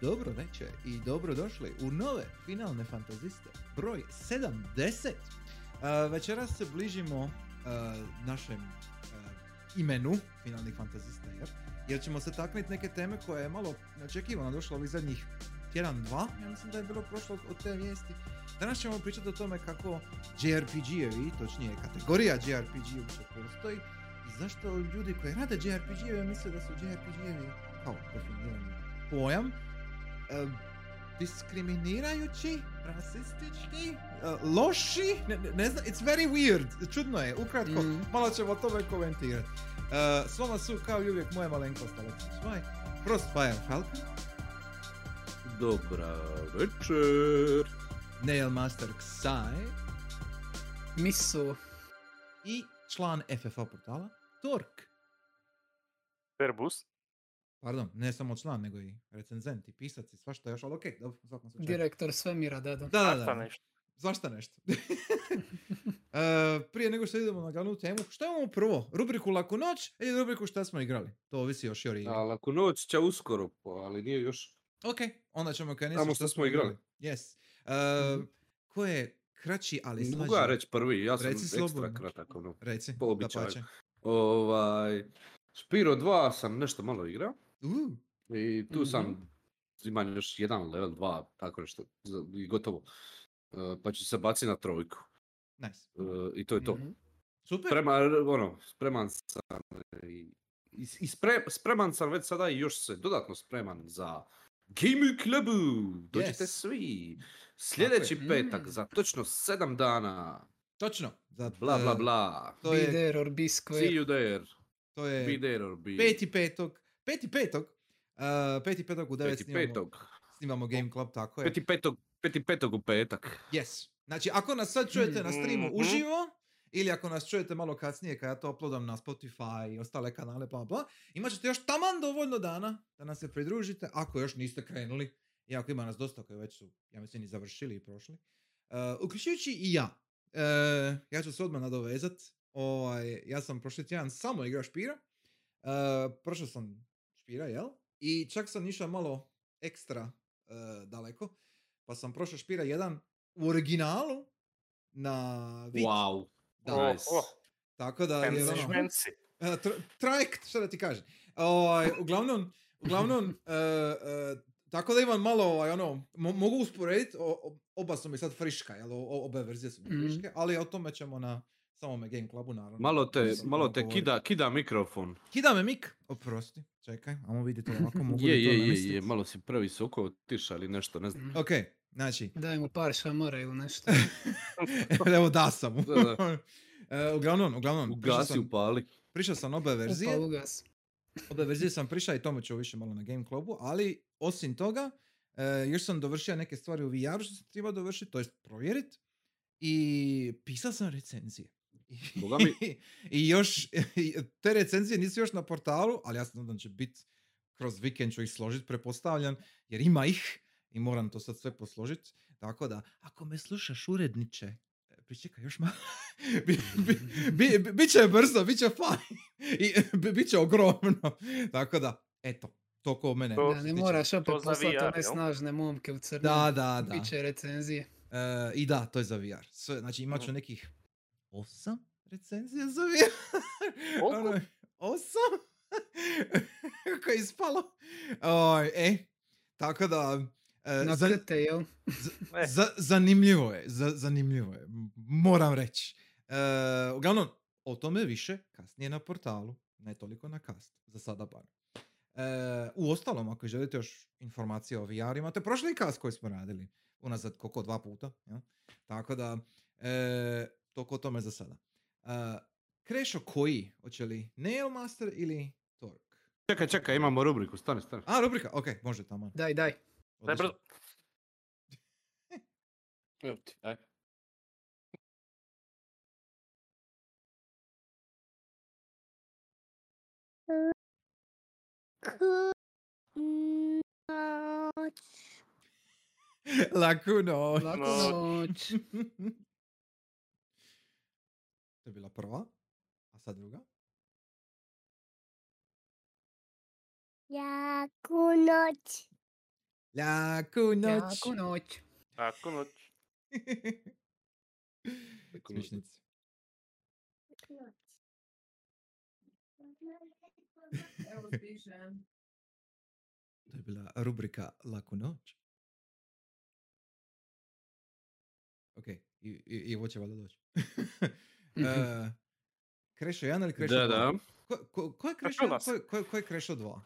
dobro večer i dobrodošli u nove finalne fantaziste, broj 70. Uh, večeras se bližimo našem imenu finalnih fantazista, jer, ćemo se takniti neke teme koje je malo neočekivano došlo ovih zadnjih tjedan, dva, ja mislim da je bilo prošlo od te vijesti. Danas ćemo pričati o tome kako JRPG-evi, točnije kategorija JRPG uopće postoji i zašto ljudi koji rade JRPG-eve misle da su JRPG-evi kao definirani pojam diskriminirajući, rasistički, e, loši, ne, ne, ne znam, it's very weird, čudno je, ukratko, Mm. malo ćemo o tome komentirati. Uh, s vama su kao i uvijek moja malenkost Aleksa Švaj, Frostfire Falcon, Dobra večer. Nailmaster Xai Misu. i član FFA portala Tork. Verbus. Pardon, ne samo član, nego i recenzent i pisac i svašta još, ali okej, dobro, u svakom slučaju. Direktor svemira, da, da. Da, da, da. nešto. Svašta nešto. E, prije nego što idemo na glavnu temu, što imamo prvo? Rubriku Laku noć ili rubriku šta smo igrali? To ovisi još i o igri. A laku noć će uskoro, po, ali nije još. Ok, onda ćemo krenuti Tamo što smo igrali. Yes. E, ko je kraći, ali slađi? Mogu ja reći prvi, ja sam Reci ekstra slobodno. kratak. Ono. Reci, po običaju. dapače. Ovaj, Spiro 2 sam nešto malo igrao Uh, i tu Mhm. sam imam još jedan level 2, tako nešto, i gotovo. E, pa ću se baciti na trojku. nice. E, I to je to. Mhm. Super. Sprema, ono, spreman sam i, i, i spre- spreman sam već sada i još se dodatno spreman za Game Clubu. Dođite Yes. svi. Sljedeći je. petak Mm. za točno sedam dana. Točno. Za, Bla bla e, bla. To Be je, there or be See square. you there. to Be je there or be. peti petog. Peti petog. Uh, peti petog u 9 Peti snimamo, petog. snimamo Game Club, tako je. Peti petog. Peti petog u petak. Yes. Znači, ako nas sad čujete na streamu Mhm. uživo, ili ako nas čujete malo kasnije kada ja to uploadam na Spotify i ostale kanale, bla bla, imat ćete još taman dovoljno dana da nam se pridružite, ako još niste krenuli, iako ima nas dosta koji već su, ja mislim, i završili i prošli. Uh, uključujući i ja. Uh, ja ću se odmah nadovezat. Ovaj, ja sam prošli tjedan samo igrao špira. Uh, prošao sam špira, jel? I čak sam išao malo ekstra uh, daleko. Pa sam prošao špira 1 u originalu na Vita. Wow. Oh, Nice. oh, Tako da je ono, fancy. e, tr- trajekt, šta da ti kažem. Ovaj, uglavnom, uglavnom, e, e, tako da imam malo, ovaj, ono, mo- mogu usporediti, o- o- oba su mi sad friška, jel, o- o- obe verzije su mi Mhm. friške, ali o tome ćemo na samome Game Clubu, naravno. Malo te, malo te kida, kida mikrofon. Kida me mik, oprosti, čekaj, ajmo vidjeti ovako, mogu Je, li to je, je, malo si previsoko otišao ili nešto, ne znam. Ok, znači, Daj mu par šamara ili nešto. evo da sam mu. E, uglavnom, uglavnom, Ugasi, sam, upali. prišao sam obe verzije. Upa ugas. Obe verzije sam prišao i tome ću više malo na Game Clubu, ali osim toga, e, još sam dovršio neke stvari u VR što sam trebao dovršiti, to jest provjerit. I pisao sam recenzije. Boga mi. I još, te recenzije nisu još na portalu, ali ja se nadam da će biti kroz vikend ću ih složiti, pretpostavljam, jer ima ih i moram to sad sve posložiti. Tako da, ako me slušaš uredniče, e, pričekaj još malo, bi, bi, bi, bi- bit će brzo, bit će fajn i bi, bit će ogromno. Tako da, eto, toliko od mene. To- Da, ne moraš opet to poslati one snažne momke u crnom. Da, da, da. Biće recenzije. E, I da, to je za VR. Sve, znači imat ću nekih osam recenzija za VR. Ono, osam? Kako je ispalo? Oj, e, tako da... e, Na krte, jel? E. za- zanimljivo je, za- zanimljivo je, moram reći. E, uglavnom, o tome više kasnije na portalu, ne toliko na cast, za sada bar. E, u ostalom, ako želite još informacije o VR, imate prošli cast koji smo radili, unazad koliko, dva puta, jel? Tako da, e, toliko o tome za sada. E, Krešo koji? Hoće li Nailmaster ili Tork? Čekaj, čekaj, imamo rubriku, stani, stani. A, rubrika, ok, može tamo. Daj, daj. Daj brzo. Evo ti, aj. Laku noć. Laku No. noć. to je bila prva. A sad druga. Jaku noć. Laku noć. Jaku noć. Laku noć. Smišnici. Evo. To je bila rubrika Laku noć. Ok, i, i, i ovo će valjda doći. uh, Krešo 1 ili Krešo 2? Da, da. Ko, ko, ko je Krešo, Računa ko, se. je- ko, je- Krešo 2?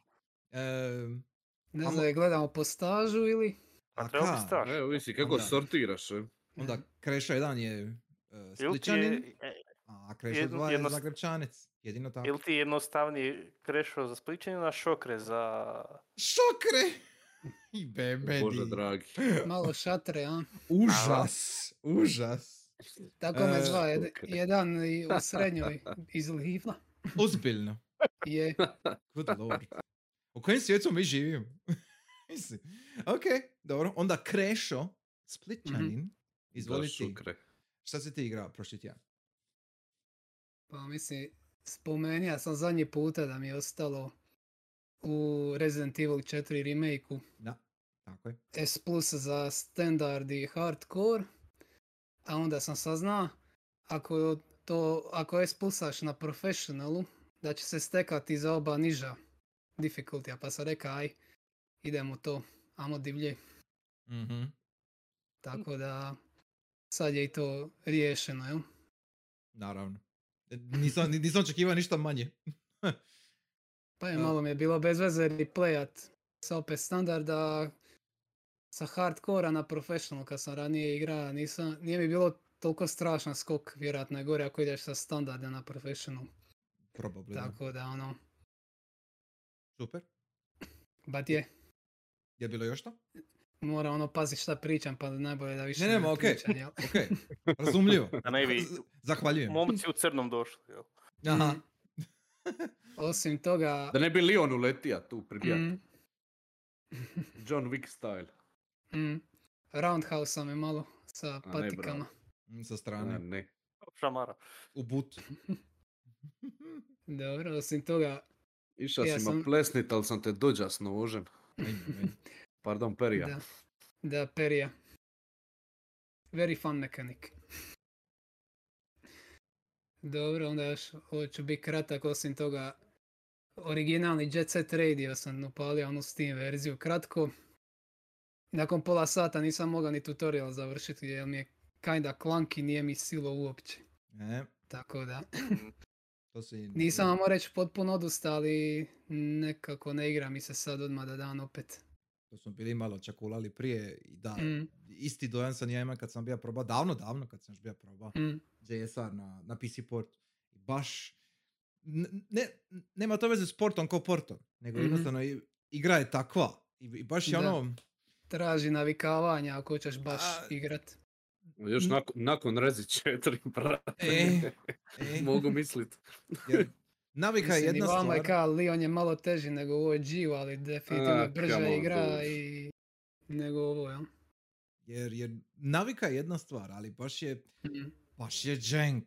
Um, Ne znam, je gledamo po stažu ili... a Pa treba biti staž. Evo, visi kako Onda. sortiraš. Onda Krešo 1 je uh, Spličanin, je, a Krešo jedno- 2 je jednost- Zagrebčanec. Jedino tako. ili ti je jednostavniji krešo za spličanina, šokre za... Šokre! I bebedi. Bože dragi. Malo šatre, a? Užas, užas. Tako me E, zva, jed- jedan i u srednjoj iz Livna. Ozbiljno. Je, Good lord. U kojem svijetu mi živimo? Mislim. ok, dobro. Onda Krešo, Splitčanin. Izvoli ti. šukre. Šta si ti igrao prošli tjedan? pa mislim, spomenija sam zadnji puta da mi je ostalo u Resident Evil 4 remake-u Da, tako je. S plus za standard i hardcore, a onda sam saznao ako to, ako S plusaš na professionalu, da će se stekati za oba niža difficultija, pa sam rekao aj, idemo to, amo divlje, Mhm. tako da sad je i to riješeno, jel? Naravno. E, Nisam, ni- nisam očekivao ništa manje. Pa je malo mi je bilo bez veze replayat sa opet standarda sa hardcora na professional kad sam ranije igrao, nisam, nije mi bilo toliko strašan skok, vjerojatno je gore ako ideš sa standarda na professional. Probably. Tako da ono, Super. bat je, Je bilo još što? mora ono pazit šta pričam pa najbolje da više Ne, ne, ma, okej. pričam, jel? Ok, razumljivo. Da ne Zahvaljujem. momci u crnom došli. Jel? Aha. Mm. Osim toga, Da ne bi Leon uletija tu pribijat. mm, John Wick style. Mm, roundhouse sam je malo sa ne, patikama. Mm, Sa Ne, strane. ne. Šamara. U but. Dobro, osim toga, Išao Ja si sam- ma plesnit, ali sam te dođas nožen. Ajme, ajme. Pardon, perija. Da, da, perija. Very fun mechanic. Dobro, onda još ovo ću biti kratak, osim toga originalni Jet Set Radio sam upalio onu Steam verziju kratko. Nakon pola sata nisam mogao ni tutorial završiti jer mi je kinda clunky, nije mi silo uopće. E, Tako da, to si... nisam vam reći potpuno odustao, ali nekako ne igra mi se sad odmah da dan opet. To smo bili malo čakulali prije i da, Mm, isti dojam sam ja imao kad sam bio probao, davno, davno kad sam još bio probao mm, JSR na, na PC port. Baš, ne, nema to veze s portom ko portom, nego Mhm. jednostavno i- igra je takva. I, i baš je Da. ono, traži navikavanja ako hoćeš baš A- igrat. Još N- nakon, nakon Rezi 4, brate. E, e, Mogu mislit. jer navika je jedna vama je stvar. kao Leon je malo teži nego u OG-u, ali definitivno je brža igra i nego ovo, jel? Jer, jer navika je jedna stvar, ali baš je, Mm, baš je dženk.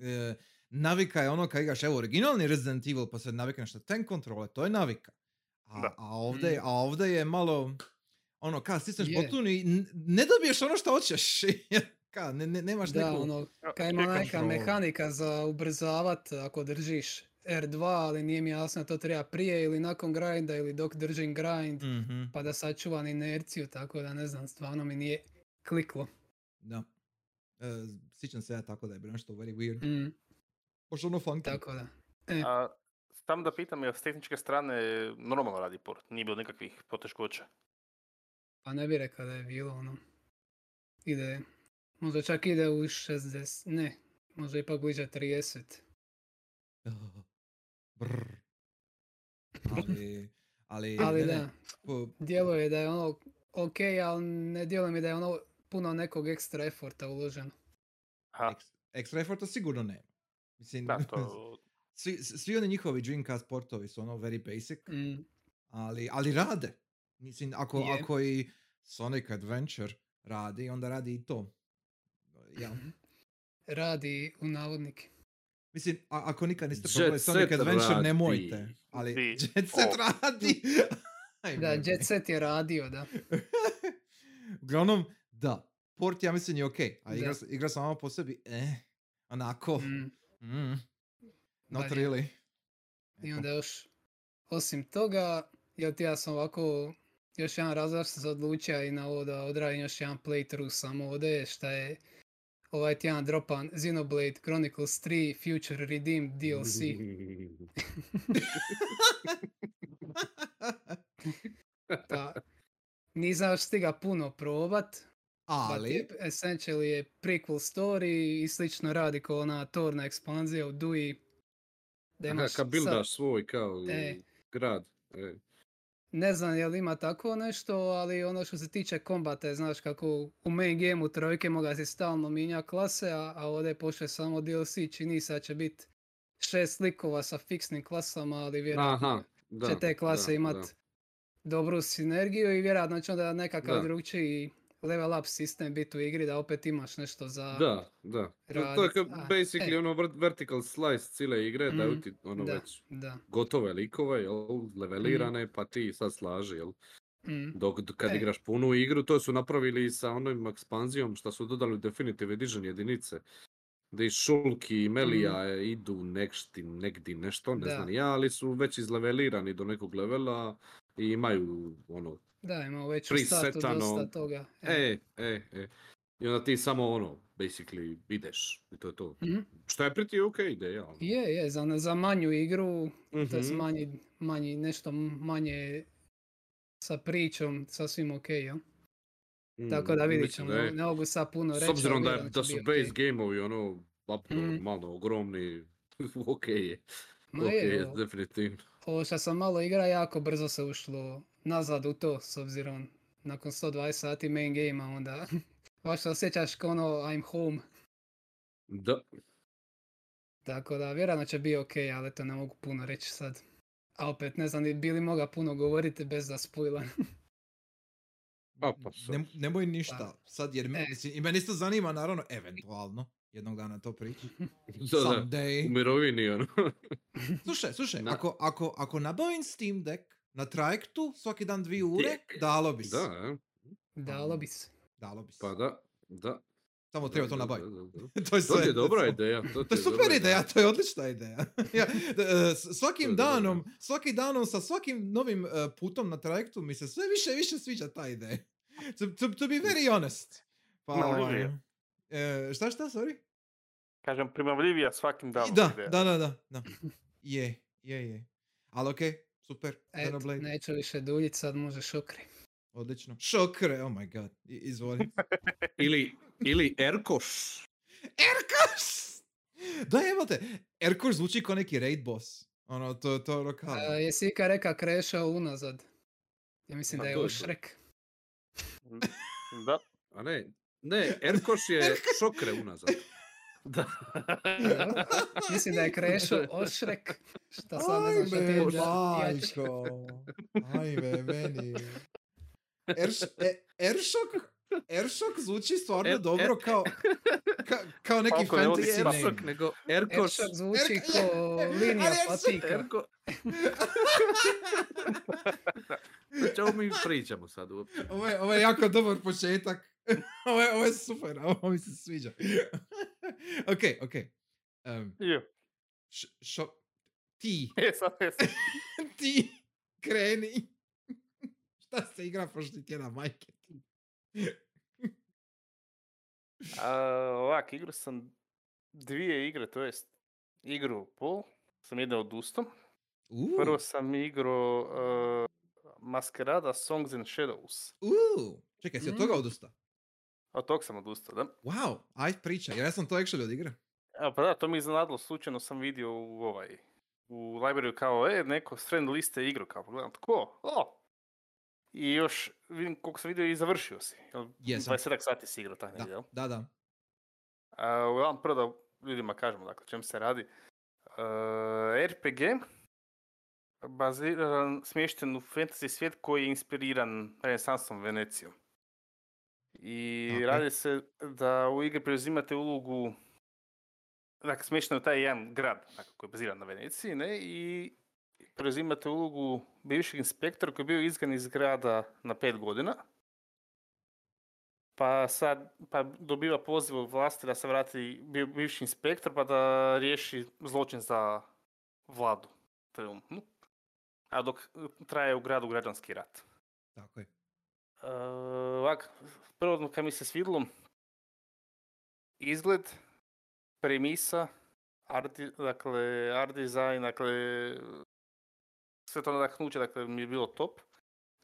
E, navika je ono kad igraš, evo, originalni Resident Evil, pa se navikneš na tank kontrole, to je navika. A, Da. a, ovdje, Mm. a ovdje je malo, ono, ka, stisneš Je. button i ne dobiješ ono što hoćeš. Ka, ne, ne, nemaš Da, neku... ono, kad ima neka mehanika za ubrzavat ako držiš R2, ali nije mi jasno to treba prije ili nakon grinda ili dok držim grind, Mhm, pa da sačuvam inerciju, tako da ne znam, stvarno mi nije kliklo. da. E, sjećam se ja tako da je bilo nešto very weird. Mm, Baš ono funky. tako da. E, A, samo da pitam, jel s tehničke strane normalno radi port? Nije bilo nikakvih poteškoća? Pa ne bi rekao da je bilo ono. Ide, možda čak ide u 60, ne, možda ipak bliže 30. Brr. Ali, ali, Ali ne, da, po- djeluje da je ono ok, ali ne djeluje mi da je ono puno nekog ekstra eforta uloženo. Aha, Ex- Extra efforta sigurno nema. Mislim, da, to... svi, svi oni njihovi Dreamcast portovi su ono very basic, Mm, ali, ali rade. Mislim, ako, Je. ako i Sonic Adventure radi, onda radi i to. Ja. radi u navodnike. Mislim, a, ako nikad niste probali Sonic Set Adventure, radi. nemojte. Ali Di. Jet Set O. radi. Ajme, Da, me. Jet Set je radio, da. Uglavnom, da. Port ja mislim je okej, a Da. igra, igra sama po sebi, eh, onako, Mm. mm, not je. really. I onda još, osim toga, jel ti ja sam ovako, još jedan razlog sam se odlučio i na ovo da odradim još jedan playthrough samo ovdje, šta je ovaj tjedan dropan Xenoblade Chronicles 3 Future Redeemed DLC. Pa, nisam još stiga puno probat, ali essentially je prequel story i slično radi kao ona torna ekspanzija u Dui. Da Aha, kad sad- bildaš svoj kao E. grad. E. Ne znam je li ima tako nešto, ali ono što se tiče kombata, je, znaš kako u main gameu trojke moga se stalno minja klase, a, a ovdje pošle samo DLC, čini se će biti šest likova sa fiksnim klasama, ali vjerojatno Aha, da. će te klase da, imat da. dobru sinergiju i vjerojatno će onda nekakav Da. drugčiji level up sistem biti u igri da opet imaš nešto za... Da, da. To, to je radit. kao A, basically e. ono vert- vertical slice cijele igre, daju Mm, ti ono da, već da. gotove likove, jel, levelirane, pa ti sad slaži, jel. Mm. Dok kad E. igraš punu igru, to su napravili sa onom ekspanzijom što su dodali u Definitive Edition jedinice. Da i Šulki i Melija e, idu nekšti, negdi nešto, ne Da. znam ja, ali su već izlevelirani do nekog levela i imaju ono, Da, imamo već u dosta toga. e, e, e. I onda ti samo ono, basically, ideš i to je to. Mhm. Što je pretty ok ideja. ono. Je, je, za, za manju igru, to je manji, manji, nešto manje sa pričom, sasvim ok, jel? Tako da Mm, vidit ćemo, ne, ne mogu sad puno reći. S obzirom ali da, da su base okej. gameovi ono, abnormalno ogromni, ok je. Ma ok je, je, definitivno. Ovo što sam malo igra, jako brzo se ušlo nazad u to, s obzirom nakon 120 sati main game onda baš se osjećaš kao ono I'm home. Da, Tako da vjerojatno će biti ok, ali to ne mogu puno reći sad. A opet ne znam, ni bi li moga puno govoriti bez da spojlam. A, pa sad. Ne, nemoj ništa, sad jer me, E. meni isto zanima, naravno, eventualno, jednog dana to prići. da, da, u Someday. mirovini ono. Slušaj, slušaj, Na- ako, ako, ako nabavim Steam Deck na trajektu svaki dan dvije ure, dalo bi se. da, e, Dalo bi se. Dalo bi se. pa da, da. Samo da, treba to nabaviti. da, da, da. to je To je dobra to- ideja. To, To je super dobra ideja, to je odlična ideja. ja, e, s- svakim danom, svakim danom sa svakim novim e, putom na trajektu mi se sve više više sviđa ta ideja. To, to, to be very honest. Pa, Ma, ovaj, Olivia. e, šta šta, sorry? Kažem, primamljivija svakim danom. Da, ideja. da, da, da, da. Je, je, je. Ali okej, super. Et, Xenoblade, neću više duljit, sad možeš okri. odlično. Šokre, oh my god. I, izvoli. Ili, ili Erkoš. Erkoš! Da, evo te. Erkoš zvuči kao neki raid boss. Ono, to, to je ono kao... A, jesi ikad reka krešao unazad? Ja mislim Ma da je to je do- Shrek. Da. A ne, ne, Erkoš je šokre unazad. Da. Mislim da je krešao ošrek. Šta sad ne znam šta ti je Ajme, majko. Ajme, meni. Erš, e, Eršok, Eršok zvuči stvarno Er- dobro er- kao, ka, kao neki ne fantasy spa- name. Eršok, nego Erkoš. Eršak zvuči Er- kao linija Ali Eršak- patika. Erko... O čemu mi pričamo sad uopće? Ovo je, ovo je jako dobar početak. ovo, je, ovo je super, ovo mi se sviđa. ok, ok. Um, Jo. š, šo, ti, Jesam, jesam. ti, kreni. Šta se igra prošli tjedan, majke? ti? Ovak, igru sam dvije igre, to jest igru pol, sam jedno odustao. Uh, Prvo sam igrao uh, Masquerada Songs and Shadows. uh, čekaj, si od toga Mm. odusta? Od tog sam odustao, da. Wow, aj priča, ja sam to actually odigrao. A, pa da, to mi je iznenadilo, slučajno sam vidio u ovaj, u library kao, e, neko s friend liste igru, kao pogledam, tko? O! I još, vidim koliko sam vidio i završio si. Jesam. 20 sati si igrao taj nedjelj, jel? Da, da, da. Uglavnom prvo da ljudima kažemo, dakle, čem se radi. E, RPG, baziran, smješten u fantasy svijet koji je inspiriran renesansom Venecijom. I Ok. radi se da u igri preuzimate ulogu Dakle, smješten je taj jedan grad dakle, koji je baziran na Veneciji, ne? I preuzimate ulogu bivšeg inspektora koji je bio izgan iz grada na pet godina. Pa sad pa dobiva poziv od vlasti da se vrati bivši inspektor pa da riješi zločin za vladu trenutnu. A dok traje u gradu građanski rat. Tako je. Ovak, prvo kad mi se svidlo, izgled, premisa, art, dakle, art design, dakle, sve to nadahnuće, dakle, mi je bilo top.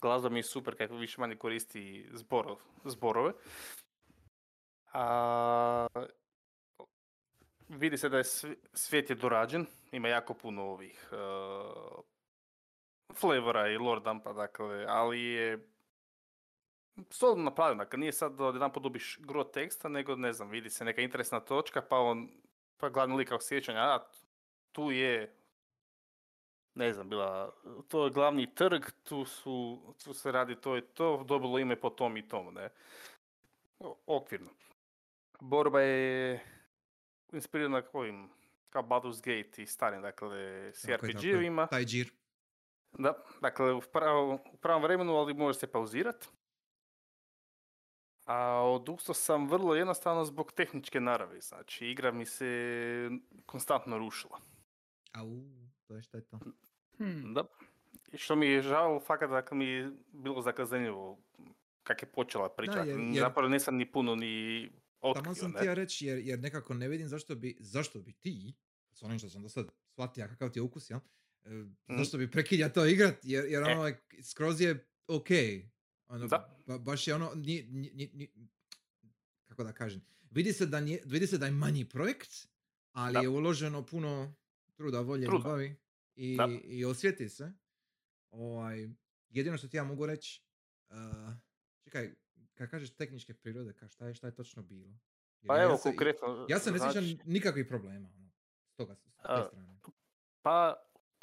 Glazba mi je super kako više manje koristi zboro, zborove. A, vidi se da je svi- svijet je dorađen, ima jako puno ovih uh, flavora i lore dumpa, dakle, ali je solidno napravljeno, dakle nije sad da odjedanput dobiš gro teksta, nego ne znam, vidi se neka interesna točka, pa on, pa glavni lik kao sjećanja, a tu je, ne znam, bila, to je glavni trg, tu su, tu se radi to i to, dobilo ime po tom i tom, ne. Okvirno. Borba je inspirirana ovim, kao Baldur's Gate i starim, dakle, s Tako je, tako je. RPG-ovima. Taj džir. Da, dakle u, u pravom vremenu, ali može se pauzirat. A odustao sam vrlo jednostavno zbog tehničke naravi, znači igra mi se konstantno rušila. Au, to je šteta. Hmm. Da. I što mi je žao, fakat dakle mi je bilo zakazanjivo kak je počela priča. jer- dakle, jer- Zapravo nisam ni puno ni Tamo otkrio, sam ne? ti ja reći jer, jer nekako ne vidim zašto bi, zašto bi ti, s onim što sam do sad shvatio kakav ti je ukus, jel? E, Zašto bi prekidja to igrat, jer, jer Mhm. E. ono, like, skroz je ok. Ono, Da. ba- baš je ono, nije, nije- nije- kako da kažem, vidi se da, nije, vidi se da je manji projekt, ali Da. je uloženo puno truda, volje, Truda. ljubavi i, Da. i osjeti se. Ovaj, jedino što ti ja mogu reći, uh, čekaj, kad kažeš tehničke prirode, ka šta je, šta je točno bilo? Jer Pa ja evo se- konkretno. Ja se ne sjećam znači- nikakvih problema. Ono, s toga, s te A, strane. Pa,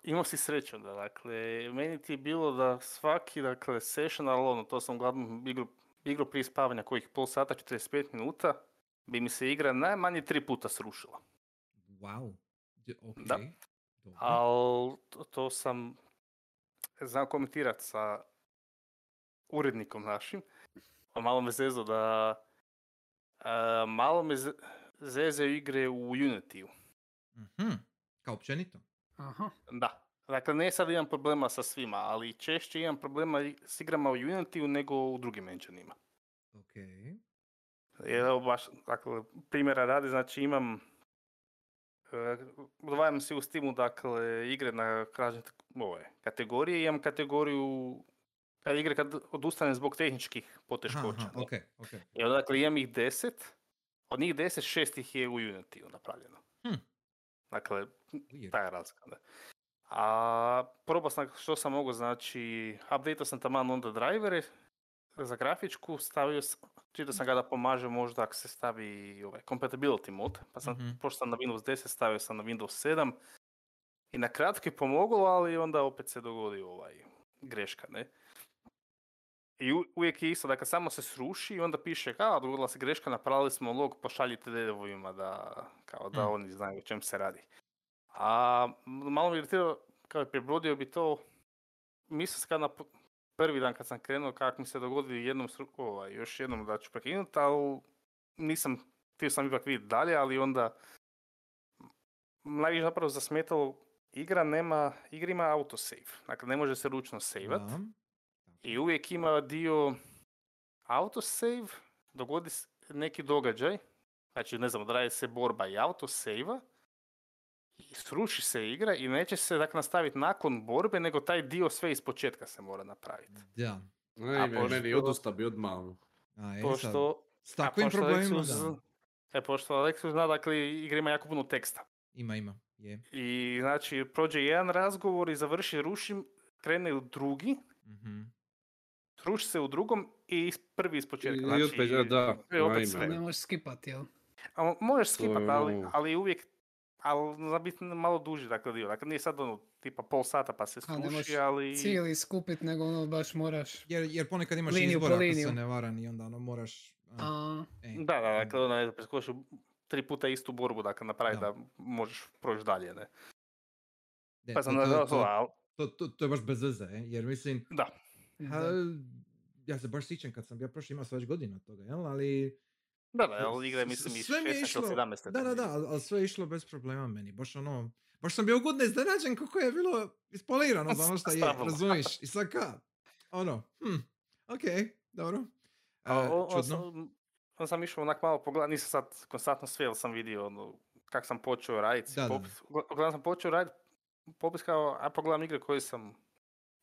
imao si sreću da, dakle, meni ti je bilo da svaki, dakle, session, ali ono, to sam uglavnom igru, igru prije spavanja kojih pol sata, 45 minuta, bi mi se igra najmanje tri puta srušila. Wow. Ok. Da. Ali to, to sam znam komentirati sa urednikom našim. A malo me zezo da... a, malo me ze- zezaju igre u Unity-u. Mhm. Kao općenito. Aha. Da. Dakle, ne sad imam problema sa svima, ali češće imam problema s igrama u Unity nego u drugim engineima. Ok. Jer evo baš, dakle, primjera radi, znači imam, e, odvajam si u Steamu, dakle, igre na kažem, ove, kategorije, imam kategoriju kad igre kad odustanem zbog tehničkih poteškoća. Aha, ne. ok, ok. I onda, dakle, imam ih deset, od njih deset, šest ih je u Unity napravljeno. Hm. Dakle, ta je razlika, da. A probao sam što sam mogao, znači, updateao sam taman onda drivere za grafičku, stavio sam, čitao sam ga da pomaže možda ako se stavi ovaj, compatibility mod, pa sam, Mhm. pošto sam na Windows 10, stavio sam na Windows 7 i na kratko je pomoglo, ali onda opet se dogodi ovaj, greška, ne. I u- uvijek je isto, dakle samo se sruši i onda piše, kao dogodila se greška, napravili smo log, pošaljite devovima da, kao da Mm. oni znaju o čem se radi. A malo mi iritirao, kao je prebrodio bi to, mislio sam kad na prvi dan kad sam krenuo, kako mi se dogodi jednom, ovaj, još jednom da ću prekinuti, ali nisam, htio sam ipak vidjeti dalje, ali onda najviše zapravo zasmetalo, igra nema, igra ima autosave, dakle ne može se ručno saveat. Da. I uvijek ima dio autosave, dogodi se neki događaj, znači ne znam, odradi se borba i autosave i sruši se igra i neće se dakle nastaviti nakon borbe, nego taj dio sve iz početka se mora napraviti. Da. Ej, pošto- meni odusta bi odmah. ono. A, e, sad, Pošto, s a takvim pošto problemima, da. E, pošto Alexus zna, dakle, igra ima jako puno teksta. Ima, ima. Je. I znači, prođe jedan razgovor i završi, rušim, krene u drugi, Mhm. Sruši se u drugom i prvi iz početka. I Znači, opet, a da, i opet ajme. sve. Ne možeš skipati, jel? A mo- možeš To je skipat, ali, ono- ali uvijek, ali zna biti malo duži dakle dio. Dakle, nije sad ono, tipa pol sata pa se A, ne možeš ali... Cijeli skupit, nego ono baš moraš... Jer, jer ponekad imaš Liniju izbora ako se ne varam i onda ono moraš... a, A, e, Da, da, dakle, ono, ne znam, preskočiš tri puta istu borbu, dakle, napravi Da. da, možeš proći dalje, ne. de, Pa to- sam to- nazvao to- to, ali... to, to, to je baš bez veze, e, jer mislim, Da. Ha, ja se baš sjećam kad sam bio prošli, imao sam već godina od toga, jel? Ali... Da, da, ali s- mislim, i sve mi je 16 ili išlo- 17. Da, da, da, ali, ali sve je išlo bez problema meni. Baš ono, baš sam bio ugodno iznenađen kako je bilo ispolirano za ono što je, razumiješ? I sad ka, ono, hm, ok, dobro. A, E, o- čudno. sam, on sam išao onak malo pogledat, nisam sad konstantno sve, ali sam vidio ono, kak sam počeo raditi Da, da, da. popis. Uglavnom sam počeo raditi popis kao, a pogledam igre koje sam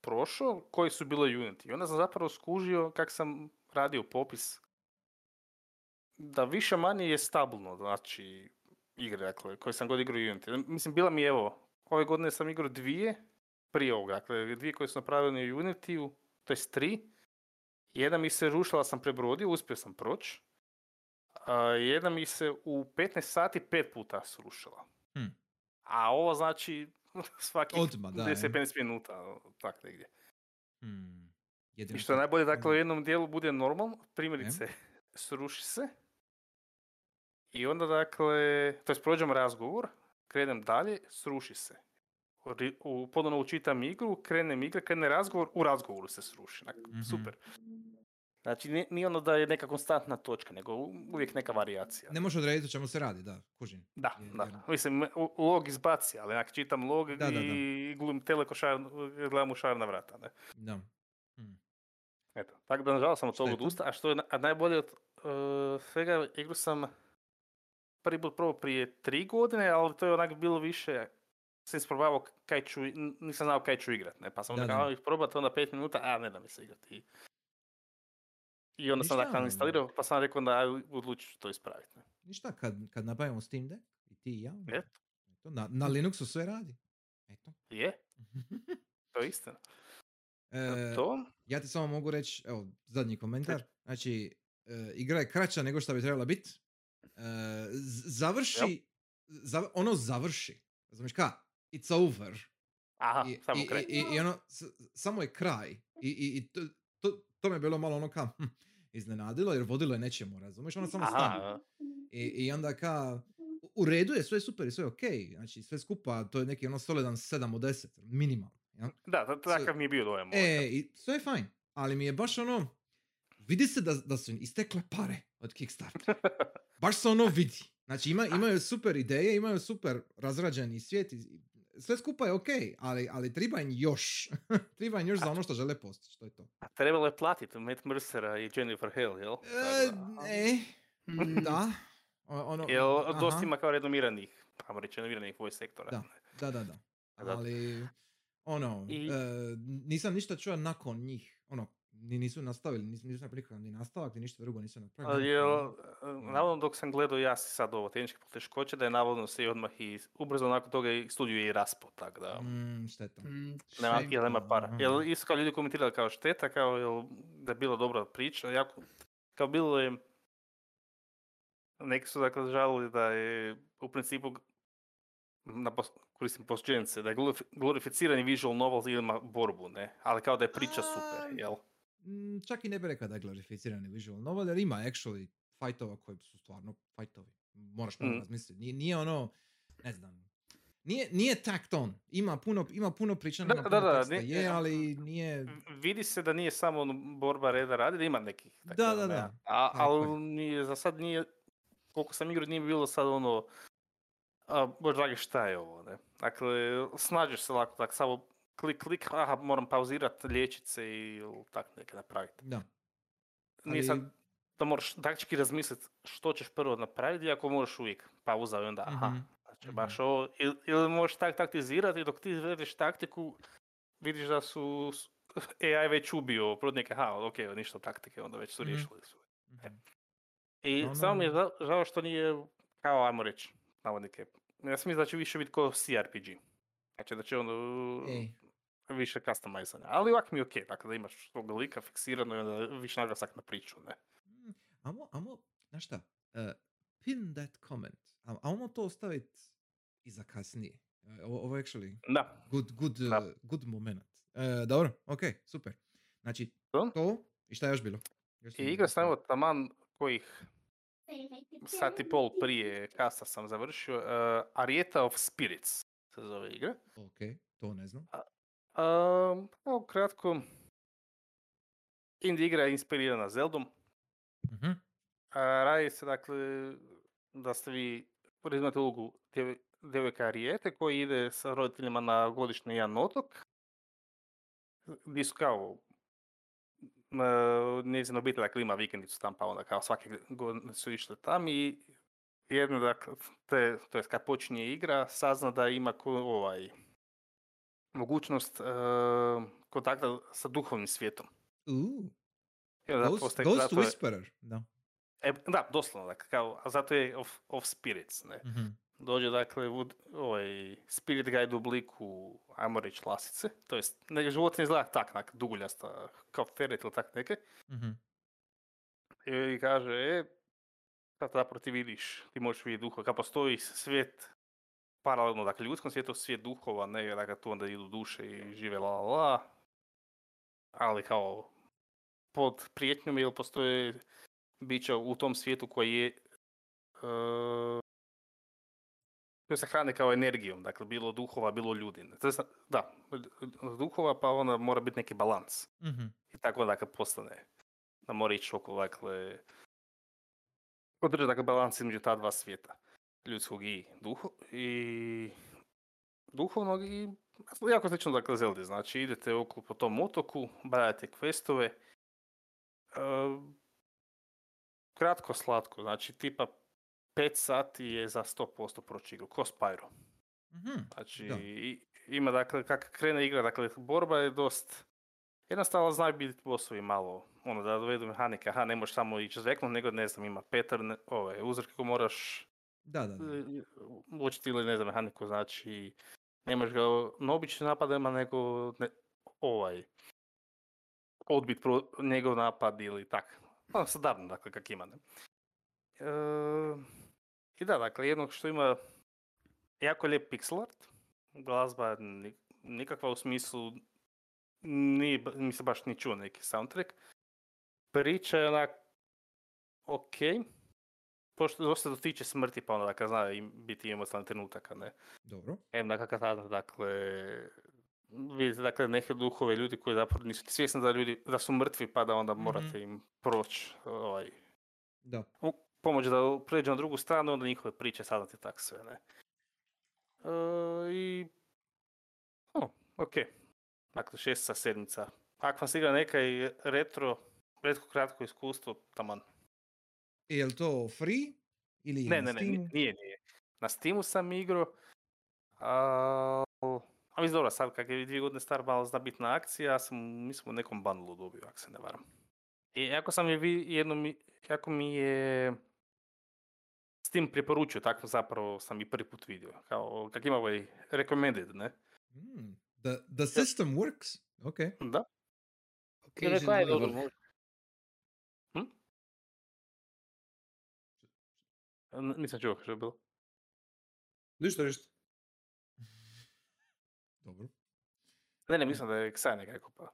prošao, koji su bile Unity. I onda sam zapravo skužio kak sam radio popis da više manje je stabilno, znači igre dakle, koje sam god igrao Unity. Mislim, bila mi je, evo, ove godine sam igrao dvije, prije ovoga, dakle, dvije koje su napravljene u Unity, to jest tri. Jedna mi se rušila, sam prebrodio, uspio sam proći. A jedna mi se u 15 sati pet puta srušila. Hm. A ovo znači svakih Odmah, da, je. 10-15 minuta, tak negdje. Hmm. I što je najbolje, dakle, u jednom dijelu bude normalno, primjerice, sruši se. I onda, dakle, to jest prođem razgovor, krenem dalje, sruši se. U, ponovno učitam igru, krenem igra, krene razgovor, u razgovoru se sruši. Onak, Mhm. Super. Znači, nije, nije ono da je neka konstantna točka, nego uvijek neka varijacija. Ne može odrediti o čemu se radi, da, kužim. Da, Jer- da. jer- Mislim, log izbaci, ali onak čitam log Da, i glum telekošar, gledam u šar na vrata. Ne? Da. Hm. Eto, tako da nažalost sam od toga odustao, a što je a najbolje od uh, svega, igru sam prvi put probao prije tri godine, ali to je onak bilo više, sam isprobavao kaj ću, nisam znao kaj ću igrat, ne, pa sam Da, onda da. kao ih probat, onda pet minuta, a ne da mi se igrati. I, onda sam Ništa, dakle instalirao, pa sam rekao da odlučit ću to ispraviti. Ne. Ništa, kad, kad nabavimo Steam Deck, i ti i ja, Eto. eto, na, na Linuxu sve radi. Eto. Je, to je istina. E, to? Ja ti samo mogu reći, evo, zadnji komentar. Znači, e, igra je kraća nego što bi trebala biti. E, završi, zav- ono završi. Razumiješ ka? It's over. Aha, I, samo i, kraj. i, i ono, s- samo je kraj. I, i, i to, to, to me je bilo malo ono ka, hm, iznenadilo jer vodilo je nečemu, razumiješ? Ono samo stane. I, I onda ka, u- redu je, sve je super i sve je okej. Znači, sve skupa, to je neki ono solidan 7 od 10, minimalno. jel? da, ta- takav mi je bio dojem. E, i sve je fajn, ali mi je baš ono, vidi se da, da su istekle pare od Kickstarter. Baš se ono vidi. Znači ima, imaju super ideje, imaju super razrađeni svijet, i- sve skupa je okej, ali, ali treba im još. treba im još za ono što žele postići, to je to. A trebalo je platiti Matt Mercera i Jennifer Hale, jel? E, Tako da- e, Mm, da. Ono, Jel, aha, dosta ima kao renomiranih, ajmo reći, renomiranih voice sektora. Da. Da, da, da. Da. Ali, ono, I- e, nisam ništa čuo nakon njih. Ono, ni nisu nastavili, nisu, nisu napravili nikakav ni nastavak, ni ništa drugo nisu napravili. Ali nemam jel, pojma. e, navodno dok sam gledao ja si sad ovo tehničke poteškoće, da je navodno se i odmah i ubrzo nakon toga i studio je i raspao, tako da Mm, šteta. mm, nema, jel nema para. Jel isto kao ljudi komentirali kao šteta, kao jel, da je bila dobra priča, jako, kao bilo je, neki su dakle žalili da je u principu na pos, koristim da je glorif- glorificirani visual novel ima borbu, ne? Ali kao da je priča super, A, jel? Mm, čak i ne bi rekao da je glorificirani visual novel, jer ima actually fightova koji su stvarno fightovi. Moraš malo Mm. razmisliti. Nije, nije ono, ne znam, nije, nije tacked on. Ima puno, ima puno priča, Da, da, puno da, teksta, ni- je, e, ali nije... Vidi se da nije samo ono borba reda radi, da ima nekih. Da, da, ono, da. A, Tako je. ali nije, za sad nije, koliko sam igrao, nije bilo sad ono, a, bož dragi šta je ovo, ne? Dakle, snađeš se lako, tak samo klik, klik, aha, moram pauzirat, liječit se i tak neke napraviti. Da. Nije Ali- sad da moraš taktički razmisliti što ćeš prvo napraviti, iako možeš uvijek pauza i onda, aha, Mhm, znači baš ovo, ili, ili možeš tak taktizirati i dok ti izvedeš taktiku, vidiš da su AI već ubio protivnike, aha, ok, ništa taktike, onda već su Mhm. riješili su. Mhm. I Ono- samo mi je žao, žao što nije, kao ajmo reći, navodnike, ja sam mislim da će više biti kao CRPG. Znači da će ono Ej. Više customizanja. Ali ovak mi je okej, dakle da imaš tog lika fiksirano i onda više naglasak na priču, ne? Mm, Amo, amo, znaš šta, uh, pin that comment. Amo to ostaviti i za kasnije. E, Ovo, ovo je actually Da, good, good, Da. uh, good moment. E, dobro, ok, super. Znači, To? to i šta je još bilo? Još i igra sam evo taman kojih sat i pol prije kasa sam završio, uh, Arieta of Spirits se zove igra. Ok, to ne znam. Um, evo kratko, indie igra je inspirirana Zeldom. A, radi se dakle da ste vi preuzimate ulogu djev- djevojka Arijete koji ide sa roditeljima na godišnji jedan otok. Gdje su kao njezina obitelj dakle, ima vikendicu tam pa onda kao svake godine su išli tam i jedno dakle, te, to jest kad počinje igra sazna da ima ko, ovaj mogućnost e, kontakta sa duhovnim svijetom. Uh, Ghost, Ghost Whisperer. Da. E, da, doslovno, dakle, kao, a zato je of, of spirits, ne. Mhm. Dođe, dakle, u, ovaj, spirit guide u obliku, ajmo reći, lasice, to jest, ne, životinja izgleda tak, nak, duguljasta, kao ferret ili tak neke, Mhm. i, i kaže, e, sad zapravo ti vidiš, ti možeš vidjeti duhova, kao postoji svijet, paralelno, dakle, ljudskom svijetu svijet duhova, ne, dakle, tu onda idu duše i žive la la ali kao, pod prijetnjom, jer postoje bića u tom svijetu koji je uh, koji se hrane kao energijom, dakle bilo duhova, bilo ljudi. Da, duhova pa onda mora biti neki balans. Mhm. I tako dakle postane da mora ići oko dakle održati dakle balans između ta dva svijeta. Ljudskog i, duho, i duhovnog i jako slično dakle Zeldi. Znači idete oko po tom otoku, badate questove, e, kratko slatko, znači tipa 5 sati je za 100% proći igru, ko Spyro. Mhm. Znači, Da. i- ima, dakle, kak krene igra, dakle, borba je dost jednostavno znaju biti bossovi malo, ono, da dovedu mehanike, aha, ne možeš samo ići zveknut, nego, ne znam, ima pattern, ove, uzorke koje moraš Da, da, da. e, učiti ili, ne znam, mehaniku, znači, ne možeš ga na običnim napadima, nego, ne, ovaj, odbit pro, njegov napad ili tak. Ono, standardno, dakle, kak ima, ne. E, I da, dakle, jednog što ima jako lijep pixel art, glazba ni- nikakva u smislu, ba- mi se baš ni čuo neki soundtrack. Priča je onak, ok, pošto dosta dotiče smrti, pa onda dakle, zna im, biti emocionalni trenutak, a ne. Dobro. Em, dakle, kad dakle, vidite, dakle, neke duhove, ljudi koji zapravo nisu ni svjesni da, ljudi, da su mrtvi, pa da onda Mhm. morate im proći, ovaj, Da. pomoć da pređu na drugu stranu, onda njihove priče saznati tak sve, ne. E, I... O, ok. Dakle, šestica, sedmica. Ako vam se igra neka i retro, retko kratko iskustvo, taman. Je li to free? Ili je Ne, na ne, ne, nije, nije. Na Steamu sam igrao, a, a mislim dobro, sad kak je dvije godine star, malo zna biti na akciji, ja sam, mislim, u nekom bundlu dobio, ako se ne varam. I jako sam je vi, jedno mi, jako mi je Steam preporučio, tako zapravo sam i prvi put vidio, kao kak ima ovaj recommended, ne? Mm, The, the system works. Ok. Da. I rekao, aj, Occasionally dobro, N- Nisam čuo što je bilo. Ništa, ništa. Dobro. Ne, ne, mislim da je Ksaj neka rekao pa.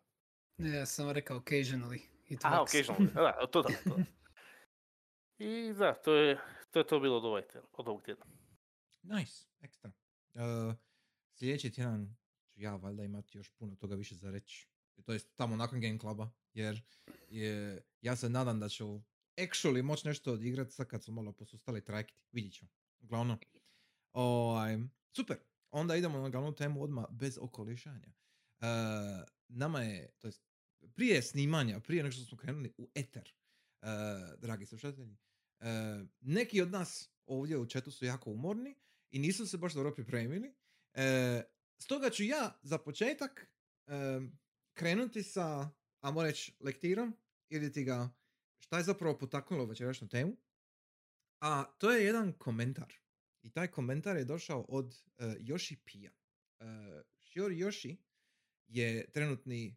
Ne, ja sam rekao occasionally. It Aha, works. occasionally. Da, to da, to. I da, to je to, je to bilo od, ovaj, tjedan- od ovog tjedna. Nice. Ekstra. Uh, sljedeći tjedan ću ja valjda imati još puno toga više za reći. To jest tamo nakon Game Cluba. Jer je, ja se nadam da ću actually moći nešto odigrat sad kad su malo posustali trajekti. Vidjet ću. Uglavnom. Ovaj, super. Onda idemo na glavnu temu odmah bez okolišanja. Uh, nama je, to jest prije snimanja, prije nego što smo krenuli u eter, uh, dragi slušatelji, uh, neki od nas ovdje u chatu su jako umorni i nisu se baš dobro pripremili. Stoga ću ja za početak krenuti sa, ajmo reći, lektirom ili ti ga šta je zapravo potaknulo večerašnju temu. A to je jedan komentar. I taj komentar je došao od uh, Yoshi Pija. Uh, Shiori Yoshi je trenutni,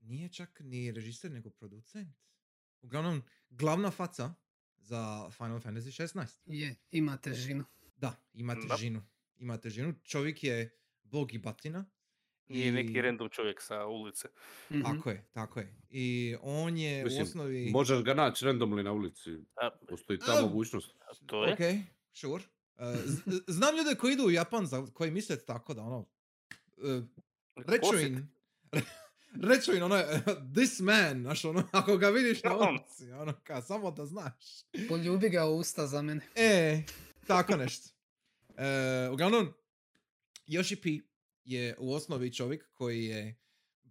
nije čak ni režiser, nego producent. Uglavnom, glavna faca za Final Fantasy 16. Je, ima težinu. Da, ima težinu. Ima težinu. Čovjek je bog i batina. I neki random čovjek sa ulice. Mhm. Tako je, tako je. I on je u Mislim, osnovi... Možeš ga naći randomly na ulici. A, Postoji ta A, mogućnost. to je. Ok, sure. Uh, z- znam ljude koji idu u Japan za koji misle tako da ono... uh, Reću im, reću im ono, this man, znaš ono, ako ga vidiš na ulici, ono, ka, samo da znaš. Poljubi ga u usta za mene. E, tako nešto. E, uglavnom, Yoshi P je u osnovi čovjek koji je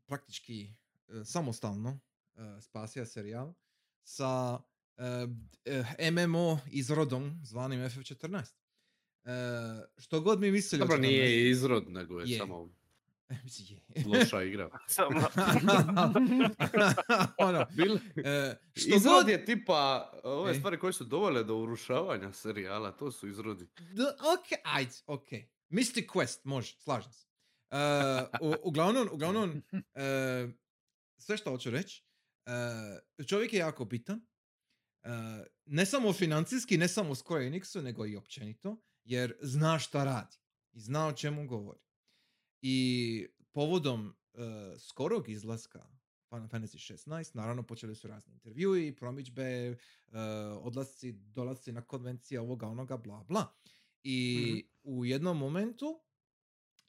praktički e, samostalno e, spasio serijal sa e, e, MMO izrodom zvanim FF14. E, što god mi mislili Dobro, nije izrod, nego je, Je. samo loša igra. Samo- ono, Bil, e, što izrod god... je tipa ove E. stvari koje su dovele do urušavanja serijala, to su izrodi. Da, ok, ajde, ok. Mystic Quest, može, slažem se. E, u- uglavnom, uglavnom, e, sve što hoću reći, e, čovjek je jako bitan. E, ne samo financijski, ne samo Square Enixu, nego i općenito, jer zna šta radi i zna o čemu govori. I povodom e, skorog izlaska Final Fantasy 16, naravno počeli su razni intervjui, promičbe, odlasci, dolasci na konvencije ovoga, onoga, bla, bla. I u jednom momentu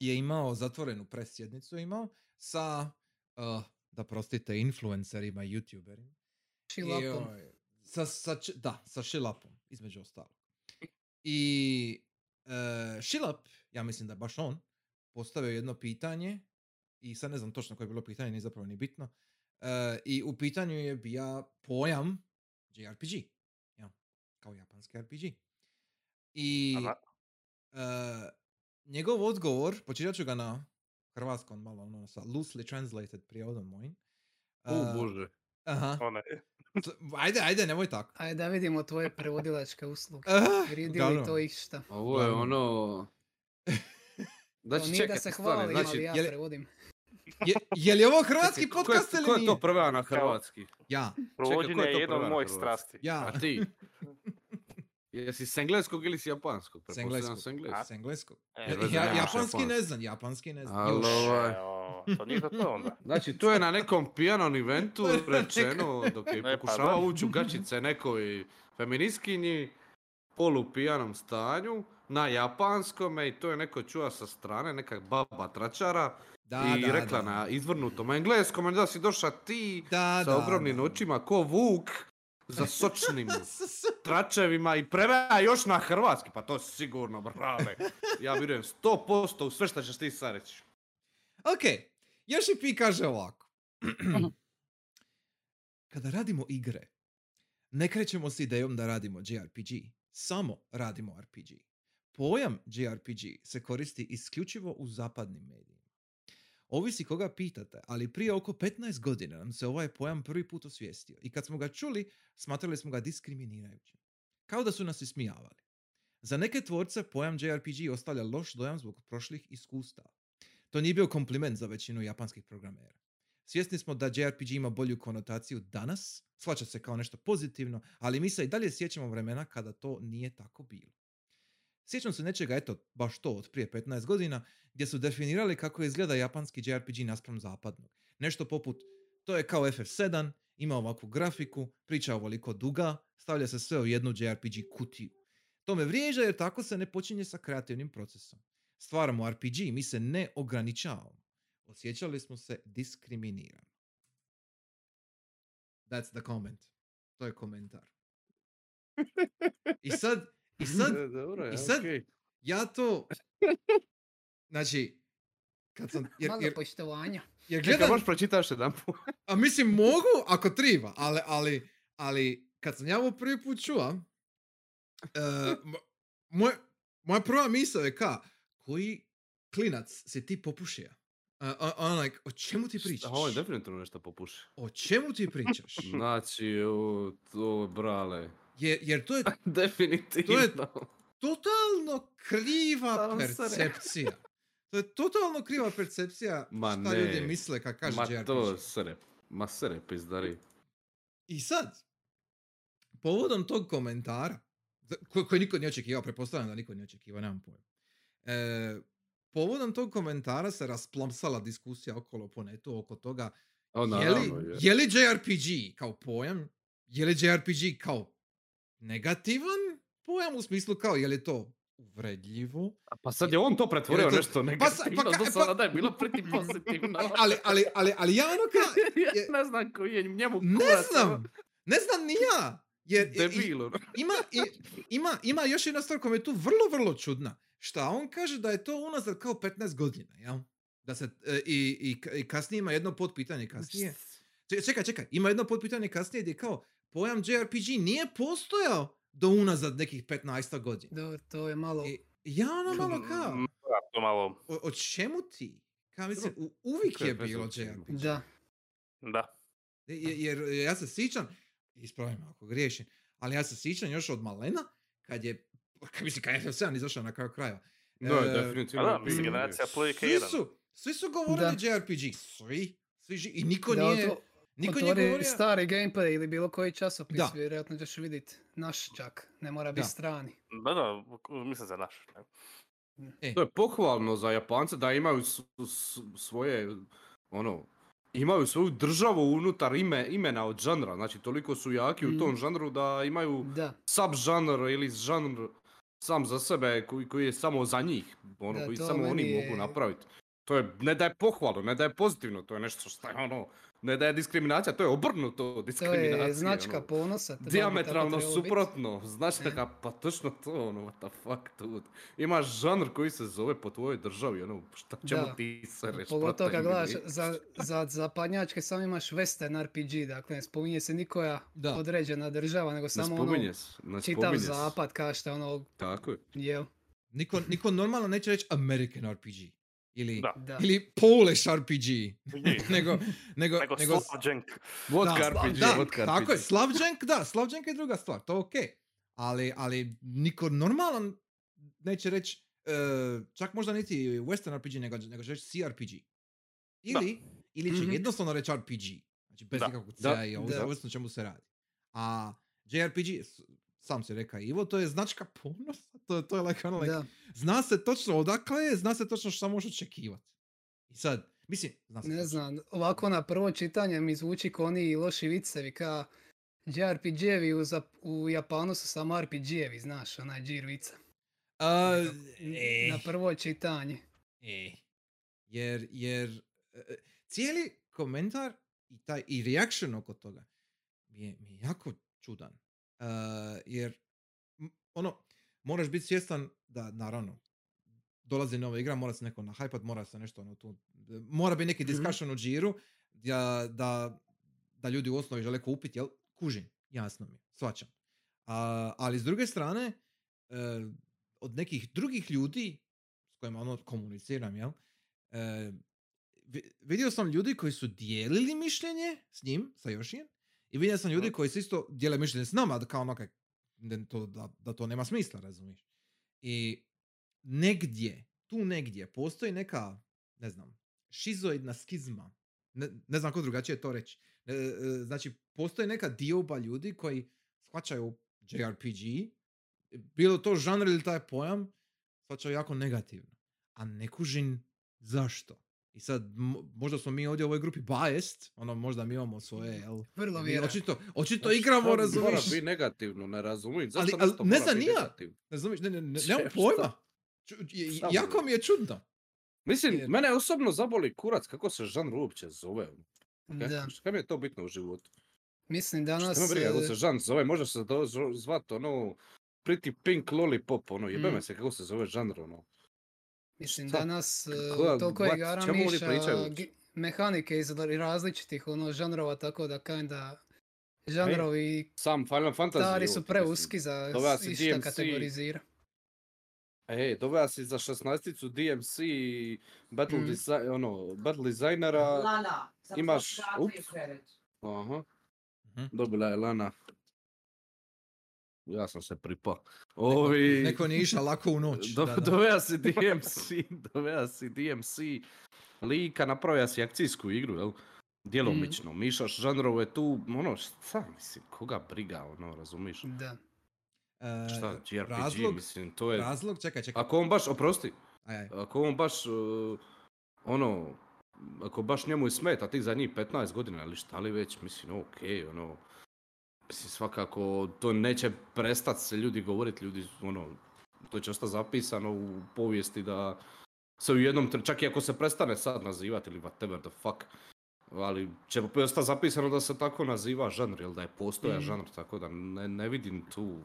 je imao zatvorenu presjednicu imao sa, uh, da prostite, influencerima i youtuberima. Šilapom. Joj, Sa, sa, č- da, sa Šilapom, između ostalog. I e, Šilap, ja mislim da je baš on, postavio jedno pitanje, i sad ne znam točno koje je bilo pitanje, nije zapravo ni bitno, e, i u pitanju je bija pojam JRPG, ja, kao japanski RPG. I Aha. Njegov odgovor, počitat ću ga na hrvatskom malo, ono, sa loosely translated prijevodom mojim. U, E, bože. Aha. One. T- Ajde, ajde, nemoj tako. Ajde da vidimo tvoje prevodilačke usluge. Ah, Vridi li to išta? Ovo je ono... To Znači, nije da čekaj, se stvarno, hvali, znači, ali ja je li- prevodim. Je, je li ovo hrvatski čekaj, ko je- podcast ili Ko je nije? to preveo na hrvatski? Ja, Provođenje ko je je to jedna od mojih strasti. ja, A ti? Jesi s engleskog ili s japanskog? s engleskog. s engleskog. S engleskog. E, Ja- japanski ne znam, japanski ne znam. Alo. Ovaj. Evo, to nije za to onda. Znači, to je na nekom pijanom eventu rečeno dok je E, pa pokušavao da. ući u gačice nekoj feministkinji polu pijanom stanju na japanskome i to je neko čuva sa strane, neka baba tračara Da, i da, rekla da. na izvrnutom engleskom da si došla ti Da, sa da, ogromnim da. očima ko vuk za sočnim tračevima i prevaja još na hrvatski, pa to sigurno, brale. Ja vjerujem 100% u sve što ćeš ti sad reći. Ok, Yoshi P kaže ovako. Kada radimo igre, ne krećemo s idejom da radimo JRPG, samo radimo RPG. Pojam JRPG se koristi isključivo u zapadnim medijima. Ovisi koga pitate, ali prije oko 15 godina nam se ovaj pojam prvi put osvijestio i kad smo ga čuli, smatrali smo ga diskriminirajućim. Kao da su nas ismijavali. Za neke tvorce pojam JRPG ostavlja loš dojam zbog prošlih iskustava. To nije bio kompliment za većinu japanskih programera. Svjesni smo da JRPG ima bolju konotaciju danas, shvaća se kao nešto pozitivno, ali mi se i dalje sjećamo vremena kada to nije tako bilo. Sjećam se nečega, eto, baš to, od prije 15 godina, gdje su definirali kako izgleda japanski JRPG naspram zapadnog. Nešto poput, to je kao FF7, ima ovakvu grafiku, priča ovoliko duga, stavlja se sve u jednu JRPG kutiju. To me vrijeđa jer tako se ne počinje sa kreativnim procesom. Stvaramo RPG, mi se ne ograničavamo. Osjećali smo se diskriminirano. That's the comment. To je komentar. I sad, i sad, Dobro, je, i sad- okej. ja to, znači, kad sam, jer, Malo jer, poštovanja. jer Čekaj, gledam, možeš pročitaš jedan put. a mislim mogu ako triba, ali, ali, ali kad sam ja ovo prvi put čuo, e, mo- moj, moja prva misao je ka, koji klinac si ti popušio? Uh, on like, o čemu ti pričaš? Ovo je definitivno nešto popuši. O čemu ti pričaš? Znači, o, to, brale. Jer, jer to je Definitivno. totalno kriva Samo se percepcija. To je totalno kriva percepcija Ma šta ljudi ne. misle kad kaže Ma JRPG. to sere. Ma sere, pizdari. I sad, povodom tog komentara, za- ko- koji niko nije očekivao, pretpostavljam da niko nije očekivao, nemam pojma. E, povodom tog komentara se rasplamsala diskusija okolo po netu oko toga O, je li, naravno, je. je li JRPG kao pojam, je li JRPG kao negativan pojam u smislu kao je li to uvredljivo. Pa sad je on to pretvorio to- nešto pa sa- negativno, pa ka- do pa- sada je bilo pretty pozitivno. Ali, ali, ali, ali ja ono ka, je- ja ne znam koji je njemu ne kurac, ono, znam, ne znam ni ja. Jer, i- i- Debil, ono. ima, ima, ima još jedna stvar koja je tu vrlo, vrlo čudna. Šta on kaže da je to unazad kao 15 godina, jel? Da se, e, i, i, i kasnije ima jedno potpitanje kasnije. Čekaj, čekaj, čekaj, ima jedno potpitanje kasnije gdje kao pojam JRPG nije postojao do unazad nekih 15 godina. Dobro, to je malo... I ja ono malo kao, Mm, da, to malo, o, o čemu ti? Kao mislim, u- uvijek je bilo? JRPG. Da, da. Je- Jer, ja se sjećam, ispravim ako griješim, ali ja se sjećam još od malena, kad je, kad mislim, kad je FF7 izašao na kraju kraja. No, E, definitivno. Da, je mislim, generacija Playka Svi 1. su, svi su govorili Da. JRPG, svi, svi ži- i niko da nije, otvo- niko nije otvori govorio, stari gameplay ili bilo koji časopis, Da. vjerojatno ćeš vidjeti naš čak, ne mora biti strani. Da, da, mislim za naš. e, To je pohvalno za Japance da imaju s- s- svoje, ono, imaju svoju državu unutar ime, imena od žanra. Znači, toliko su jaki u tom Mm. žanru da imaju Da, sub-žanr ili žanr sam za sebe koji, koji je samo za njih. Ono, Da, koji samo oni meni mogu je- napraviti. To je, ne da je pohvalno, ne da je pozitivno, to je nešto što je ono, ne da je diskriminacija, to je obrnuto to diskriminacija. je značka ono. ponosa. to Diametralno suprotno, značka, pa točno to, ono, what the fuck, dude. Imaš žanr koji se zove po tvojoj državi, ono, šta čemu Da. ti se reš, Pogotovo kad gledaš za, za zapadnjačke samo imaš western RPG, dakle ne spominje se nikoja Da. određena država, nego Ne samo spominje ono se, ne čitav zapad kao što je ono, Tako je. jel, niko, niko normalno neće reći American RPG. Ili, Da. da. ili Polish RPG. nego, nego, Nego nego, Slowjank. Vodka da, RPG, da, vodka tako RPG. je, Slavđenk, da, Slavđenk je druga stvar, to je okej. Ali, ali niko normalan neće reći, e, čak možda niti Western RPG, nego, nego će reći CRPG. Ili, ili će Mhm. jednostavno reći RPG. Znači bez Da. ikakvog Da. C i ovo, Da. čemu se radi. A JRPG, sam se reka Ivo, to je značka ponosa, to, to je like, ono, like, da. zna se točno odakle je, zna se točno što možeš očekivati. I sad, mislim, zna se Ne točno. znam, ovako na prvo čitanje mi zvuči ko oni loši vicevi, ka JRPG-evi u, u Japanu su samo RPG-evi, znaš, onaj džir vica. A, e, Na prvo čitanje. e, jer, jer e, cijeli komentar i taj i reaction oko toga mi je, mi je jako čudan. Uh, jer ono, moraš biti svjestan da naravno dolazi nova igra, mora se neko nahajpat, mora se nešto ono tu, mora biti neki Mhm. discussion u džiru da, da, da ljudi u osnovi žele kupiti, jel? Kužim, jasno mi, je, shvaćam. A, ali s druge strane, e, od nekih drugih ljudi s kojima ono komuniciram, jel? Vi- vidio sam ljudi koji su dijelili mišljenje s njim, sa Yoshijem, i vidio sam ljudi koji su isto dijele mišljenje s nama, da kao ono da, to, da, da to nema smisla, razumiješ? I negdje, tu negdje, postoji neka, ne znam, šizoidna skizma. Ne, ne znam kako drugačije to reći. E, e, znači, postoji neka dioba ljudi koji shvaćaju JRPG, bilo to žanr ili taj pojam, shvaćaju jako negativno. A ne kužim zašto. I sad, mo- možda smo mi ovdje u ovoj grupi biased, ono, možda mi imamo svoje, jel? Vrlo vjerojatno. Očito, očito Zašto igramo, Mora razumiješ? biti negativno, ne razumijem. Ali- Zašto ali nešto ne mora znam biti ni ja. negativno? Razumiješ, ne, ne, ne, nemam pojma. Ču- je- jako mi je čudno. Mislim, Jer- mene osobno zaboli kurac kako se žanr uopće zove. Da. Šta mi je to bitno u životu? Mislim Šta danas... me briga kako e, se žanr zove, može se to zv- zvat ono Pretty Pink Lollipop, ono, jebe me Mm. se kako se zove žanr, ono. Mislim, Šta? danas e, Koja- toliko je igara miša, mehanike iz ra- različitih ono, žanrova, tako da kinda žanrovi Sam Final Fantasy. stari su preuski za išta DMC. kategorizira. Ej, doveo si za 16-icu DMC, Battle, Mm. desi- ono, battle designera. Lana, sam imaš- ups. Aha, Mhm. dobila je Lana. Ja sam se pripa. Ovi... Neko nije išao lako u noć. Do, da, da. Doveo si DMC, doveo si DMC lika, napravio si akcijsku igru, jel? Djelomično, mišaš žanrove tu, ono, šta, mislim, koga briga, ono, razumiš? Da. E, Šta, JRPG, razlog, mislim, to je... razlog, čekaj, čekaj. Ako on baš, oprosti, Aj, aj. ako on baš, uh, ono, ako baš njemu i smeta tih zadnjih 15 godina ili šta li već, mislim, okej, ono, mislim, svakako to neće prestat se ljudi govoriti, ljudi, ono, to će ostati zapisano u povijesti da se u jednom, čak i ako se prestane sad nazivati ili whatever the fuck, ali će ostati zapisano da se tako naziva žanr, ili da je postoja Mhm. žanr, tako da ne, ne vidim tu,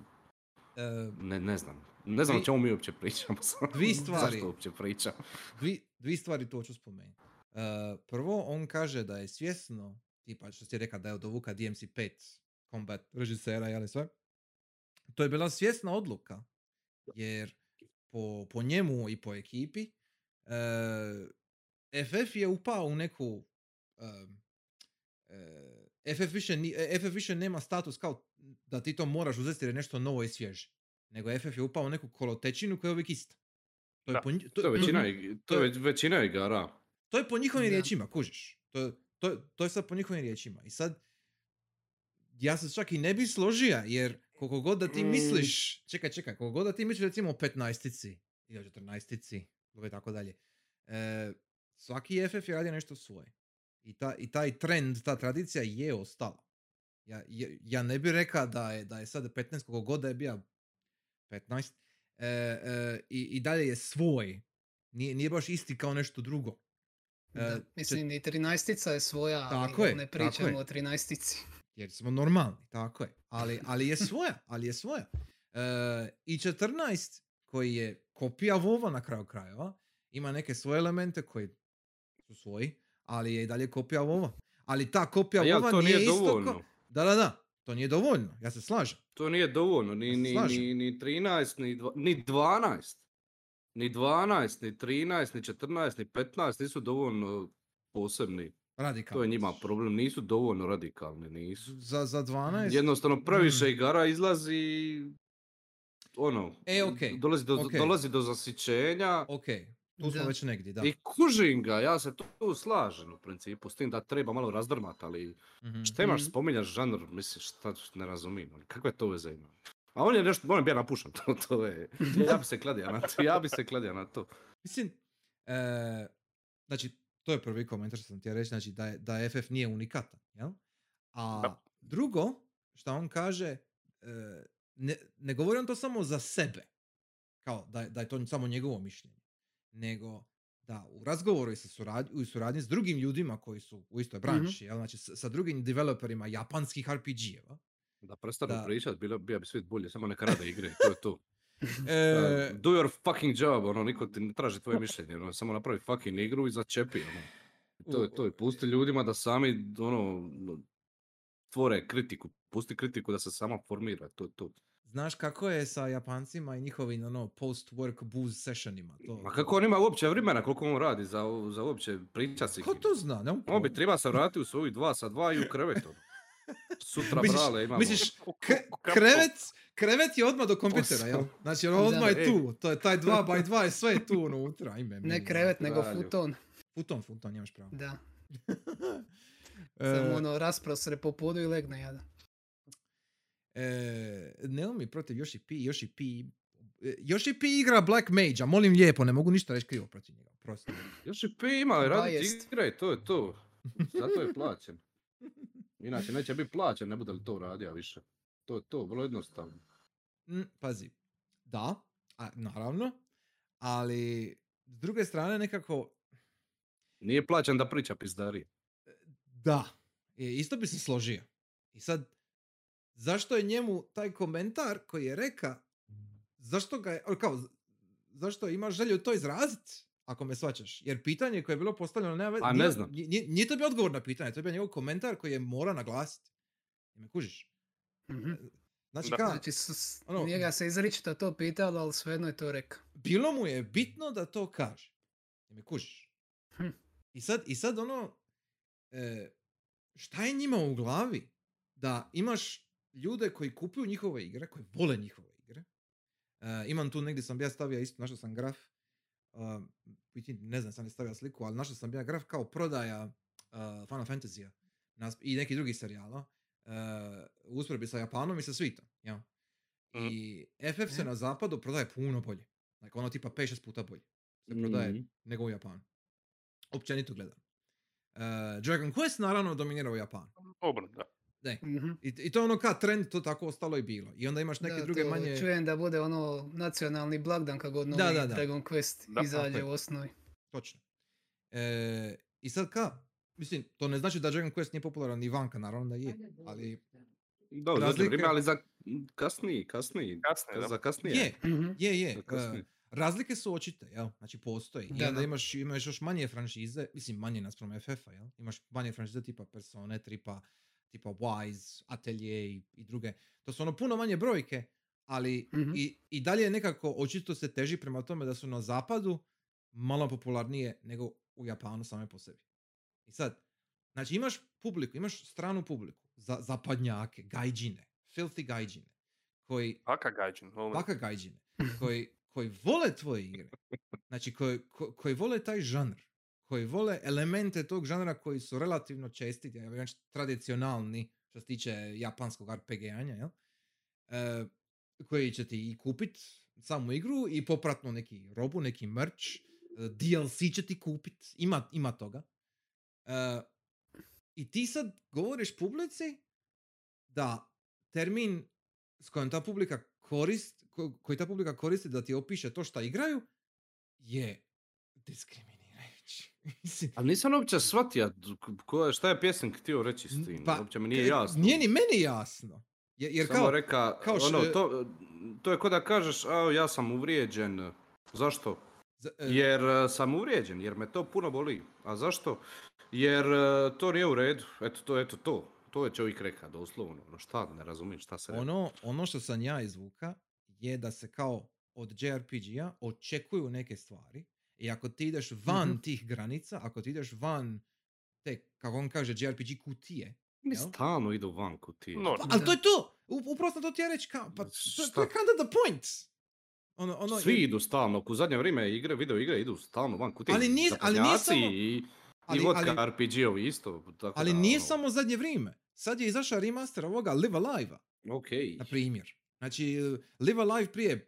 E, ne, ne znam. Ne znam o čemu mi uopće pričamo. Dvi stvari. Zašto uopće pričam? dvi, dvi stvari to ću spomenuti. E, prvo, on kaže da je svjesno, tipa što si rekao da je od ovuka DMC5 combat režisera, jel sve? To je bila svjesna odluka, jer po, po njemu i po ekipi e, FF je upao u neku e, FF, više, FF više nema status kao da ti to moraš uzeti jer je nešto novo i svježe. Nego FF je upao u neku kolotečinu koja je uvijek ista. To je, Da. po, nji- To je većina, Mhm. ig- To to je- je već- većina igara. To je po njihovim riječima, kužiš. To, je- to, je- to je sad po njihovim riječima. I sad, ja se čak i ne bi složio, jer koliko god da ti Mm. misliš, čekaj, čekaj, koliko god da ti misliš recimo o 15-ici ili o 14-ici, ili tako dalje, e, svaki FF je radio nešto svoje. I, ta, I taj trend, ta tradicija je ostala. Ja, ja, ja ne bih rekao da je, da je sad 15, koliko god da je bio 15, e, e, i, i dalje je svoj. Nije, nije baš isti kao nešto drugo. E, Da, Mislim, i 13 je svoja, ali Tako je, ne pričamo o 13 jer smo normalni, tako je. Ali, ali je svoja, ali je svoja. E, I 14, koji je kopija Vova na kraju krajeva, ima neke svoje elemente koji su svoji, ali je i dalje kopija Vova. Ali ta kopija ja, Vova to nije, nije isto ko... Da, da, da. To nije dovoljno, ja se slažem. To nije dovoljno, ni, ni, ni, ni 13, ni, dva- ni 12. Ni 12, ni 13, ni 14, ni 15 nisu dovoljno posebni. Radikalno. To je njima problem, nisu dovoljno radikalni, nisu. Za, za 12... Jednostavno previše Mm. igara izlazi ono, E, okej, dolazi, do, okej. dolazi do zasićenja Ok, tu smo Da. već negdje, da. i kužim ga, ja se tu, tu slažem u principu, s tim da treba malo razdrmat, ali Mhm. šta imaš Mhm. spominjaš žanr, misliš, šta ne razumijem, kakve to veze ima? A on je nešto, on je bio napušen, to, to je, ja bi se kladio na to, ja bi se kladio na to. Mislim, e, znači, to je prvi komentar što sam htio reći, znači da, je, da FF nije unikatan, jel? A Da. drugo, što on kaže, e, ne, ne govori on to samo za sebe, kao da, je- da je to samo njegovo mišljenje, nego da u razgovoru i sa surad, u suradnji s drugim ljudima koji su u istoj branši, jel? Znači sa, sa drugim developerima japanskih RPG-eva, Da prestanu Da. pričat, bilo, bio bi svijet bolje, samo neka rade igre, to je to. E, do your fucking job, ono, niko ti ne traži tvoje mišljenje, ono, samo napravi fucking igru i začepi, ono. I To je to, i pusti ljudima da sami, ono, stvore kritiku, pusti kritiku da se sama formira, to je to. Znaš kako je sa Japancima i njihovim ono, post-work booze sessionima? To, Ma kako on ima uopće vremena, koliko on radi za, za uopće pričat si. Ko to zna? Nemam On bi treba se vratiti u svoju dva sa dva i u krevet, ono. Sutra Misliš- brale imamo. Misliš, krevet, krevet je odmah do kompjutera, jel? Znači, ono odmah je tu. To je taj 2x2 je sve je tu unutra. Ime, Ne krevet, nego futon. Futon, futon, nemaš pravo. Da. E, Samo ono rasprosre po podu i legne jada. e, Naomi protiv Yoshi P. Yoshi P. e, Yoshi P igra Black Mage, a molim lijepo, ne mogu ništa reći krivo protiv njega. Prosto. Još i P ima, radi igre i to je to. Zato je plaćen. Inače neće biti plaćen, ne bude li to radio više. To je to, vrlo jednostavno. Mm, pazi, da, a, naravno, ali s druge strane nekako, Nije plaćen da priča pizdarije. da, e, isto bi se složio. I sad, zašto je njemu taj komentar koji je reka, zašto ga je, kao, zašto ima želju to izraziti, ako me svačaš? Jer pitanje koje je bilo postavljeno, nema, A, ne nije- znam. Nije, nije- to bio odgovor na pitanje, to je bio njegov komentar koji je mora naglasiti. Jel Me kužiš? Mhm. Znači, Da. kao, Znači, s- s- ono- njega se izričito to pitalo, ali svejedno je to rekao. bilo mu je bitno da to kaže. Me kužiš? Hm. I sad, I sad ono, e, šta je njima u glavi da imaš ljude koji kupuju njihove igre, koji vole njihove igre. E, imam tu negdje sam ja stavio isto, našao sam graf, uh, ne znam sam li stavio sliku, ali našao sam ja graf kao prodaja uh, Final Fantasy i neki drugih serijala uh, u usporedbi sa Japanom i sa svitom. Ja. Mhm. I FF se na zapadu prodaje puno bolje. Dakle, ono tipa 5-6 puta bolje se prodaje Mhm. nego u Japanu. Općenito gledam. Uh, Dragon Quest naravno dominira u Japanu. Obrnuto, da. Ne. Mhm. I, I to je ono ka trend, to tako ostalo i bilo. I onda imaš neke Da, druge manje... Čujem da bude ono nacionalni blagdan kako god novi Da, da, da. Dragon Quest Da, izađe u osnovi. Točno. E, I sad ka, mislim, to ne znači da Dragon Quest nije popularan ni vanka, naravno da je, ali Da, u zadnje Razlika- vrijeme, ali za kasniji, kasnije. Kasnije, da. Za kasnije. je, Mhm. je, je. E, kasnije. razlike su očite, jel? Znači postoji. I Da, onda da. imaš, imaš još manje franšize, mislim manje naspram FF-a, jel? Imaš manje franšize tipa Persone, tipa, tipa Wise, Atelier i, i druge. To su ono puno manje brojke, ali Mhm. i, i dalje nekako očito se teži prema tome da su na zapadu malo popularnije nego u Japanu same po sebi. I sad, znači imaš publiku, imaš stranu publiku, za, zapadnjake, gajđine, filthy gajđine, koji Baka gađin. volim. baka gajđine, koji, koji vole tvoje igre, znači koji, ko- koji vole taj žanr, koji vole elemente tog žanra koji su relativno česti, reći tradicionalni što se tiče japanskog RPG-anja, jel? E, koji će ti i kupit samu igru i popratno neki robu, neki merch, e, DLC će ti kupit, ima, ima toga. E, I ti sad govoriš publici da termin s kojim ta publika korist, ko- koji ta publika koristi da ti opiše to šta igraju je diskriminirajući. Ali nisam uopće shvatio šta je pjesnik htio reći s tim. pa, uopće mi nije k- jasno. Nije ni meni jasno. Je- Jer Samo kao, reka, kao š- ono, to, to je ko da kažeš, a ja sam uvrijeđen. Zašto? E, Jer e, sam uvrijeđen, jer me to puno boli. A zašto? Jer e, to nije u redu. Eto to, eto to. To je čovjek reka, doslovno. No šta, ne razumijem šta se reka. ono, ono što sam ja izvuka je da se kao od JRPG-a očekuju neke stvari i ako ti ideš van Mhm. tih granica, ako ti ideš van te, kako on kaže, JRPG kutije, Mi stalno idu van kutije. No, Pa, ali to je to! Upravo sam to ti ja reći pa to, to je kind of the point! Ono, ono, Svi i- idu stalno, u zadnje vrijeme igre, video igre idu stalno van kutije. Ali nije- ali nije samo- I, ali- i vodka ali- RPG-ovi isto. Tako ali da, nije ono, samo zadnje vrijeme. Sad je izašao remaster ovoga Live Alive, Ok. na primjer. Znači, Live Alive prije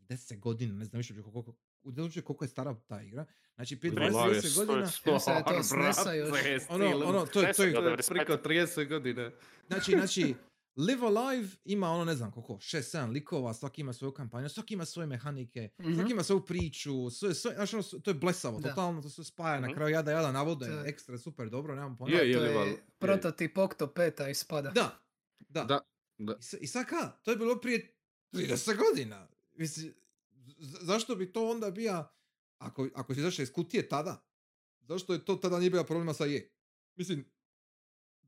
30 godina, ne znam više koliko, uopće koliko je stara ta igra. Znači, prije Live Alive je 20 sto- godina, mislim da je to SNES-a još. Ono- ono, to je- to je- To je 95. priko 30 godine. Znači, znači, Live Alive ima ono, ne znam koliko, 6-7 likova, svaki ima svoju kampanju, svaki ima svoje mehanike, Mhm. svaki ima svoju priču, sve, sve, znači, ono, to je blesavo, Da. totalno, to se spaja, na Mhm. kraju jada jada navode, To je- ekstra, super, dobro, nemam pojma. Je, je, To je je. prototip Octopeta ispada. Da, da. Da, da. I, sa- I sad ka, to je bilo prije 30 godina. Mislim, z- zašto bi to onda bija, ako, ako si izašao iz kutije tada, zašto je to tada nije bila problema sa je? Mislim,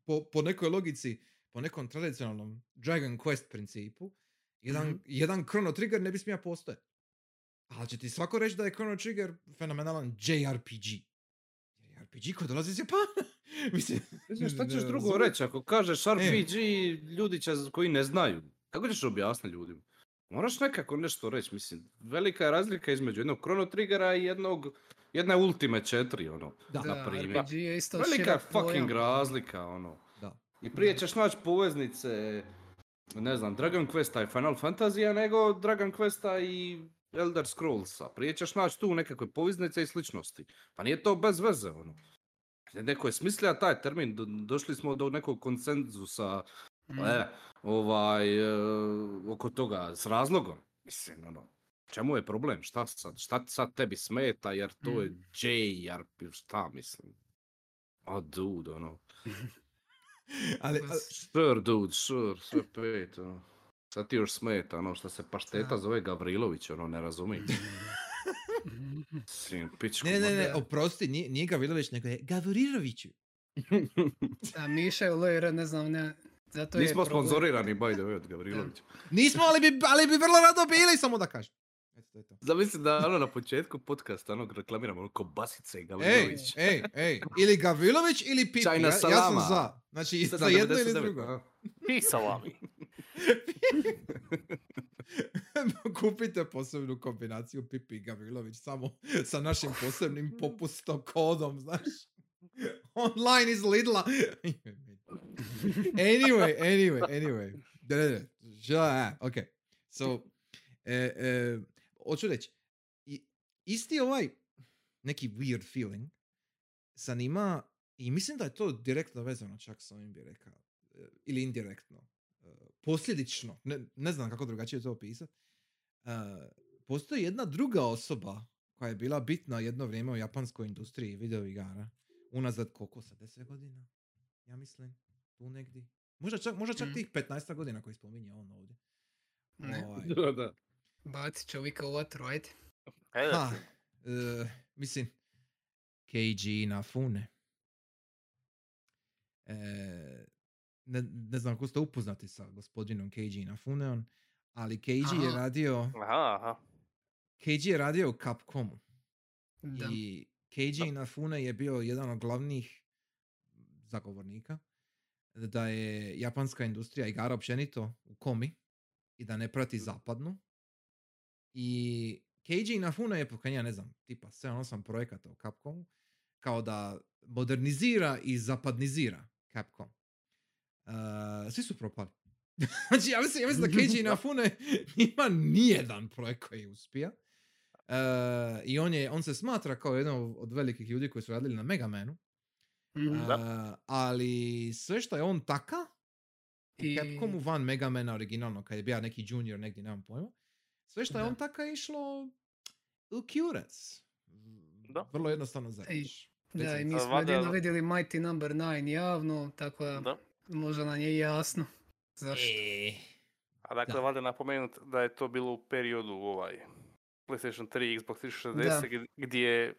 po, po nekoj logici, po nekom tradicionalnom Dragon Quest principu, jedan, Mhm. jedan Chrono Trigger ne bi smija postojati. Ali će ti svako reći da je Chrono Trigger fenomenalan JRPG. JRPG koji dolazi iz Japana. Mislim, Mislim, šta ne ćeš drugo reći? Ako kažeš E. RPG, ljudi će, koji ne znaju. Kako ćeš objasniti ljudima? Moraš nekako nešto reći, mislim, velika je razlika između jednog Chrono Triggera i jednog, jedne Ultime 4, ono, Da. na Da, primjer. RPG je isto Velika je fucking pojam. razlika, ono. I prije ćeš naći poveznice, ne znam, Dragon Questa i Final Fantasy, nego Dragon Questa i Elder Scrollsa. Prije ćeš naći tu nekakve poveznice i sličnosti. Pa nije to bez veze, ono. Neko je smislio taj termin, do- došli smo do nekog konsenzusa Mm. e, ovaj, e, oko toga s razlogom. Mislim, ono, čemu je problem? Šta sad? Šta sad tebi smeta jer to je Mm. JRP, šta mislim? A dude, ono. ali, ali, Sure, dude, sure, sve pet, ono. Sad ti još smeta, ono, što se pašteta zove Gavrilović, ono, ne razumijem. Sin, pičku. Ne, ne, ne, oprosti, nije, nije Gavrilović, nego je Gavriroviću. A Miša je u LR, ne znam, ne, zato je Nismo problem. sponzorirani, by the way, od Gavrilovića. Nismo, ali bi, ali bi vrlo rado bili, samo da kažem. Eto, to je to. Zamisli da ono na početku podcasta ono reklamiramo ono kobasice i Ej, Gavrilović. ej, ej, ili Gavrilović ili Pipi, Čajna ja, ja sam salama. za. Znači, za jedno ili 99, drugo. a? I salami. Kupite posebnu kombinaciju Pipi i Gavrilović samo sa našim posebnim popustom kodom, znaš. Online iz Lidla. anyway, anyway, anyway. Da, da, da. Ža, ok. So, e, e, hoću reći, i- isti ovaj neki weird feeling sam ima i mislim da je to direktno vezano čak s ovim bi rekao. e, ili indirektno, e, posljedično, ne, ne znam kako drugačije to opisati, e, postoji jedna druga osoba koja je bila bitna jedno vrijeme u japanskoj industriji video igara, unazad koliko sa 10 godina, ja mislim, tu negdje. Možda čak, možda čak Mm. tih 15 godina koji spominje on ovdje. Ne. Ovaj, Da, da. Baci čovjeka u vatru, ajde. Ha, e, mislim, KG na fune. E, ne, ne znam ako ste upoznati sa gospodinom KG na Funeon, ali KG je Aha. radio, Aha, aha. KG je radio u Capcomu. Da. I KG Inafune je bio jedan od glavnih zagovornika da je japanska industrija igara općenito u komi i da ne prati zapadnu. I KG Inafune je pokrenja, ne znam, tipa 7-8 projekata u Capcomu kao da modernizira i zapadnizira Capcom. Uh, svi su propali. znači, ja mislim, ja mislim da KG Inafune ima nijedan projekt koji je uspio. Uh, I on, je, on se smatra kao jedan od velikih ljudi koji su radili na Megamanu. Mhm. Uh, ali sve što je on taka, I- Capcomu van Megamana originalno, kad je bio neki junior negdje, nemam pojma, sve što je Da. on taka je išlo u kurac. Da. Vrlo jednostavno završi. Da, i mi smo valjda- jedino vidjeli Mighty Number 9 javno, tako da Da. možda nam je jasno zašto. E, A dakle, Da. valjda napomenuti da je to bilo u periodu ovaj PlayStation 3, Xbox 360, Da. gdje-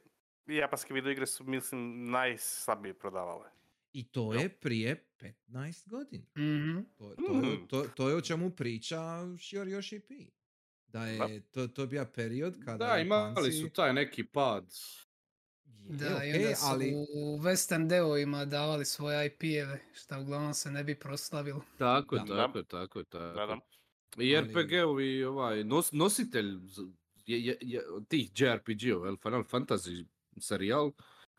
japanske videoigre su, mislim, najslabije prodavale. I to je prije 15 godina. Mhm. To, to, je, Mm. to, to je o čemu priča Shiori Yoshi P. Da je to, to je bio period kada Da, imali Japanci- su taj neki pad. Je, Da, i okej, onda su ali u western deovima davali svoje IP-eve, što uglavnom se ne bi proslavilo. Tako je, Da. tako je, tako je, tako Da, da. je. I RPG-ovi, ovaj, nos, nositelj je, je, je, tih JRPG-ova, Final Fantasy serijal,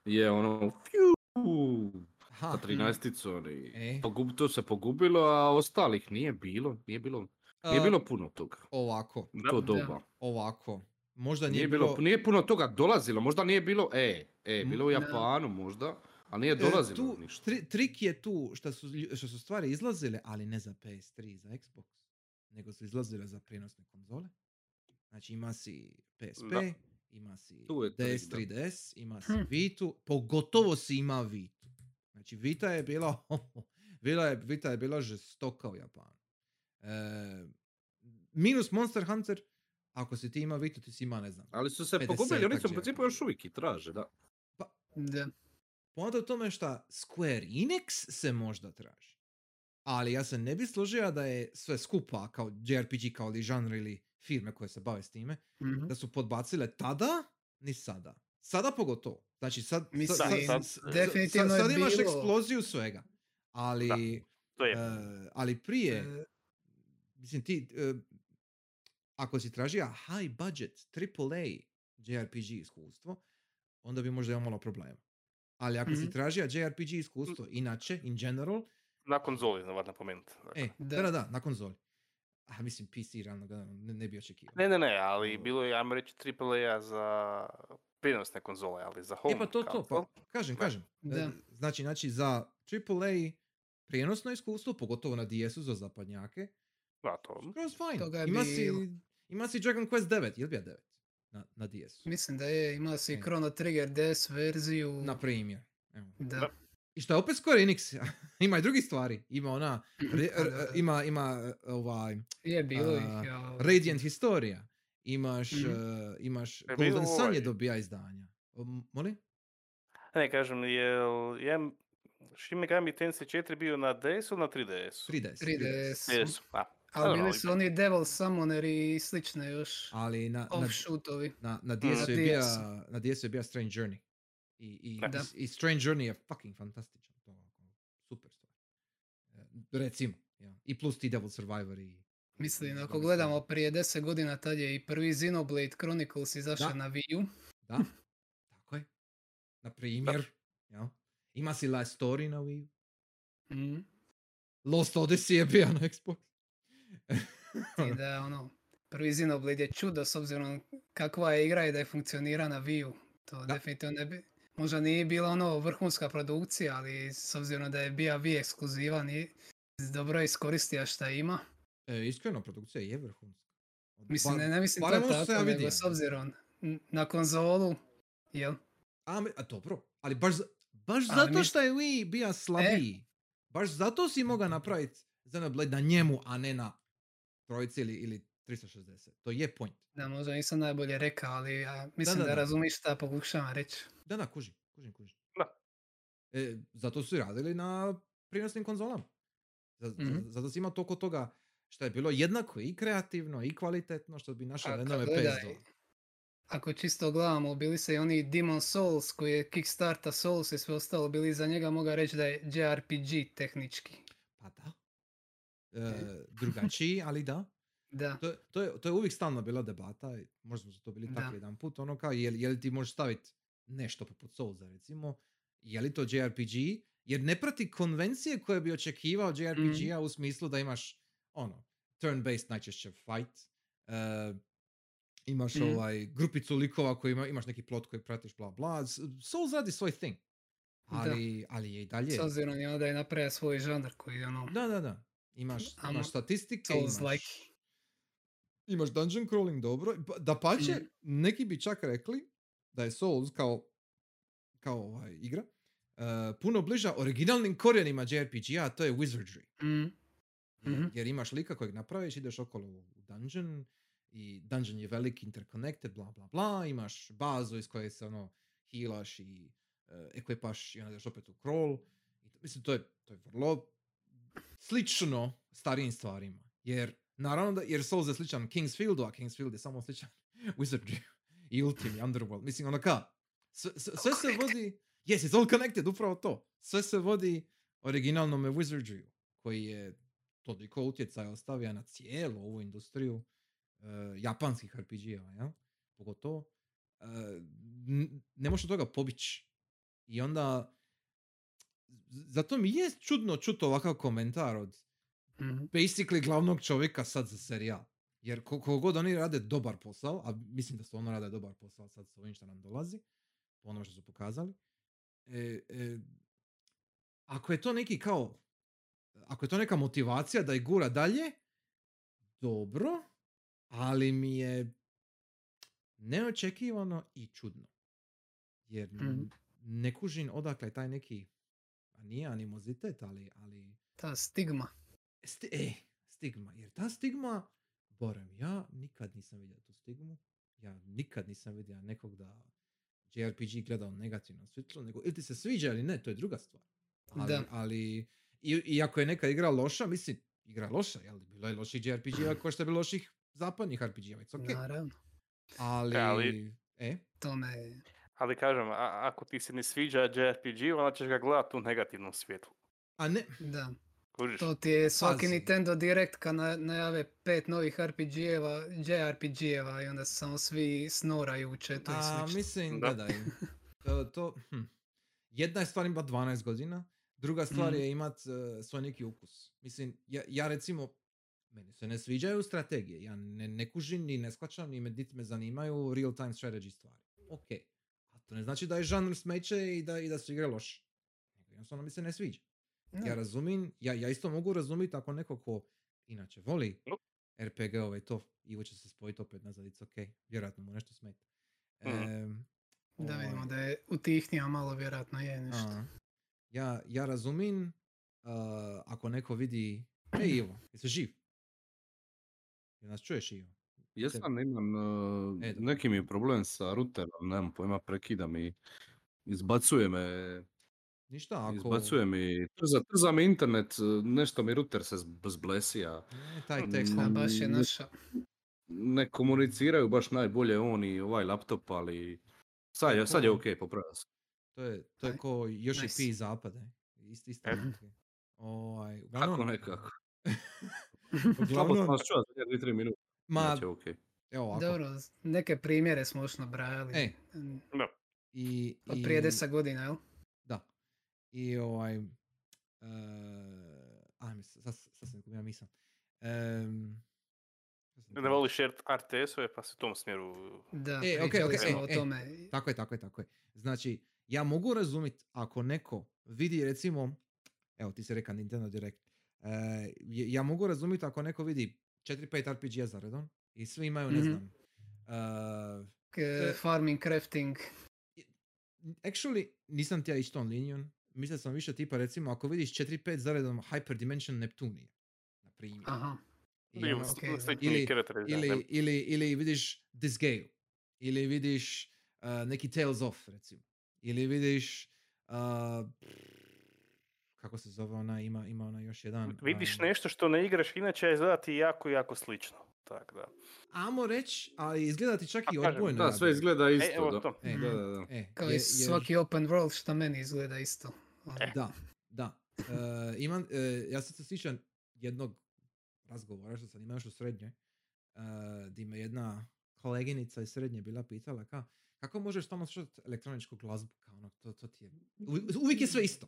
je ono, fiu, ha, sa 13 i E. pogub, to se pogubilo, a ostalih nije bilo, nije bilo, nije a, bilo puno toga. ovako, To Da. doba. ovako. Možda Nije, nije, bilo, nije puno toga dolazilo, možda nije bilo, e, e, Mm, bilo u. Japanu možda, ali nije E, dolazilo tu, ništa. tri- trik je tu što su, što su stvari izlazile, ali ne za PS3 i za Xbox, nego su izlazile za prijenosne konzole. Znači ima si PSP, Da. ima si Tu je trik, DS, da. 3DS, ima si Hm. Vitu, pogotovo si ima Vitu. Znači Vita je bila, bila je, Vita je bila žestoka u Japanu. E, minus Monster Hunter, ako si ti ima Vitu, ti si ima, ne znam, Ali su se 50-ak pogubili, oni su u principu još uvijek i traže, da. Da. Poanta u tome što Square Enix se možda traži. Ali ja se ne bi složio da je sve skupa kao JRPG, kao li žanr ili firme koje se bave s time, Mhm. da su podbacile tada, ni sada. Sada pogotovo. Znači sad, Mislim, sad, sad, sad- sad- definitivno sad, je imaš bilo- eksploziju svega. Ali, To je. e, ali prije, mislim ti, e, ako si tražio high budget, AAA JRPG iskustvo, onda bi možda imao malo problema. Ali ako si Mhm. tražio JRPG iskustvo, inače, in general, Na konzoli, znam napomenuti. Dakle. e, Da. da, da, da, na konzoli. A mislim, PC realno gledano, ne, ne bi očekivao. Ne, ne, ne, ali bilo je, ajmo reći, AAA za prijenosne konzole, ali za home E pa to, to, pa kažem, Da. kažem. Da. E, Znači, znači za AAA prijenosno iskustvo, pogotovo na DS-u za zapadnjake, Da, to. skroz. Toga je Ima si, ima si Dragon Quest 9, jel bi ja 9? Na, na DS-u. Mislim da je, ima si E. Chrono Trigger DS verziju. Na primjer. Evo. Da. Da. I što je opet Square Enix, ima i drugih stvari. Ima ona, re- Pa r- da. ima, ima uh, ovaj, Je bilo ih. a, ja, Radiant Historia. Imaš, Mhm. uh, imaš Je Golden Sun je dobija izdanja. Molim? Ne, kažem, je je Shin Megami Tensei 4 bio na DS-u ili na 3DS-u? 3DS. 3DS. DS. A, Ali dobro, bili ali- su oni Devil Summoner i slične još Ali na, na, offshootovi. na, na Mm. DS-u je Na DS-u. na DS-u je bija Strange Journey. I, i, Da. i, i Strange Journey je fucking fantastičan. To super stvar. E, Recimo. Ja. I plus ti Devil Survivor i... Mislim, ako gledamo prije 10 godina, tad je i prvi Xenoblade Chronicles izašao na Wii U. Da, tako je. Na primjer. Ja. Ima si Last Story na Wii. U. Mhm. Lost Odyssey je bio na Xbox. I da, ono, prvi Xenoblade je čudo s obzirom kakva je igra i da je funkcionira na Wii. To Da. definitivno ne bi, možda nije bila ono vrhunska produkcija, ali s obzirom da je bio Wii ekskluzivan i dobro iskoristio šta ima. E, iskreno, produkcija je vrhunska. Mislim, Ba- ne, ne mislim to ono sam ja tako, nego s obzirom na konzolu, jel? A, a dobro, ali baš, baš Ali zato što je Wii bija slabiji. Baš zato si mogao napraviti Xenoblade na njemu, a ne na trojici ili, ili 360. To je point. Da, možda nisam najbolje rekao, ali ja mislim da, da, da. razumiš šta pokušavam reći. Da, da, kužim, kužim, kužim. Da. E, zato su i radili na prinosnim konzolama. Mhm. Zato si imao toliko toga što je bilo jednako i kreativno i kvalitetno što bi našao na jednome gledaj, PS2. Ako čisto gledamo, bili se i oni Demon Souls koji je Kickstarta Souls i sve ostalo, bili za njega moga reći da je JRPG tehnički. Pa da. E, drugačiji, ali da. Da, To, to, je, to je uvijek stalno bila debata, možda smo to bili Da. takvi jedan put, ono kao, je, je li ti možeš staviti nešto poput Soulsa, recimo, je li to JRPG, jer ne prati konvencije koje bi očekivao JRPG-a u smislu da imaš, ono, turn-based najčešće fight, e, imaš Mhm. ovaj grupicu likova koji ima, imaš neki plot koji pratiš, bla bla. Souls radi svoj thing. Da. Ali, ali je i dalje. s obzirom je onda je napravio svoj žanr koji je ono Da, da, da. Imaš, imaš statistike, imaš, like. imaš dungeon crawling dobro. Da pače, Mhm. neki bi čak rekli da je Souls kao, kao ovaj, igra uh, puno bliža originalnim korijenima JRPG-a, a to je wizardry. Mm, Jer, Mhm. jer imaš lika kojeg napraviš, ideš okolo u dungeon i dungeon je velik, interconnected, bla bla bla, imaš bazu iz koje se ono healaš i uh, ekvipaš i onda ideš opet u crawl. I, to- mislim, to je, to je vrlo slično starijim stvarima. Jer, naravno da, jer Souls je sličan Kingsfieldu, a Kingsfield je samo sličan Wizardry i Ultim i Underworld. Mislim, ono ka, sve, sve, se vodi, yes, it's all connected, upravo to. Sve se vodi originalnome Wizardryu, koji je toliko utjecaja ostavio na cijelu ovu industriju uh, japanskih RPG-eva, jel? Pogotovo. Uh, ne možeš od toga pobići. I onda, zato mi je čudno čuti ovakav komentar od mhm. basically glavnog čovjeka sad za serijal. Jer koliko god oni rade dobar posao, a mislim da stvarno rade dobar posao sad s ovim što nam dolazi, po onome što su pokazali, e, e, ako je to neki kao, ako je to neka motivacija da ih gura dalje, dobro, ali mi je neočekivano i čudno. Jer Mhm. n- ne kužim odakle je taj neki, a nije animozitet, ali, ali Ta stigma. Sti- e, stigma. Jer ta stigma, barem ja nikad nisam vidio tu stigmu. Ja nikad nisam vidio nekog da JRPG gleda u negativnom svjetlu, nego ili ti se sviđa ili ne, to je druga stvar. Ali, Da. ali i, i ako je neka igra loša, mislim, igra loša, jel? Bilo je loših JRPG-a kao što je bilo loših zapadnih RPG-a, it's okay. Naravno. Ali, ali- e, To me... Ali kažem, a, ako ti se ne sviđa JRPG, onda ćeš ga gledati u negativnom svjetlu. a ne, Da. Kužiš? To ti je svaki Pazi. Nintendo Direct kad na- najave pet novih RPG-eva, JRPG-eva i onda se samo svi snoraju u chatu i A, mislim, Da. gledaj, to, to, hm. jedna je stvar imat 12 godina, druga stvar Mhm. je imat uh, svoj neki ukus. Mislim, ja, ja recimo, meni se ne sviđaju strategije, ja ne, ne kužim ni ne shvaćam, ni me, niti me zanimaju real time strategy stvari. Ok, to ne znači da je žanr smeće i da, i da su igre loše. Jednostavno mi se ne sviđa. Da. Ja razumim, ja, ja isto mogu razumjeti ako neko ko inače voli. RPG-ove i to, Ivo će se spojiti opet nazad, it's ok, vjerojatno mu nešto smeta. Mhm. Em, Da vidimo ovaj, da je utihnio malo, vjerojatno je nešto. a, ja, ja razumim uh, ako neko vidi, ej Ivo, jesi živ? Jel nas čuješ Ivo? Jesam, imam, uh, E, dobro. neki mi je problem sa routerom, nemam pojma, prekida mi, izbacuje me, Ništa, ako... izbacuje mi, trza, trza mi internet, uh, nešto mi router se zb- zblesija, Ne, taj Mm, tekst. A baš je naša. ne komuniciraju baš najbolje on i ovaj laptop, ali sad je, sad je ok, popravio sam. To je, to je ko još nice. i pi zapade. Isti, isti. E. Ovaj, Kako uglavnom, nekako. Slabo uglavnom, sam vas čuo, dvije, tri minute, ma, znači ok. evo ovako. Dobro, neke primjere smo još nabrajali. E, Mm, I, Od i- prije 10 godina, jel? Da. I ovaj... Uh, a, mis, sad, sad sam ja misam. Um, Ne voliš RTS-ove, pa se u tom smjeru... Da, E, ok, pričali ok, smo e, o e. tome. Tako je, tako je, tako je. Znači, ja mogu razumjeti ako neko vidi recimo, evo ti si rekao Nintendo Direct, E, ja mogu razumjeti ako neko vidi 4-5 RPG-a za redom i svi imaju, ne Mhm. znam, e, K- farming, crafting. actually, nisam ti ja ići tom linijom. Mislio sam više tipa, recimo, ako vidiš 4-5 za redom Hyperdimension Neptunije, na primjer. Aha. I Ili ono- slični Ili- ili, ili, ili vidiš Disgaea, ili vidiš uh, neki Tales of, recimo. Ili vidiš, uh, kako se zove ona, ima, ima ona još jedan. Vidiš um, nešto što ne igraš, inače je izgledati jako, jako slično. Tak da. Amo reći, ali izgleda ti čak A i odbojno. Da, sve izgleda isto. evo da. to. E, Da, da, da. e, Kao je- i svaki open world što meni izgleda isto. E. Da, da. E, imam, e, ja sad se sjećam jednog razgovora što sam imao još u srednjoj, uh, di me jedna koleginica iz srednje bila pitala ka, kako možeš stalno slušati elektroničku glazbu, kao ono, to, to ti je, uvijek, uvijek je sve isto.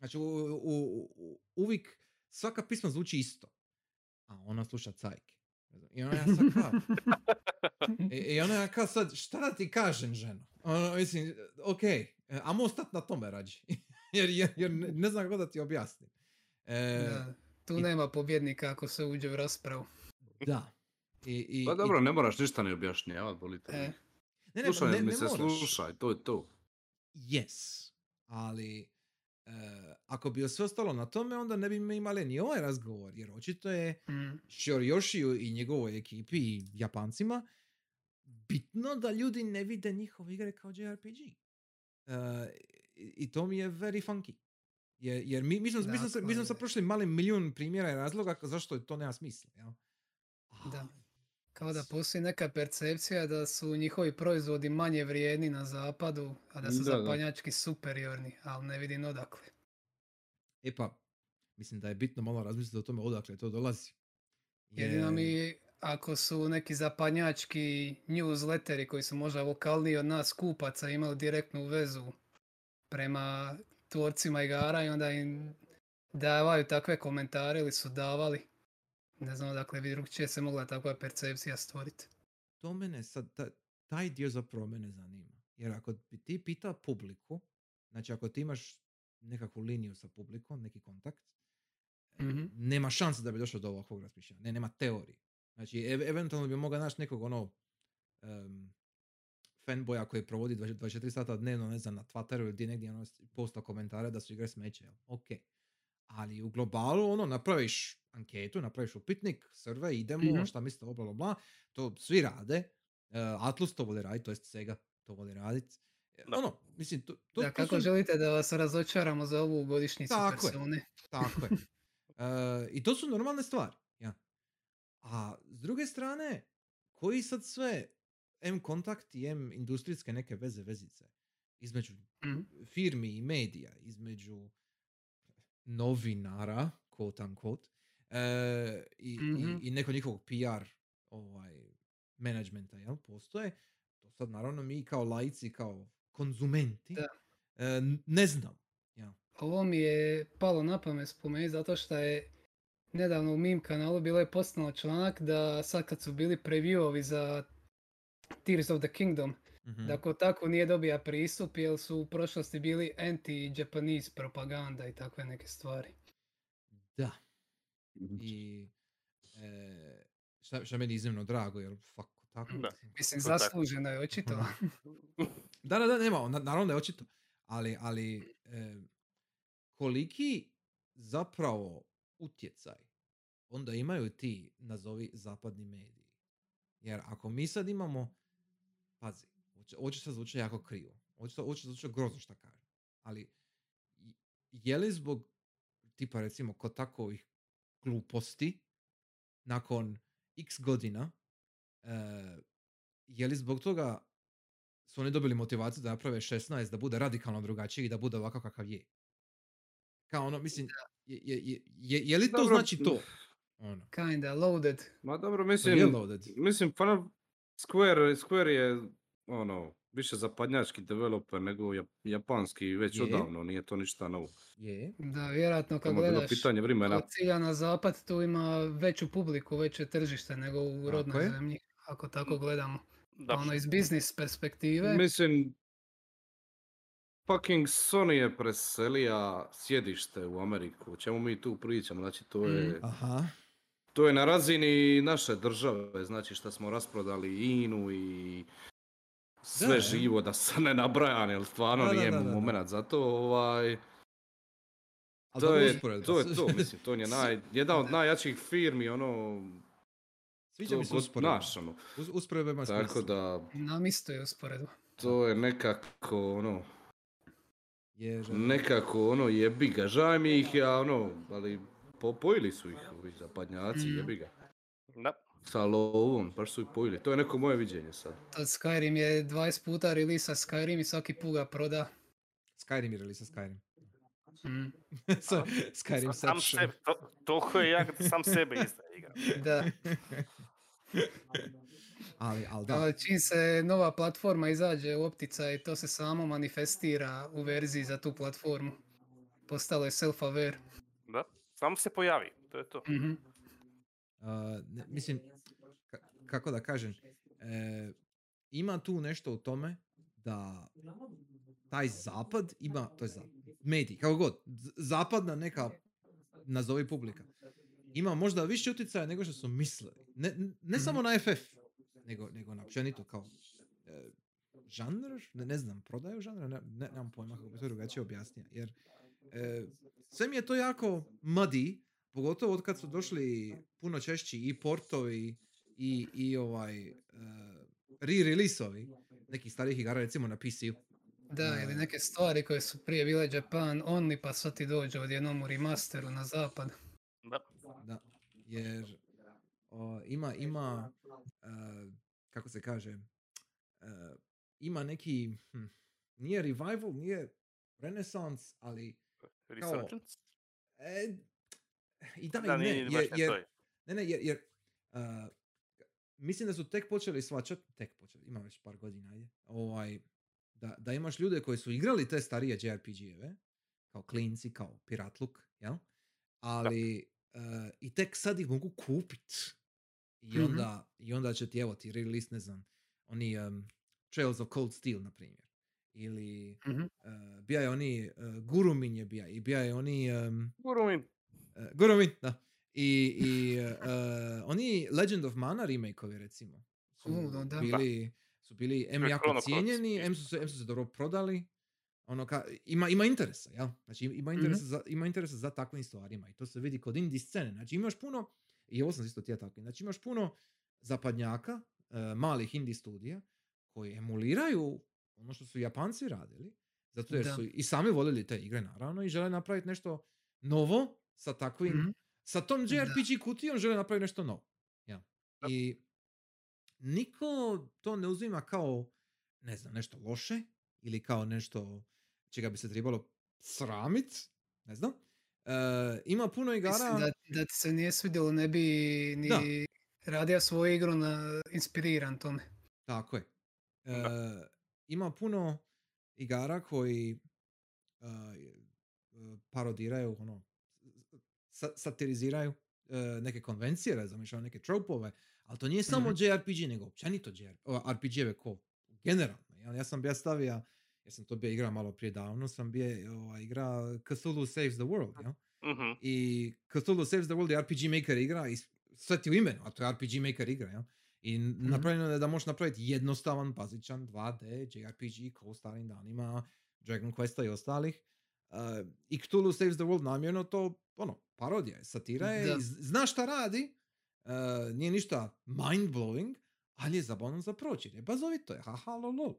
Znači, u, u, u- uvijek svaka pisma zvuči isto. A ona sluša cajke. I ona ja sad kao, i, i ona ja kao sad, šta da ti kažem, ženo? Ono, mislim, ok, amo ostat na tome rađi. jer, jer, jer ne, ne znam kako da ti objasnim. E, Da. Tu i- nema pobjednika ako se uđe u raspravu. da. I, i, Pa i- dobro, ne moraš ništa ni objašnjavati, bolite. E. ne, ne, Slušaj, ne, mi ne se moraš. slušaj, to je to. Yes, ali e, ako bi sve ostalo na tome, onda ne bi mi imali ni ovaj razgovor, jer očito je Mm. Shoryoshiju i njegovoj ekipi i Japancima bitno da ljudi ne vide njihove igre kao JRPG. E, i, to mi je very funky. Jer, jer mi, mi, smo, mi, smo, mi smo Dakle- prošli mali milijun primjera i razloga zašto to nema smisla. Jel? Da. Kao da postoji neka percepcija da su njihovi proizvodi manje vrijedni na zapadu, a da su Da, da. zapadnjački superiorni, ali ne vidim odakle. E pa, mislim da je bitno malo razmisliti o tome odakle to dolazi. Jedino Jer- mi, ako su neki zapadnjački newsletteri koji su možda lokalniji od nas kupaca imali direktnu vezu prema tvorcima igara i onda im davaju takve komentare ili su davali. Ne znam odakle bi drugčije se mogla takva percepcija stvoriti. to mene sad, ta- taj dio zapravo mene zanima. Jer ako bi ti pitao publiku, znači ako ti imaš nekakvu liniju sa publikom, neki kontakt, Mhm. nema šanse da bi došao do ovakvog razmišljanja. Ne, nema teorije. Znači, ev- eventualno bi mogao naći nekog ono um, fanboja koji provodi 20 24 sata dnevno, ne znam, na Twitteru ili gdje negdje ono posta komentare da su igre smeće. jel? Ok. Ali u globalu, ono, napraviš anketu, napraviš upitnik, survey, idemo, Mhm. šta mislite, bla, bla, bla, to svi rade. Uh, Atlus to voli raditi, to jest Sega to voli raditi. Da. Ono, mislim, to, to, da, to kako su- želite da vas razočaramo za ovu godišnjicu Tako je. persone? Tako je. E, I to su normalne stvari. Ja. A s druge strane, koji sad sve M kontakti, M industrijske neke veze, vezice između Mhm. firmi i medija, između novinara, quote unquote, e, i, Mhm. i, i neko njihovog PR ovaj, managementa, jel, postoje, to sad naravno mi kao laici, kao konzumenti, Da. e, n- ne znam. Ja. Ovo mi je palo na pamet spomenuti zato što je nedavno u mim kanalu bilo je postalo članak da sad kad su bili previewovi za Tears of the Kingdom, Mhm. da ko tako nije dobija pristup jer su u prošlosti bili anti-Japanese propaganda i takve neke stvari. Da. I e, šta, šta meni je iznimno drago, jer fuck, tako. Da. mislim. Zasluženo je očito. Da, da, da, nema, na- naravno da je očito. Ali, ali e, koliki zapravo utjecaj onda imaju ti, nazovi, zapadni mediji. Jer ako mi sad imamo, pazi, će sad zvuči jako krivo. Ovo će, ovo će zvuči grozno šta kažem. Ali, je li zbog, tipa recimo, kod takovih gluposti, nakon x godina, e, je li zbog toga su oni dobili motivaciju da naprave 16, da bude radikalno drugačiji i da bude ovakav kakav je. Kao ono, mislim, je, je, je, je, je li to Dobro, znači to? Ono, Kinda loaded. Ma dobro, je mislim, loaded. mislim, pa na- Square, Square je, ono, više zapadnjački developer nego jap- japanski već Je. odavno, nije to ništa novo. Je. Da, vjerojatno kad Samo bilo gledaš pitanje vremena. cilja na zapad, tu ima veću publiku, veće tržište nego u Tako rodnoj je. zemlji, ako tako gledamo. Da, Ono iz biznis perspektive. Mislim, fucking Sony je preselija sjedište u Ameriku. O čemu mi tu pričamo? Znači, to je, Mhm. Aha. to je na razini naše države, znači što smo rasprodali INU i sve Da, živo, da se ne nabrajam, jer stvarno Da, nije da, mu da, da. moment za to, ovaj, Ali to je, to je to, mislim, to je naj, jedna od najjačih firmi, ono, Sviđa mi se usporedba. naš, ono. Us- Usporedba ima Tako smisla. da, Nam isto je usporedba. to je nekako, ono, Jer, nekako, ono, jebi ga, žaj mi ih, ja, ono, ali po, pojili su ih, ovi zapadnjaci, Mm. jebi ga. Da. Sa lovom, baš su ih pojili, to je neko moje viđenje sad. Skyrim je 20 puta releasa Skyrim i svaki put ga proda. Skyrim je release Skyrim. Mm. so, Skyrim Sam sebe, to, toliko je jak da sam sebe izdaje igra. Da, ali, ali da. ali čim se nova platforma izađe u opticaj, to se samo manifestira u verziji za tu platformu. Postalo je self-aware. Da. Samo se pojavi, to je to. Mhm. Uh, ne- mislim, ka- kako da kažem, e, ima tu nešto u tome da taj zapad ima, to je zapad, mediji, kako god, zapadna neka, nazovi publika, ima možda više utjecaja nego što su mislili. Ne, ne samo na FF, nego, nego na općenito kao e, žanr, ne, ne znam, prodaju žanra, ne, ne, nemam pojma kako bi to drugačije objasnio, jer e, sve mi je to jako muddy, pogotovo od kad su došli puno češći i portovi i, i ovaj e, re-release-ovi nekih starih igara recimo na PC-u. Da, ili E. neke stvari koje su prije bile Japan only, pa sad ti dođe odjednom u remasteru na zapad. Da. Da, jer o, ima, ima e, kako se kaže, e, ima neki, hm, nije revival, nije renaissance, ali Resurgence? e, i da, Da, i ne, nije jer, jer. Ne, ne, jer, jer uh, mislim da su tek počeli svačat, tek počeli, ima već par godina, ajde, ovaj, da, da imaš ljude koji su igrali te starije JRPG-eve, kao klinci, kao Piratluk, jel? Ali uh, i tek sad ih mogu kupit. I Mhm. onda, i onda će ti, evo ti release, ne znam, oni um, Trails of Cold Steel, na primjer. Ili Mhm. uh, bija je oni, uh, Gurumin je bija, i bija je oni, um, Gurumin. Uh, Gurumin, da. I, i uh, oni Legend of Mana remake-ovi recimo su da, da. bili, su bili M jako cijenjeni. M su, se, M su se dobro prodali. Ono ka, ima, ima interesa, jel? Znači ima interesa, za, ima interesa za takvim stvarima i to se vidi kod indie scene. Znači imaš puno, i ovo sam isto tija takvi, znači imaš puno zapadnjaka, uh, malih indie studija koji emuliraju ono što su Japanci radili, zato jer Da. su i sami voljeli te igre naravno i žele napraviti nešto novo sa takvim, Mhm. sa tom Da. JRPG kutijom žele napraviti nešto novo. Ja. Da. I niko to ne uzima kao, ne znam, nešto loše ili kao nešto čega bi se trebalo sramit, ne znam. E, ima puno igara... Mislim da, da ti se nije svidjelo, ne bi ni Da. radio svoju igru na inspiriran tome. Tako je. E, ima puno igara koji e, e, parodiraju, ono, satiriziraju e, neke konvencije, razumiješ, neke tropove, ali to nije samo Mhm. JRPG, nego općenito RPG-eve ko generalno. jel? Ja sam bio stavio, ja sam to bio igra malo prije davno, sam bio ovaj, igra Cthulhu Saves the World, jel? Mhm. I Cthulhu Saves the World je RPG Maker igra i sve ti u imenu, a to je RPG Maker igra, jel? I n- napravljeno je da možeš napraviti jednostavan, bazičan 2D JRPG ko u starim danima Dragon Questa i ostalih. Uh, I Cthulhu Saves the World namjerno to, ono, parodija je, satira je, Da. i zna šta radi, uh, nije ništa mind-blowing, ali je zabavno za proći, je bazovito je, haha, lol. Uh,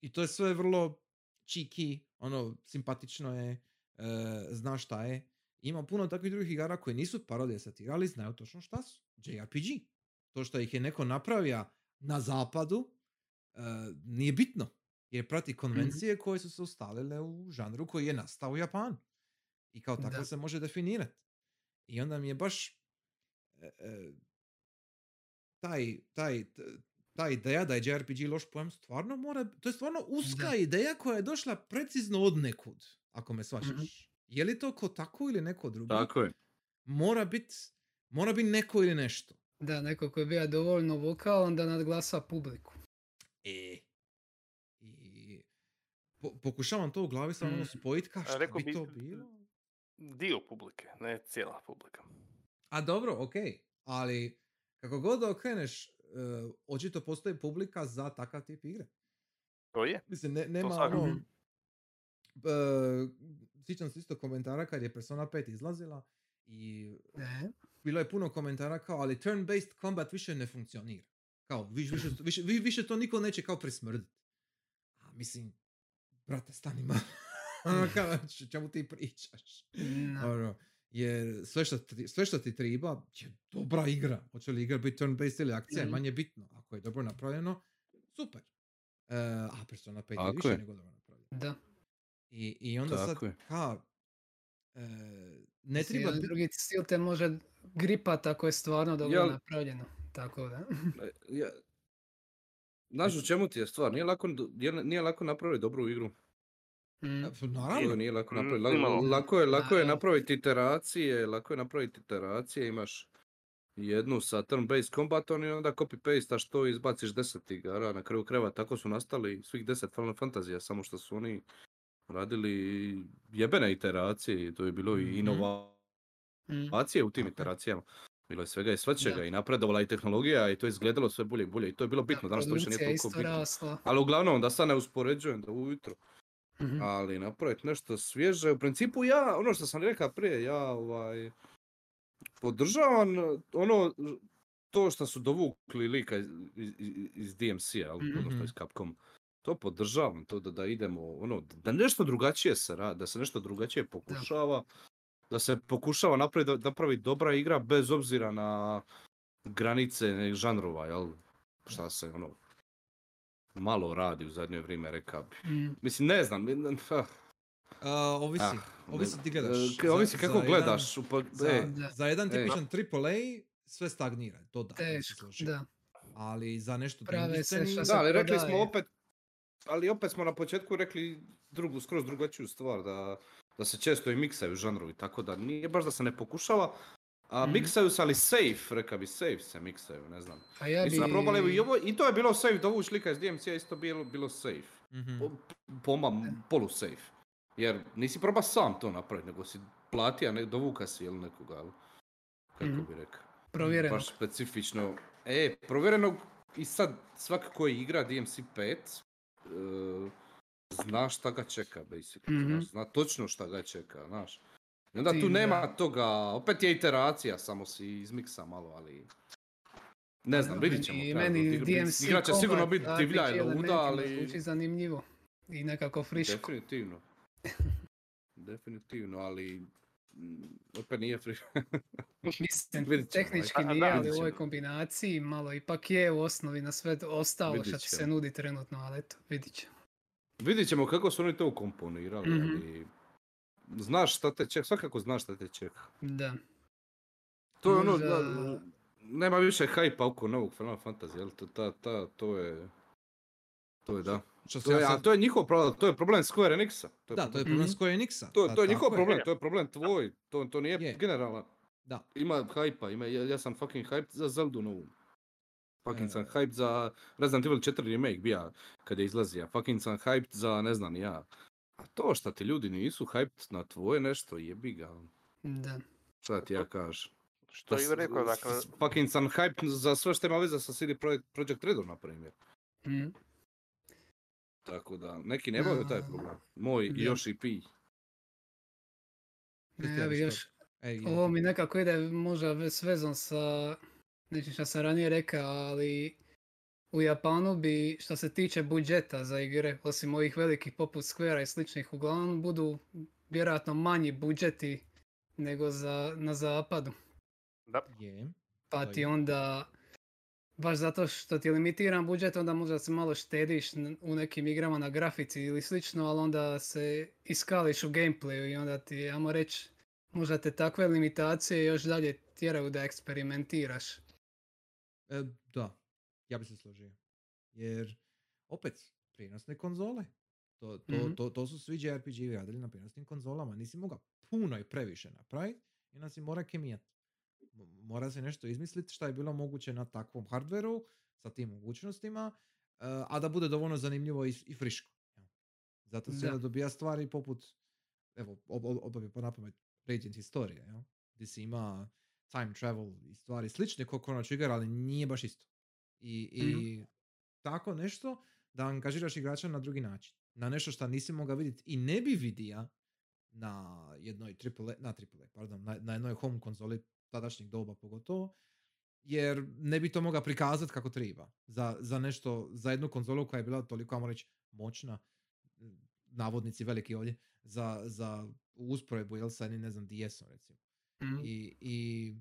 I to je sve vrlo cheeky, ono, simpatično je, uh, zna šta je. Ima puno takvih drugih igara koje nisu parodije satira, ali znaju točno šta su. JRPG. To što ih je neko napravio na zapadu, uh, nije bitno. Jer prati konvencije koje su se ustalile u žanru koji je nastao u Japanu. I kao tako Da. se može definirati. I onda mi je baš e, e, taj, taj, t- ta ideja da je JRPG loš pojam stvarno mora, to je stvarno uska Da. ideja koja je došla precizno od nekud, ako me. Mhm. Je li to ko tako ili neko drugi? Tako je. Mora biti mora bit neko ili nešto. Da, neko koji je bio dovoljno vokalan da nadglasa publiku. E. Po- pokušavam to u glavi samo Mm. spojiti, ka šta Rekao bi bi- to bilo? Dio publike, ne cijela publika. A dobro, ok, ali kako god da okreneš, e, očito postoji publika za takav tip igre. To je. Mislim, ne, nema ono... e, sjećam se isto komentara kad je Persona 5 izlazila i Ne. bilo je puno komentara kao, ali turn-based combat više ne funkcionira. Kao, viš, više, više, vi- više to niko neće kao prismrditi. A mislim, brate, stani malo. Ono kao, čemu ti pričaš? No. Ono, jer sve što, ti, sve što ti treba je dobra igra. Hoće li igra biti turn-based ili akcija, Mhm. manje bitno. Ako je dobro napravljeno, super. E, a Persona 5 je više je. nego dobro napravljeno. Da. I, i onda sad, Tako je. ka, e, ne treba biti... drugi stil te može gripat ako je stvarno dobro Jel- napravljeno. Tako da. E, Ja, znaš u čemu ti je stvar? Nije lako, nije, nije lako napraviti dobru igru. Mm. To Naravno, nije lako Mm, napraviti. La- nimalo. lako je, lako je napraviti iteracije, lako je napraviti iteracije, imaš jednu sa turn-based combatom i onda copy-pastaš to i izbaciš deset igara. Na kraju kreva tako su nastali svih deset Final Fantasy, samo što su oni radili jebene iteracije to je bilo i Mhm. inovacije Mm. u tim iteracijama. Bilo je svega i svačega Da. i napredovala i tehnologija i to je izgledalo sve bolje i bolje i to je bilo bitno, danas to više nije toliko bitno. rasla. Ali uglavnom da sad ne uspoređujem da ujutro, Mhm. ali napraviti nešto svježe. U principu ja, ono što sam rekao prije, ja ovaj, podržavam ono to što su dovukli lika iz, iz, iz- DMC-a, Mhm. odnosno iz Capcom. To podržavam, to da, da idemo, ono, da nešto drugačije se radi, da se nešto drugačije pokušava, da se pokušava napraviti, napraviti dobra igra bez obzira na granice žanrova, jel? Šta se, ono, malo radi u zadnje vrijeme, rekao bi. Mm. Mislim, ne znam, A, ovisi, ah, ovisi ti gledaš. e, Za- ovisi kako za gledaš. upo- Za, e, Da. za jedan Ej. tipičan AAA sve stagnira, to da. Teško, da. Ali za nešto Prave se da, ali rekli smo opet, ali opet smo na početku rekli drugu, skroz drugačiju stvar, da, da se često i miksaju žanrovi, tako da nije baš da se ne pokušava, a Mhm. miksaju se, ali safe, reka bi safe se miksaju, ne znam. A ja bi... probali i ovo, i to je bilo safe, dovuć lika iz DMC-a isto bilo, bilo safe. Mhm. Po, poma, polu safe. Jer nisi proba sam to napraviti, nego si platija, ne, dovuka si ili nekoga, ali, kako Mhm. bi rekao. Provjereno. Baš specifično. E, provjerenog i sad svak koji igra DMC5 e, zna šta ga čeka, basically. Mhm. znaš, Zna točno šta ga čeka, znaš. I onda tu nema toga, opet je iteracija, samo si izmiksa malo, ali... Ne znam, vidit ćemo. Treba meni DMC Igra će sigurno biti divlja i luda, ali... Zvuči zanimljivo. I nekako friško. Definitivno. Definitivno, ali... mm, Opet nije friško. Mislim, tehnički nije, ali u ovoj kombinaciji malo ipak je u osnovi na sve ostalo što ti se nudi trenutno, ali eto, vidit ćemo. Vidit ćemo kako su oni to ukomponirali, Mhm. ali... Znaš šta te čeka, svakako znaš šta te čeka. Da. To je ono, da, nema više hajpa oko novog Final Fantasy, jel? To, ta, ta, to je... To je da. Što To je, ja a to je njihov problem, to je problem Square Enixa. To je Da, to je problem. problem. Square Enixa. To, to je njihov problem, to je problem tvoj, to, to nije Je. generalan. Da. Ima hajpa, ima, ja, ja sam fucking hyped za Zeldu novu. Fucking sam hyped za Resident Evil 4 remake bija kad je izlazio. Fucking sam hyped za ne znam ja. A to što ti ljudi nisu hyped na tvoje nešto jebi ga. Da. Šta ti ja kažem? Što je i rekao, dakle, Fucking sam hyped za sve što ima veze sa CD Projekt, Projekt Redom, na primjer. Mm. Tako da, neki nemaju taj A, problem. Moj i da. još i pi. Ne, ja bi još, ovo mi nekako ide možda ve- s vezom sa nečim što sam ranije rekao, ali u Japanu bi, što se tiče budžeta za igre, osim ovih velikih poput Square i sličnih, uglavnom budu vjerojatno manji budžeti nego za, na zapadu. da. Pa ti onda, baš zato što ti je limitiran budžet, onda možda se malo štediš u nekim igrama na grafici ili slično, ali onda se iskališ u gameplayu i onda ti, ajmo reći, možda te takve limitacije još dalje tjeraju da eksperimentiraš. E, da, ja bi se složio. Jer, opet, prijenosne konzole. To, to, Mhm. to, to su svi JRPG radili na prijenosnim konzolama. Nisi mogao puno i previše napraviti i onda si mora kemijat. Mora se nešto izmisliti šta je bilo moguće na takvom hardveru sa tim mogućnostima, e, a da bude dovoljno zanimljivo i, i friško. Zato se Da. dobija stvari poput, evo, ob, ob, obavio po napamet Radiant Historija, jel? Gdje se ima time travel i stvari slične kao Chrono Trigger, ali nije baš isto. I, i tako nešto da angažiraš igrača na drugi način. Na nešto što nisi mogao vidjeti i ne bi vidio na jednoj AAA, na AAA, pardon, na, na jednoj home konzoli tadašnjeg doba pogotovo, jer ne bi to mogao prikazati kako treba. Za, za nešto, za jednu konzolu koja je bila toliko, ajmo reći, moćna, navodnici veliki ovdje, za, za usporedbu, jel, sa jednim, ne znam, DS-om, recimo. I, I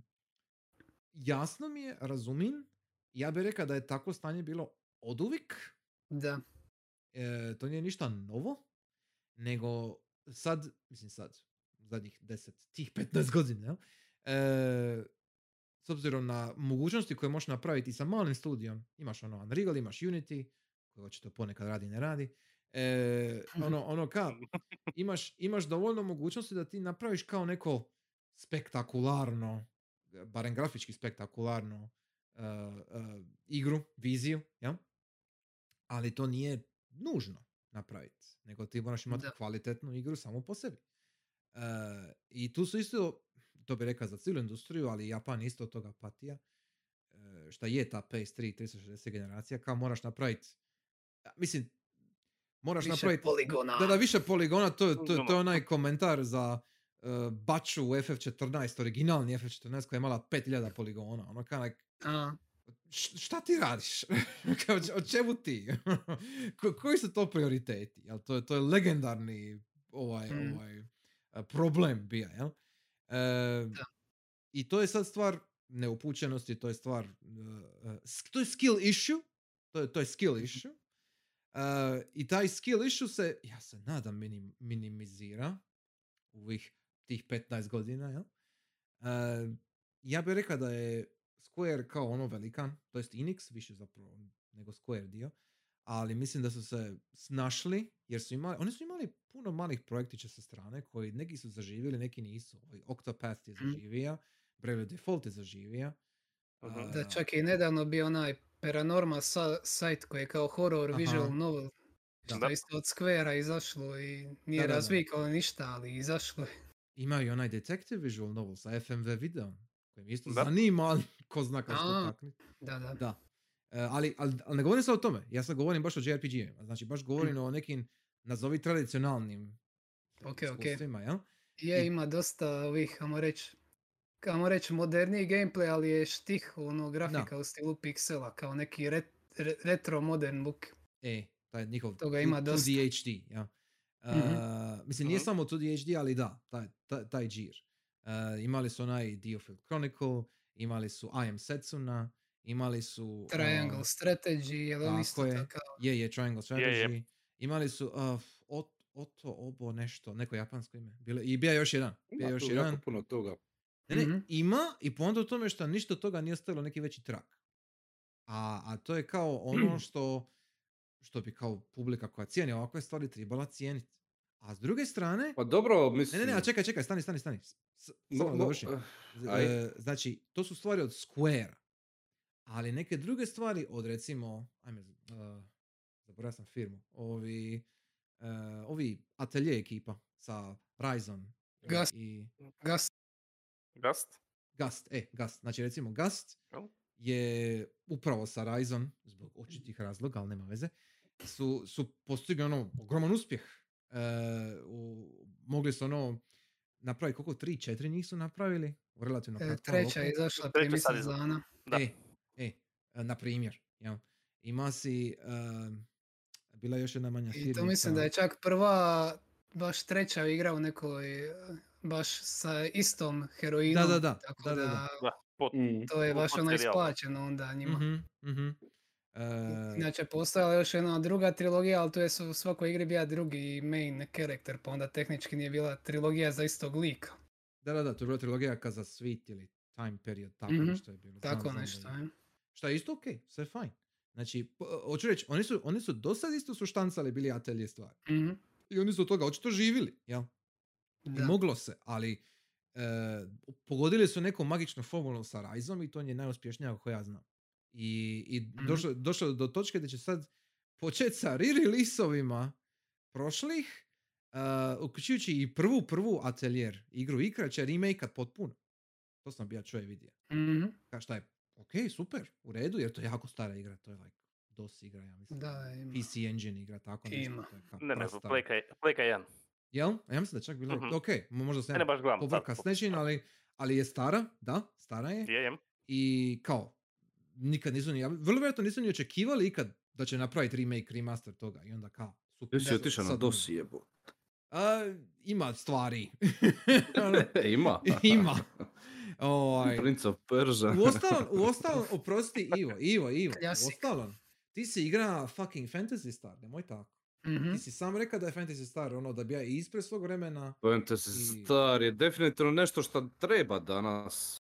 jasno mi je, razumijem, ja bih rekao da je tako stanje bilo oduvijek, Da. e, to nije ništa novo, nego sad, mislim sad, zadnjih 10, tih 15 godina, jel? E, s obzirom na mogućnosti koje možeš napraviti sa malim studijom, imaš ono Unreal, imaš Unity, koji očito ponekad radi ne radi, e, ono, ono ka, imaš, imaš dovoljno mogućnosti da ti napraviš kao neko spektakularno, barem grafički spektakularno e, e, igru, viziju, jel? ali to nije nužno napraviti, nego ti moraš imati Da. kvalitetnu igru samo po sebi. E, I tu su isto, to bi rekao za cijelu industriju, ali Japan isto od toga patija, šta je ta PS3 360 generacija, kao moraš napraviti, mislim, moraš Više napraviti poligona. da, da, više poligona, to, je- to, to je onaj komentar za uh, Baču u FF14, originalni FF14 koja je imala 5000 poligona. Ono kao, like, š- šta ti radiš? Kao, o, čemu ti? Ko- koji su to prioriteti? Jel, to, je, to je legendarni ovaj, Mm. ovaj, uh, problem bija, jel? E, I to je sad stvar neupućenosti, to je stvar, uh, uh, to je skill issue, to je, to je skill issue. Uh, I taj skill issue se, ja se nadam, minim, minimizira u ovih tih 15 godina, jel? Uh, ja bih rekao da je Square kao ono velikan, to jest Enix, više zapravo nego Square dio, ali mislim da su se snašli, jer su imali, oni su imali puno malih projektića sa strane, koji neki su zaživjeli, neki nisu. Ovaj Octopath je Mhm. zaživio, Bravely Default je zaživio. A, da, čak i nedavno bio onaj Paranormal sa, sajt koji je kao horror Aha. visual novel. Da. Što je isto od Square izašlo i nije Da, da, da. razvikalo ništa, ali izašlo je. Imaju i onaj Detective Visual Novel sa FMV videom, koji mi isto Da. zanima, ali ko zna kako. Da, da. Da. E, ali, ali, ali ne govorim sad o tome, ja sad govorim baš o JRPG-ima, znači baš govorim o nekim, nazovi tradicionalnim Ok, ok. iskustvima, jel? Je, I- ima dosta ovih, ajmo reći, ajmo reći moderniji gameplay, ali je štih ono grafika u stilu piksela, kao neki ret- re- retro modern look. E, taj njihov Toga ima dosta. 2D HD, ja. Mhm. Mislim, nije samo 2D HD, ali da, taj, taj, taj džir. Imali su onaj Diofield Chronicle, imali su I Am Setsuna, imali su... Triangle Strategy, je li isto je. tako? Je, je, Triangle Je, je. Strategy. Imali su uh, Ot- Oto, Obo, nešto, neko japansko ime. Bilo, I bio je još jedan. Bio je Ima još tu jedan. jako puno toga. Ne, ne, Mhm. ima i poanta u tome što ništa od toga nije ostavilo neki veći trak. A, a to je kao ono što, što bi kao publika koja cijeni ovakve stvari trebala cijeniti. A s druge strane, Pa dobro, ne, mislim... ne, ne, a čekaj, čekaj, stani, stani, stani. S- Samo da mo- dovršim. eh, Z- aj. e, znači, to su stvari od Square. Ali neke druge stvari od recimo, ajme, uh, zaboravio sam firmu, ovi, eh, ovi atelje ekipa sa Ryzen Gust. i Gas, Gast? Gust, e, Gust. Znači recimo Jel? je upravo sa Ryzen, zbog očitih razloga, ali nema veze, su, su postigli ono ogroman uspjeh. E, u, mogli su ono napraviti koliko, tri, četiri njih su napravili u relativno e, kratkom treća je izašla prije mjesec dana. Da. E, e, na primjer, jel? Ima si, um, bila još jedna manja I to mislim da je čak prva, baš treća igra u nekoj, baš sa istom heroinom. Da, da, da, Tako da, da, da. Da, pot, Mm. to je baš ono isplaćeno onda njima. Mhm, mhm. E, Inače, postojala još jedna druga trilogija, ali tu je u svakoj igri bio drugi main character, pa onda tehnički nije bila trilogija za istog lika. da, da, da, to je bila trilogija Kaza Sweet ili Time Period, tako Mhm, nešto je bilo. Tako znam nešto, je. je. Šta je isto okej, sve fajn. Znači, hoću reći, oni su, oni su dosad isto su štancali bili atelje stvari. Mhm, I oni su od toga očito živjeli, jel? I Da. moglo se, ali e, pogodili su neku magičnu formulu sa Ryzom i to je najuspješnija koju ja znam. I, i Mhm. došlo, došlo je do točke da će sad početi sa re-releaseovima prošlih, uh, uključujući i prvu, prvu atelijer igru Ikra će remake potpuno. To sam bio čovjek vidio. Mhm. Ka šta je, ok, super, u redu, jer to je jako stara igra, to je like DOS igra, ja mislim. Da, ima. PC Engine igra, tako nešto. Ima. to je kao Ne, ne. Playka, je- Playka 1. Jel? A ja mislim da je čak bilo, Mhm. ok, mo- možda se Ne, ne baš gledam. povrka s nečim, ali, ali je stara, da, stara je. Je, jem. I kao, nikad nisu ni, vrlo vjerojatno nisu ni očekivali ikad da će napraviti remake, remaster toga. I onda kao, super. Jesi otišao na sad DOS ono, jebo. A, ima stvari. Ono, Ima. ima. Ovaj, Prince of Persia. Uostalom, uostalom, oprosti Ivo, Ivo, Ivo, Klasik. uostalom, ti si igra fucking Fantasy Star, nemoj tako. Mhm. Ti si sam rekao da je Fantasy Star ono da bi ja ispred svog vremena. Fantasy I- Star je definitivno nešto što treba danas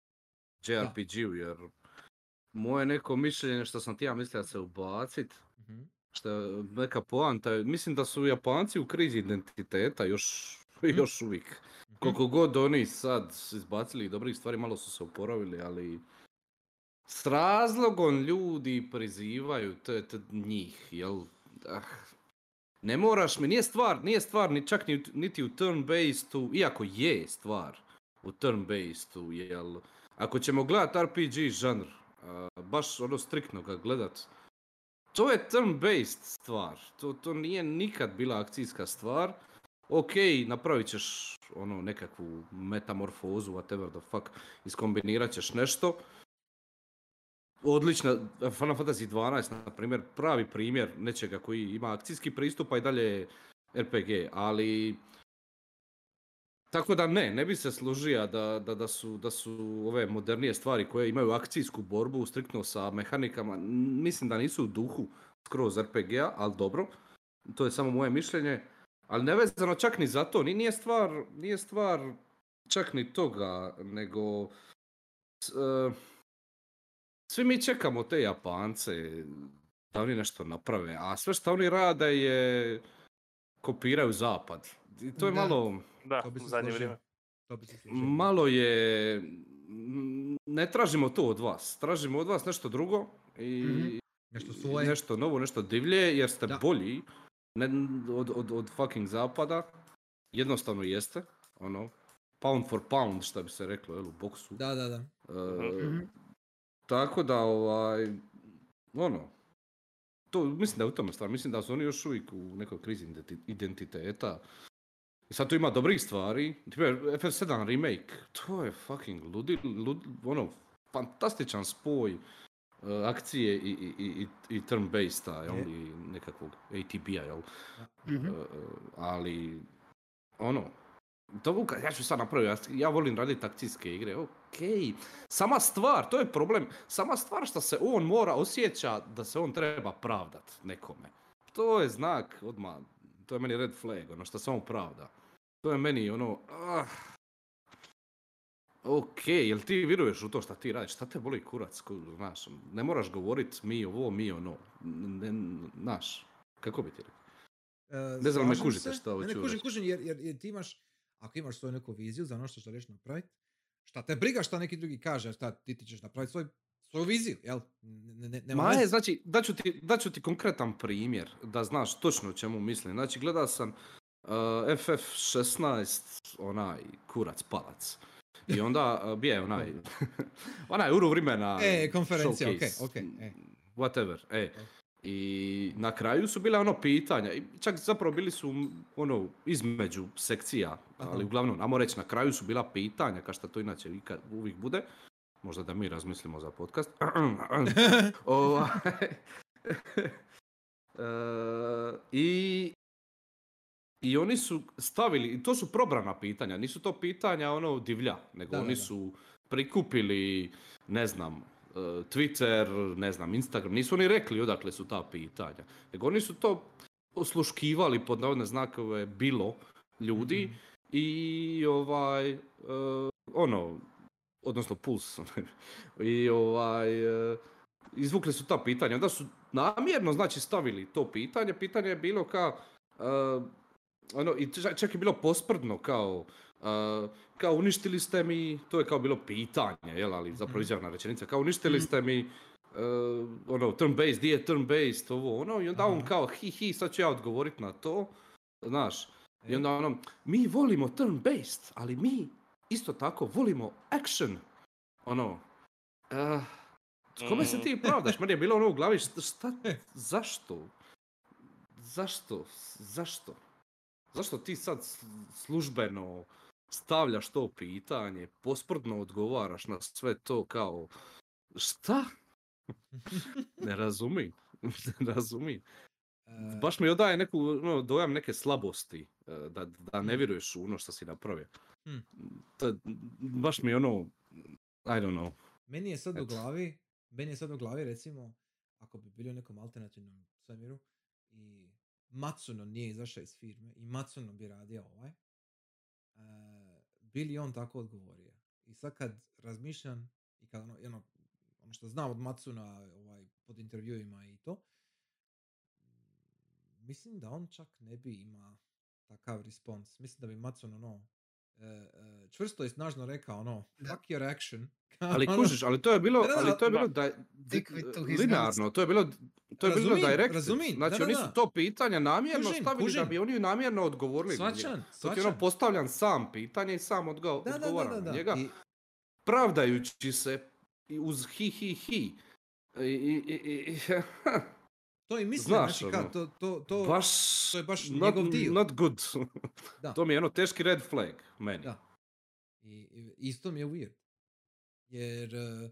JRPG-u, jer moje neko mišljenje što sam ti ja mislio da se ubacit, Mhm. što je neka poanta, mislim da su Japanci u krizi identiteta još, još uvijek. Mhm. Koliko god oni sad izbacili dobrih stvari, malo su se oporavili, ali s razlogom ljudi prizivaju te, te njih, jel? Ah, ne moraš mi, nije stvar, nije stvar ni čak ni, niti u turn-based, iako je stvar u turn-based, jel? Ako ćemo gledat RPG žanr, baš ono striktno ga gledat, to je turn-based stvar, to, to nije nikad bila akcijska stvar. Ok, napravit ćeš ono nekakvu metamorfozu, whatever the fuck, iskombinirat ćeš nešto. Odlična, Final Fantasy 12, na primjer, pravi primjer nečega koji ima akcijski pristup, a i dalje je RPG, ali... Tako da ne, ne bi se služio da, da, da, su, da su ove modernije stvari koje imaju akcijsku borbu striktno sa mehanikama, mislim da nisu u duhu skroz RPG-a, ali dobro, to je samo moje mišljenje. Ali nevezano čak ni za to, ni- nije stvar, nije stvar čak ni toga, nego e, svi mi čekamo te Japance da oni nešto naprave, a sve što oni rade je kopiraju zapad. I to je Da. malo, Da, To bi se u zadnje vrijeme. To bi se malo je, ne tražimo to od vas, tražimo od vas nešto drugo i Mhm. Nešto svoje. nešto novo, nešto divlje, jer ste Da. bolji ne, od, od, od fucking zapada. Jednostavno jeste, ono, pound for pound, što bi se reklo, jel, u boksu. Da, da, da. E, Mhm. Tako da, ovaj, ono, to, mislim da je u tome stvar, mislim da su oni još uvijek u nekoj krizi identi- identiteta. I sad tu ima dobrih stvari, tipar FF7 remake, to je fucking ludi, lud, ono, fantastičan spoj e, akcije i, i, i, i- turn-based-a, jel, Je. i nekakvog ATB-a, jel, Mhm. E, e, ali, ono, to ja ću sad napraviti, ja, ja volim raditi akcijske igre, okej, sama stvar, to je problem, sama stvar što se on mora osjeća da se on treba pravdat nekome. To je znak odmah, to je meni red flag, ono što se on pravda. To je meni ono, ah, ok, jel ti vjeruješ u to što ti radiš, šta te boli kurac, znaš, ne moraš govorit mi ovo, mi ono, ne, znaš, kako bi ti rekao? E, Ne znam, me kužite šta hoću Ne, ne, kužim, kužim, jer, jer, jer ti imaš, ako imaš svoju neku viziju za ono što želiš napraviti, šta te briga šta neki drugi kaže, šta ti, ti ćeš napraviti svoj, svoju viziju, jel? Ne, ne, nema Ma je, znači, daću ti, daću ti konkretan primjer, da znaš točno o čemu mislim. Znači, gledao sam uh, FF16, onaj kurac palac. I onda uh, bio je onaj, onaj uru vremena E, konferencija, showcase, okej, okej, e. Whatever, e. I na kraju su bila ono pitanja, i čak zapravo bili su ono između sekcija, ali uglavnom, namo reći, na kraju su bila pitanja, kao što to inače ikad- uvijek bude. Možda da mi razmislimo za podcast. Ovaj, e, I i oni su stavili, i to su probrana pitanja, nisu to pitanja ono divlja, nego Da, oni da. su prikupili, ne znam, e, Twitter, ne znam, Instagram, nisu oni rekli odakle su ta pitanja, nego oni su to osluškivali pod navodne znakove bilo ljudi Mhm. i ovaj, e, ono, odnosno puls, i ovaj, e, izvukli su ta pitanja, onda su namjerno znači stavili to pitanje, pitanje je bilo kao, ono, i čak- je bilo posprdno kao, e, kao uništili ste mi, to je kao bilo pitanje, jel, ali zapravo Mhm. izjavna rečenica, kao uništili ste mi, e, ono, turn based, di je turn based, ovo, ono, i onda on kao, hi, hi, sad ću ja odgovorit na to, Znaš, i E. onda ono, mi volimo turn-based, ali mi isto tako volimo action. Ono, eh, kome se Mhm. ti pravdaš? Meni je bilo ono u glavi, šta, šta zašto? Zašto? Zašto? Zašto ti sad službeno stavljaš to pitanje, posprdno odgovaraš na sve to kao, šta? Ne razumim, ne razumim. E, Baš mi odaje neku, ono, dojam neke slabosti, e, da, da ne Hmm. vjeruješ u ono što si napravio. Hmm. To baš mi ono, I don't know. Meni je sad u glavi, meni je sad u glavi recimo, ako bi bili u nekom alternativnom svemiru i Matsuno nije izašao iz firme i Matsuno bi radio ovaj, e, bi li on tako odgovorio? I sad kad razmišljam i kad ono, ono, ono što znam od Matsuna ovaj, pod intervjuima i to, mislim da on čak ne bi ima takav respons. Mislim da bi Matsuno ono, e, e, čvrsto i snažno rekao ono, fuck your action. Ali Ono, kužiš, ali to je bilo, ali to je bilo da, linearno, to je bilo, to je bilo Razumijem, direct. razumijem, Znači da, da, oni da. su to pitanja namjerno Kužim, stavili da kužim. bi oni namjerno odgovorili na njega. Svačan, To ti je ono svačan. postavljan sam pitanje i sam odgo- Da, da, da, da, na da. njega. I, pravdajući se uz hi hi hi. I, i, i, i- to i mislim, Znaš, znači kao, ono, to, to, to, baš, to je baš not, njegov dio. not good. Da. to mi je ono teški red flag meni. Da. I, isto mi je weird. Jer e,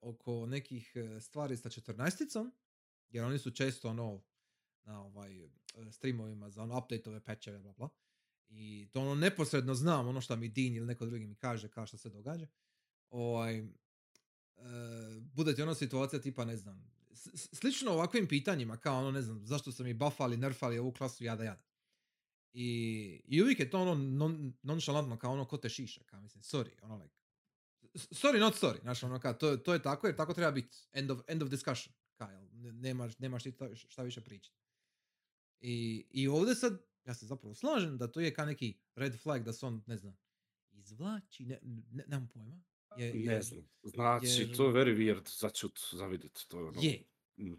oko nekih e, stvari sa četrnaesticom, jer oni su često ono na ovaj e, streamovima za ono update-ove patcheve, bla bla. I to ono neposredno znam ono što mi Dean ili neko drugi mi kaže kao što se događa. Ovaj, e, bude ti ono situacija tipa ne znam, slično ovakvim pitanjima kao ono ne znam zašto su mi buffali, nerfali ovu klasu jada jada. I, i uvijek je to ono non, nonšalantno kao ono ko te šiša, kao mislim, sorry, ono like, sorry not sorry, znaš ono kao, to, to je tako jer tako treba biti, end of, end of discussion, kao, jel, ne- nemaš, nemaš ti to- šta više pričati. I, I ovdje sad, ja se zapravo slažem da to je kao neki red flag da se on, ne znam, izvlači, ne, ne, nemam pojma. Je, Ne je- znam. Znači, jer- to je very weird za čut, za vidjet. To je ono, Je. mm,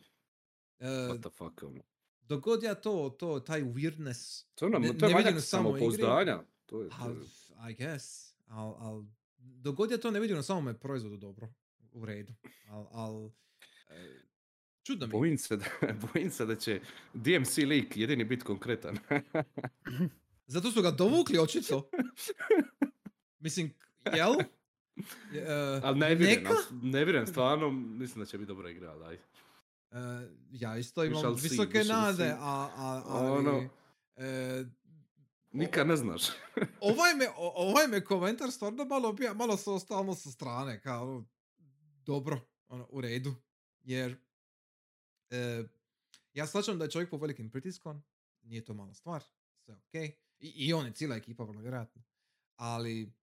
E, what the fuck, ono. dok god ja to, to, taj weirdness, To ne- to je ne vidim manjak samopouzdanja. To je, to je- I guess, al, al, dok god ja to ne vidim na samome proizvodu dobro, u redu, al, al, e, čudno mi je. Bojim se, da, bojim se da će DMC leak jedini biti konkretan. Zato su ga dovukli očito. Mislim, jel? Je, e, Ali ne vjerujem, ne vjerujem, stvarno, mislim da će biti dobra igra, ali ajde. E, ja isto imam see, visoke shall nade, see. a, a, ali, Ono- e, Nikad ne znaš. ovaj, me, ovaj me komentar stvarno malo bija, malo se ostalno sa strane, kao, ono, dobro, ono, u redu, jer e, ja slačam da je čovjek po velikim pritiskom, nije to mala stvar, sve ok, I, i on je cijela ekipa vrlo vjerojatno, ali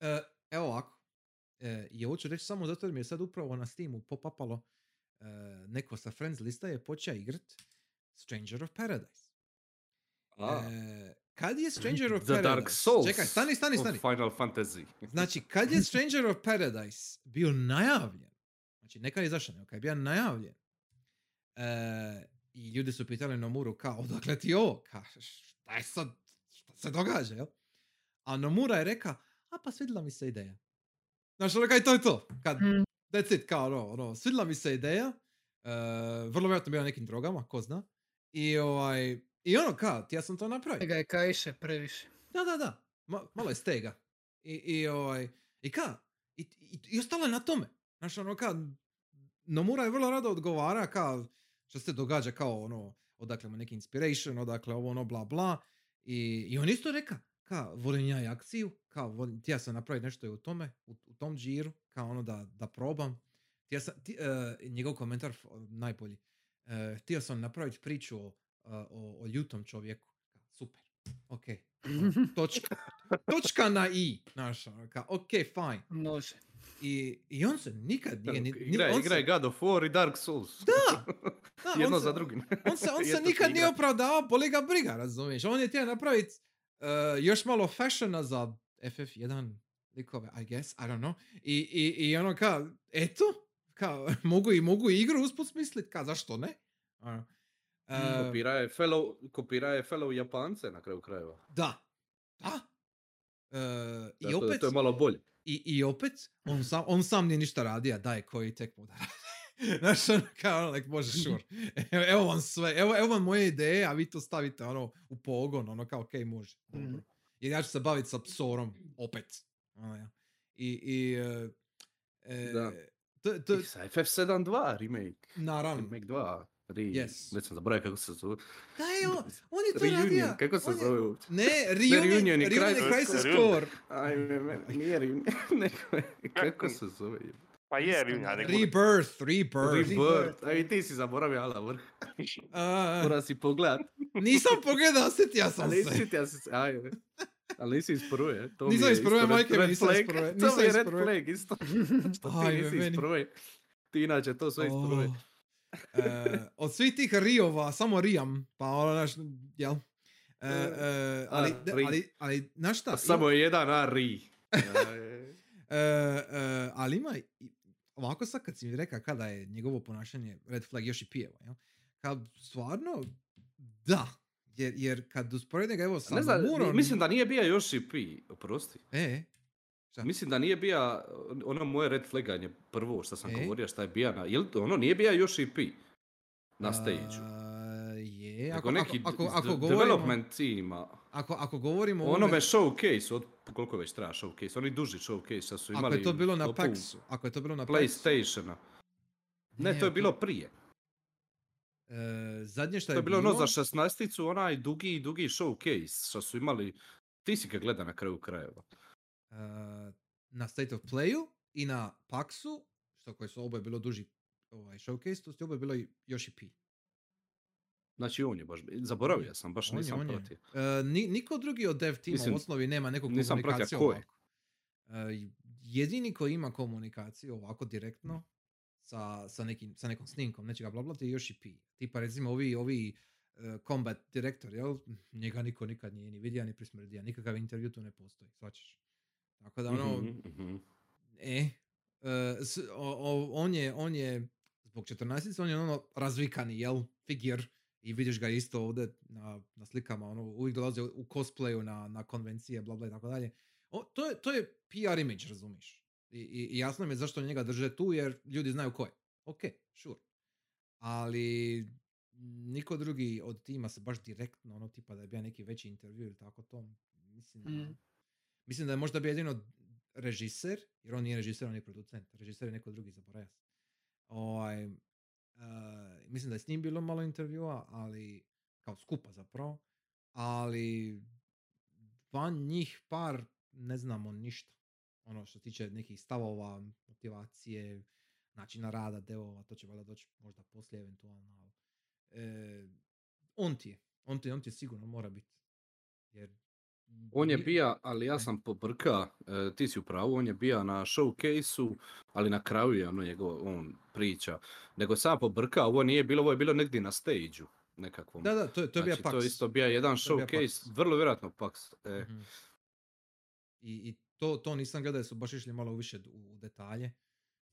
e, evo ovako, e, i ovo ću reći samo zato jer mi je sad upravo na Steamu pop-upalo e, neko sa Friends lista je počeo igrat Stranger of Paradise. A, E, kad je Stranger of The Paradise... Dark Souls Čekaj, stani, stani, stani. Final Fantasy. Znači, kad je Stranger of Paradise bio najavljen, znači nekad je izašao, nego kad je bio najavljen, e, i ljudi su pitali Nomuru kao, odakle ti ovo? Ka, šta je sad, šta se događa, jel? A Nomura je reka, a pa svidjela mi se ideja. Znaš, ono kaj to je to. Kad, Mm. that's it, kao ono, ono, svidjela mi se ideja, e, vrlo vjerojatno bio na nekim drogama, ko zna. I ovaj, i ono kao, ja sam to napravio. Tega je kaiše previše. Da, da, da. Ma, malo je stega. I, i, ovaj, i ka, i, i, i ostalo je na tome. Znaš, ono ka, Nomura je vrlo rado odgovara ka, što se događa kao ono, odakle mu neki inspiration, odakle ovo ono bla bla. I, i on isto reka, ka, volim ja i akciju, ka, volim, ti ja sam napraviti nešto i u tome, u, u tom džiru, kao ono da, da probam. Ti ja sam, ti, eh, njegov komentar najbolji. Uh, htio sam napraviti priču o, o, o ljutom čovjeku. Ka, Super, ok. točka. Točka na i. Znaš, ono, ka, ok, fine. Može. I, I on se nikad nije... ni- ni- Igra, on igra se- God of War i Dark Souls. Da! Da, on Jedno se- za drugim. On se, on se nikad nije opravdao, boli ga briga, razumiješ? On je htio napraviti još malo fashiona za FF1 likove, I guess, I don't know. I, i, i ono kao, eto, kao, mogu i mogu igru usput smislit, kao, zašto ne? Ono. E, Kopira je fellow, kopira je fellow Japance na kraju krajeva. da. Da. E, I to, opet, to je malo bolje. i, i opet, on sam, on sam nije ništa radio, daj koji tek mu da radi. Znaš, ono, kao, like, može, sure. Evo, vam sve, evo, evo vam moje ideje, a vi to stavite, ono, u pogon, ono, kao, okej, može, dobro. Mhm. Jer ja ću se baviti sa psorom, opet. Ono, ja. I, i e, e, Da. to, to, I sa FF7 remake. naravno. Remake 2. Re, Yes. Već sam zaboravio kako se zove. Da je on, on je to Reunion, radio. kako se on je- zove uopće? Ne, Reunion, Reunion je Reunion je Crisis- Crisis Reunion. Core. Ajme, me, nije Reunion, nego je- kako se zove? Pa je, bude. Rebirth, Rebirth. Rebirth. A i ti si zaboravio Ala vrh. A, Mora si pogledat. nisam pogledao, sjetio sam Ali se. nisi ti, ja se... Ajme. Ali nisi iz prve, to mi Nisam je iz prve, isto red- majke mi, nisam iz flag. prve, To nisam mi je iz red prve. flag isto. Što ti nisi iz prve. Ti inače to sve iz prve. E, od svih tih Riova, samo Rijam, pa ono, naš, jel? E, e, ali, A, Ri. ali, ali, znaš šta? A samo je jedan Ari. E, e, ali ima, i- ovako sad kad si mi rekao kada je njegovo ponašanje Red Flag još i pijeva, jel? Kad stvarno, da. Jer, jer kad usporede ga evo sa Ne znam, Muron... mislim da nije bio Yoshi P, oprosti. E? Mislim da nije bija ono moje red flaganje prvo što sam E? govorio šta je bija na, jel to ono nije bija Yoshi P na stage je, ako, neki ako, ako, ako govorimo, development teama. ako, ako govorimo o onome showcase, od koliko već traja showcase, oni duži showcase što su imali ako je to bilo na PAX-u, ako je to bilo na PlayStationa. Ne, to je bilo prije. E, zadnje što To je, je bilo ono za 16 onaj dugi, dugi showcase što su imali, ti si ga gleda na kraju krajeva. Na State of Playu i na PAX-u, što koje su oboje bilo duži ovaj, showcase, to su oboje bilo i još i P. Znači on je baš, zaboravio sam, baš On je, nisam on je. pratio. E, ni, niko drugi od dev tima Mislim, u osnovi nema nisam pratio komunikaciju ko je. ovako. E, jedini koji ima komunikaciju ovako direktno sa, sa, nekim, sa nekom snimkom nečega bla bla je još i P. Tipa recimo ovi, ovi e, combat direktor, jel? Njega niko nikad nije ni vidio ni prismrdio, nikakav intervju tu ne postoji, svačaš. Tako da ono, Mhm, mhm. e, s- o- o- on, je, on je, zbog 14 on je ono razvikani, jel, figure, i vidiš ga isto ovdje na, na slikama, ono, uvijek dolazi u cosplayu na, na konvencije, bla bla i tako dalje. O, to, je, to je PR image, razumiš? I, i, i jasno mi je zašto njega drže tu, jer ljudi znaju ko je. Ok, sure. Ali niko drugi od tima se baš direktno, ono tipa da je bio neki veći intervju ili tako to, mislim da, Mm. Mislim da je možda bio jedino režiser, jer on nije režiser, on je producent. Režiser je neko drugi, zaboravio sam. Ovaj, eh, mislim da je s njim bilo malo intervjua, ali kao skupa zapravo, ali van njih par ne znamo ništa. Ono što se tiče nekih stavova, motivacije, načina rada, devova, to će valjda doći možda poslije eventualno. ali, eh, on ti je, on ti, on ti je sigurno mora biti. Jer On je bija, ali ja sam pobrka, e, ti si u pravu, on je bija na showcase-u, ali na kraju je ono njegov, on priča. Nego sam pobrka, ovo nije bilo, ovo je bilo negdje na stage-u nekakvom. Da, da, to je, to je bio znači, to Pax. je isto bio jedan To showcase, Pax. vrlo vjerojatno Pax. E, Mhm. I, i to, to nisam gledao, su baš išli malo više u, detalje.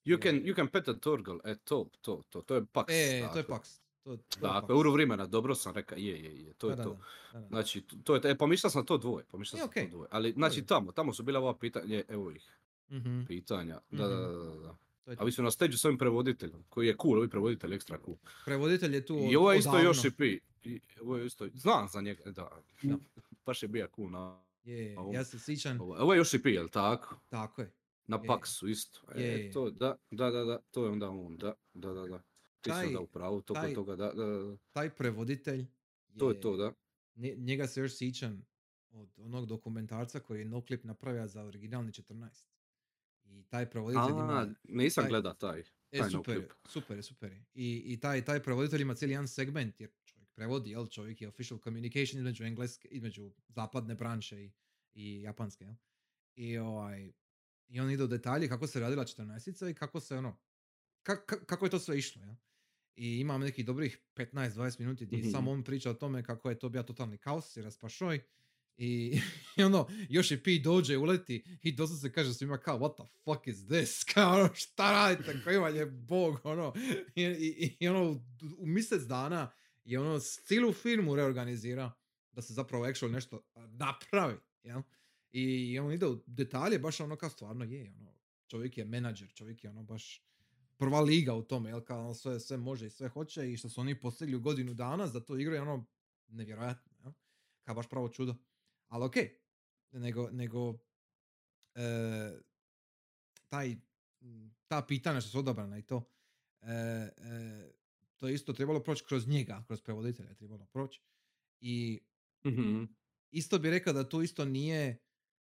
You can, you can pet a turtle, e to, to, to, to je Pax. E, to je dakle. Pax. To, to je Pax. uru vremena, dobro sam rekao, je, je, je, to je Da, to. da, da, da. Znači, to- je, e, pomišljao sam to dvoje, pomišljao Je, sam okej. to dvoje. Ali, znači, tamo, tamo su bila ova pitanja, evo ih, Mhm, pitanja. Da, da, Mhm. da, da, da. to je A vi su na stage s ovim prevoditeljem, koji je cool, ovi prevoditelj ekstra cool. Prevoditelj je tu od, I ovo je isto odavno. P. I ovo je isto, znam za njega, da. Da. Baš je bija cool na... Je, ja se sjećam, Ovo, ovo je Yoshi P, jel tako? tako je. Na Je. Paxu isto. E, Je, je. to, da, da, da, da, to je onda on, da, da, da, da. Taj- onda u pravu, to taj- toga, da, da, da. Taj prevoditelj To je to, da. nje- njega se još sjećam od onog dokumentarca koji je Noclip napravio za originalni 14. I taj prevoditelj A, ima... nisam taj- gleda taj. E, taj super, je, Noclip. super, je, super. je. I, I taj, taj prevoditelj ima cijeli jedan segment, jer čovjek prevodi, jel? Čovjek je official communication između engleske, između zapadne branše i, i japanske, jel? I, ovaj, I on ide u detalje kako se radila 14 i kako se ono, ka- ka- kako je to sve išlo, jel? I imam nekih dobrih 15-20 minuti gdje Mhm. samo on priča o tome kako je to bio totalni kaos i raspašoj. I, i ono, još i Pi dođe, uleti i doslovno se kaže svima kao, what the fuck is this? Kao, ono, šta radite, koji vam je bog, ono. I, i, i ono, u, mjesec dana i ono cijelu firmu reorganizira da se zapravo actual nešto napravi, jel? I on ide u detalje, baš ono kao stvarno je, ono, čovjek je menadžer, čovjek je ono baš prva liga u tome, jel, kao ono sve, sve može i sve hoće i što su oni postigli u godinu dana za to igru je ono nevjerojatno, jel? Kao baš pravo čudo. Ali okej, nego, nego e, taj, ta pitanja što su odabrana i to, e, e, to je isto trebalo proći kroz njega, kroz prevoditelja je trebalo proći. I Mhm. isto bi rekao da to isto nije,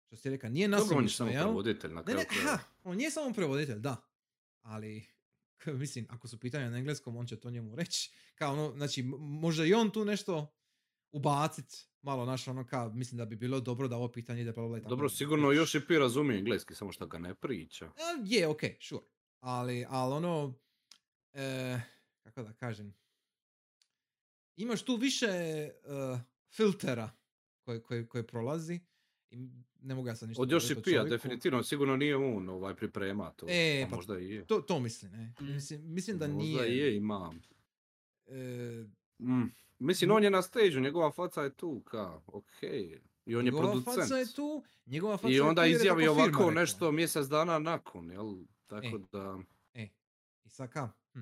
što si rekao, nije Dobro, on je nasumično, samo prevoditelj na Ne, kraju ne, krajeva. ha, on nije samo prevoditelj, da. Ali, mislim, ako su pitanja na engleskom, on će to njemu reći. Kao ono, znači, m- može i on tu nešto ubacit, malo naš ono kao, mislim da bi bilo dobro da ovo pitanje ide tako Dobro, sigurno još i Pi razumije engleski, samo što ga ne priča. E, je, ok, sure. Ali, ali ono, e, kako da kažem, imaš tu više e, filtera koje, koje, koje prolazi i ne mogu ja sad ništa Od govoriti Yoshi o Pija, čovjeku. definitivno, sigurno nije on ovaj priprema to. E, a pa možda i je. To, to mislim, ne. Mm. Mislim, mislim da možda nije... i je, ima. e, Mm. Mislim, on je na stage njegova faca je tu, ka, okej. I on je njegova producent. faca je tu, njegova faca I je onda tu je izjavi tako firma ovako rekla. nešto mjesec dana nakon, jel? Tako E. da... E, i sad ka? Hm.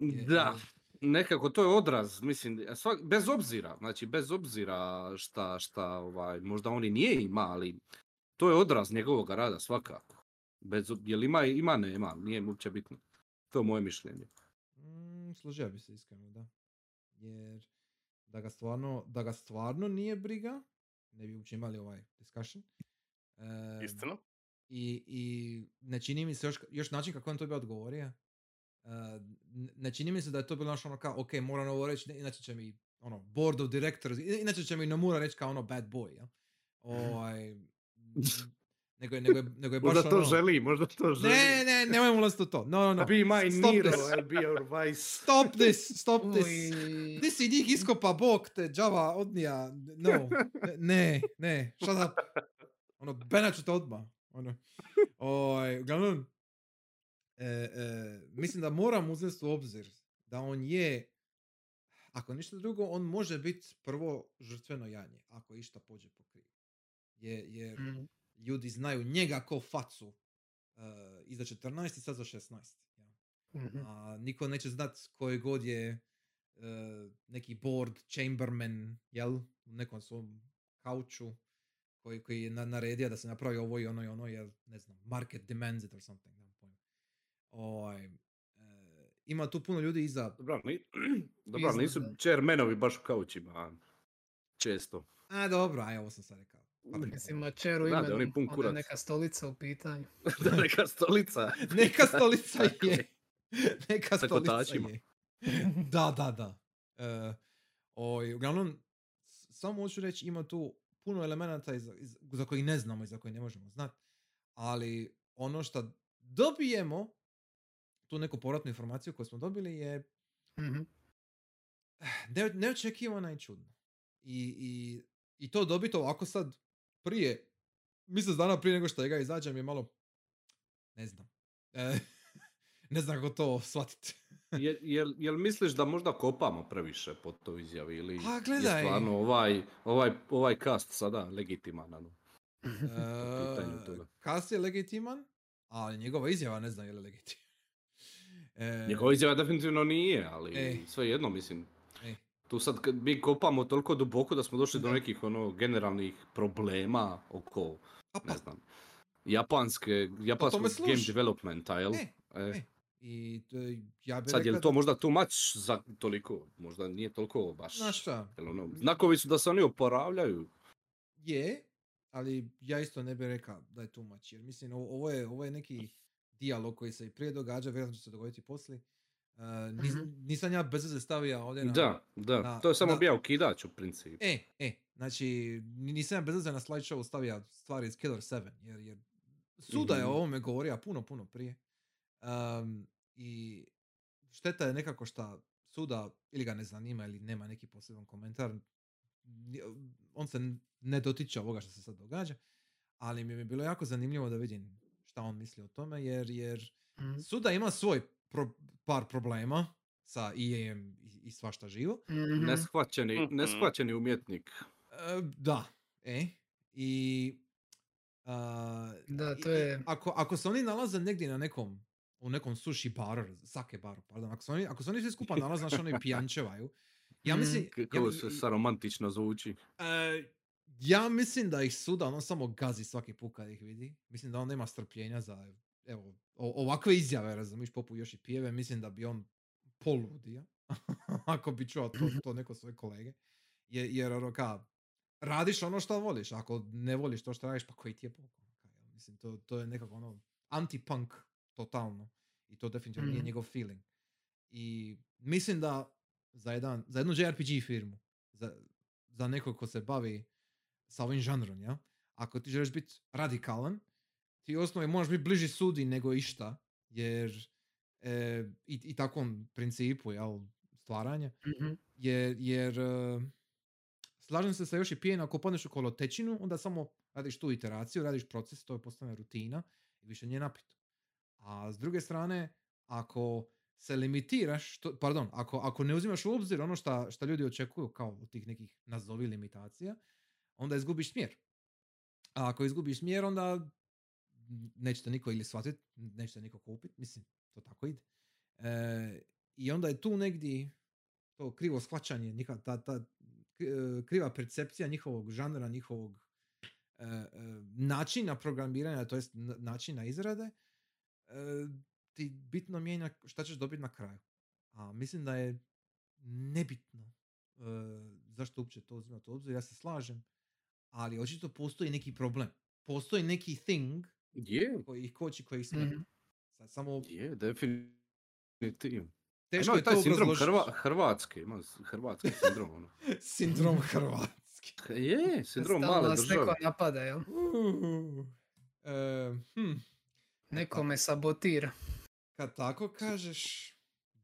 je- Da, je- nekako to je odraz, mislim, svak, bez obzira, znači bez obzira šta, šta, ovaj, možda on i nije ima, ali to je odraz njegovog rada svakako. Bez, jel ima, ima, nema, nije uopće bitno. To je moje mišljenje. Mm, složio bi se iskreno, da. Jer da ga stvarno, da ga stvarno nije briga, ne bi uopće imali ovaj discussion. E, Istina. I, i ne čini mi se još, još način kako on to bi odgovorio. Ne čini mi se da je to bilo naš ono kao, ok, moram ovo reći, ne- inače će mi, ono, board of directors, inače će mi Nomura reći kao ono bad boy, ja? Ovaj, nego je, nego je, nego je baš Možda to ono, želi, možda to želi. Ne, ne, nemojmo ulaziti u to. No, no, no. Be my Stop Nero, this. I'll be your vice. Stop this, stop this. Ti si njih iskopa bok, te Java odnija. No, ne, ne, shut up. Ono, benat ću te odmah. Ono, oj, uglavnom, e, e, mislim da moram uzeti u obzir da on je, ako ništa drugo, on može biti prvo žrtveno janje, ako išta pođe po krivu. Je, jer mm, ljudi znaju njega ko facu uh, i za 14 i sad za 16. Ja. mhm. A niko neće znat koji god je uh, neki board chamberman, jel, u nekom svom kauču koji, koji je na, naredio da se napravi ovo i ono i ono, jer, ne znam, market demands it or something. Ovaj, e, ima tu puno ljudi iza, Dobro, ni, dobro, ali nisu chairmanovi baš u kaučima. Često. a dobro, aj ovo sam sad rekao. Pardon. Mislim, ma čeru Da, da, imenu, on je pun onda je kurac. neka stolica u pitanju. da neka stolica. Neka stolica je. Neka Sa stolica kotačima. je. da, da, da. E, oj, uglavnom, s- samo hoću reći, ima tu puno elemenata iza, iz- za koji ne znamo i za koji ne možemo znati. Ali ono što dobijemo, tu neku povratnu informaciju koju smo dobili je Mhm. ne, neočekivana i čudna. I, i, I to dobiti ovako sad prije, mjesec dana prije nego što ga izađem je malo, ne znam. E, ne znam kako to shvatiti. Je, jel, jel misliš da možda kopamo previše po toj izjavi ili A, je gledaj. stvarno ovaj, ovaj, ovaj cast sada legitiman? Ano? E, toga. Kas je legitiman, ali njegova izjava ne znam je li legitiman. E, Njegova izjava definitivno nije, ali Ej. sve jedno mislim. Ej. Tu sad mi kopamo toliko duboko da smo došli do nekih ono generalnih problema oko, a pa, ne znam, japanske, japanskog game developmenta, jel? E, E, e, I to, ja bih Sad je li to da- možda too much za toliko? Možda nije toliko baš. Znaš šta, jel ono, znakovi su da se oni oporavljaju. je, ali ja isto ne bih rekao da je too much, jer mislim ovo, ovo je, ovo je neki dijalog koji se i prije događa, vjerojatno će se dogoditi i poslije. Uh, nis- Mhm. Nisam ja bez veze stavio ovdje na... Da, da, na- to je samo bio okidač u principu. E, e, znači, ni- nisam ja bez veze na slideshow stavio stvari iz Killer 7, jer, jer Suda je o Mhm. ovome govorio puno, puno prije. Um, I šteta je nekako šta Suda ili ga ne zanima ili nema neki poseban komentar. On se ne dotiče ovoga što se sad događa, ali mi je bilo jako zanimljivo da vidim šta on misli o tome, jer, jer Mhm. Suda ima svoj pro- par problema sa EA-em i, i svašta živo. Mhm. Neshvaćeni, Mhm. neshvaćeni umjetnik. E, da, e, i... a, Da, i- to i je- Ako, ako se oni nalaze negdje na nekom, u nekom sushi baru, sake baru, pardon, ako se oni, ako se oni svi skupa nalaze, znači oni pijančevaju, ja Mhm. mislim... ja, Kako i- se i- sa romantično zvuči. E, ja mislim da ih suda ono samo gazi svaki put kad ih vidi. Mislim da on nema strpljenja za evo, ovakve izjave, razumiješ, poput još i pijeve. Mislim da bi on poludio ako bi čuo to, to neko svoje kolege. Je, jer ono ka, radiš ono što voliš. Ako ne voliš to što radiš, pa koji ti je jel? Mislim, to, to je nekako ono anti-punk totalno. I to definitivno nije Mhm. njegov feeling. I mislim da za, jedan, za jednu JRPG firmu, za, za nekog ko se bavi sa ovim žanrom, ja? Ako ti želiš biti radikalan, ti u osnovi možeš biti bliži sudi nego išta, jer e, i, i takvom principu, jel, stvaranja, Mhm. jer, jer e, slažem se sa još i pijen, ako padneš u kolotečinu, onda samo radiš tu iteraciju, radiš proces, to je postane rutina i više nije napito. A s druge strane, ako se limitiraš, to, pardon, ako, ako ne uzimaš u obzir ono šta, šta ljudi očekuju kao od tih nekih nazovi limitacija, onda izgubiš smjer. A ako izgubiš smjer, onda nećete niko ili shvatiti, nećete niko kupiti, mislim, to tako ide. E, I onda je tu negdje to krivo shvaćanje, ta, ta e, kriva percepcija njihovog žanra, njihovog e, e, načina programiranja, to jest načina izrade, e, ti bitno mijenja šta ćeš dobiti na kraju. A mislim da je nebitno e, zašto uopće to uzimati u obzir, ja se slažem, ali očito postoji neki problem. Postoji neki thing Je, koji ih koči, koji ih. Mhm. Sad samo je, definitivno. teško Ima je taj to sindrom. Hrva, Hrvatske, ima hrvatski sindrom. Ono. Sindrom Hrvatski. Je, sindrom Stalno male nas države. neko napada, jel? Uh, e, hm, Neko me sabotira. kad tako kažeš,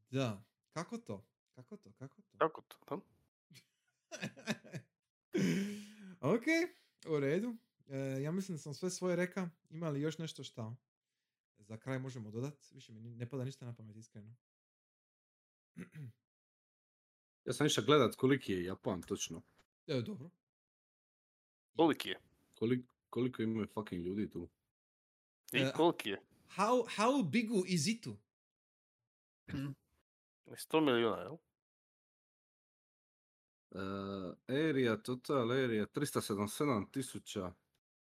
da. Kako to? Kako to? Kako to? Kako to? ok, u redu. E, ja mislim da sam sve svoje reka. Ima li još nešto šta? Za kraj možemo dodati. Više mi ne pada ništa na pamet, iskreno. Ja sam išao gledat koliki je Japan točno. E, dobro. Koliki je? Koliko, koliko imaju fucking ljudi tu. I E, koliki je? How, how bigu is it? Mhm. 100 milijuna, jel? Area, total area, 377 tisuća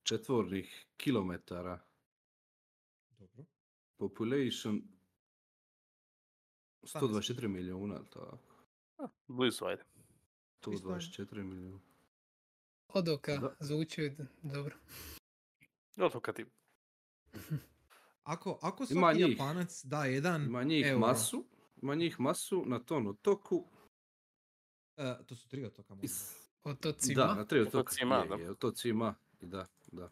četvornih kilometara. Dobro. Population 18 124 milijuna, jel tako? A, blizu, ajde. Isto je. 124 milijuna. Odoka Da. zvuči dobro. Gotovo kad ti... Ako, ako svaki. Japanac da jedan Ima njih euro, masu, ima njih masu na tom otoku. E, to su tri otoka možda. Otocima. Da, na tri otoka. Otocima, je, da. je, otocima, i da, da.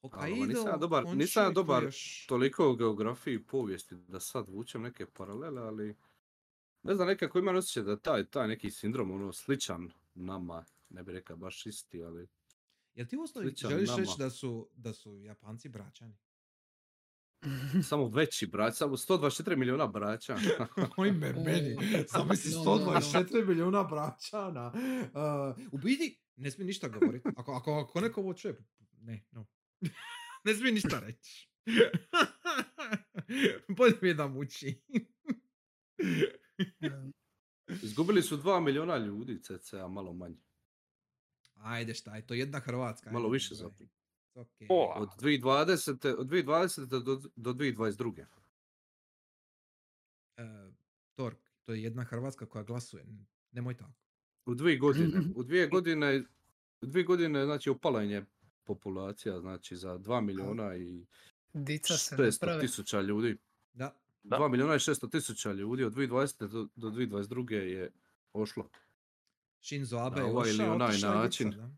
Hokkaido, nisam ja dobar- nisam dobar još? Toliko u geografiji i povijesti da sad vučem neke paralele, ali ne znam, nekako imam osjećaj da taj, taj neki sindrom, ono, sličan nama, ne bih rekao baš isti, ali Jel ti u osnovi želiš nama. reći da su, da su Japanci braćani? samo veći brać, samo 124 milijuna braća. Oni me meni. No, no, no. 124 milijuna braćana. Uh, u biti, ne smije ništa govoriti. Ako, ako, ako neko ovo čuje, ne, no. ne smije ništa reći. Bolje mi je da muči. Izgubili su 2 milijuna ljudi, cca, malo manje. Ajde šta je to, jedna Hrvatska. Malo ajde, više zapravo. Okej. O, Od 2020. Od 2020. do, do 2022. E, Tork, to je jedna Hrvatska koja glasuje. Nemoj tako. U dvije godine. U dvije godine, u dvije godine, znači, opala im je populacija, znači, za 2 milijuna i Dica se ne 600 prave. tisuća ljudi. Da. Da. 2 milijuna i 600 tisuća ljudi od 2020. do, do 2022. je ošlo. Shinzo Abe Na je ovaj ili onaj je dica, način. da.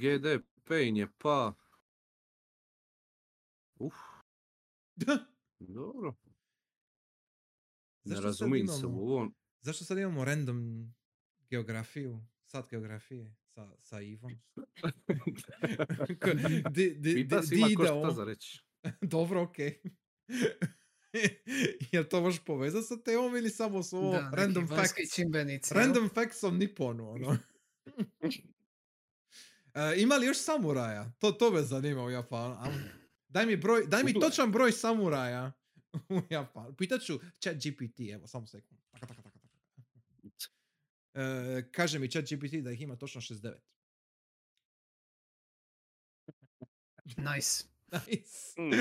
Je. Je pa... Uf, dobro. Ne Zašto sad razumijem se u ovom. Zašto sad imamo random geografiju, sat geografije sa, sa Ivom? Di, di, Pita di- di ima ko šta za reći. Dobro, okej. Jel to možeš povezati sa temom ili samo su ovo Da, random facts? čimbenici. Random facts on Nipponu, ono. E, ima li još samuraja? To, to me zanima u Japanu. Daj mi, broj, daj mi točan broj samuraja u Japanu. Pitaću chat GPT, evo, samo sekund. Taka, taka, taka, taka. E, kaže mi chat GPT da ih ima točno 69. Nice. Nice. Mm.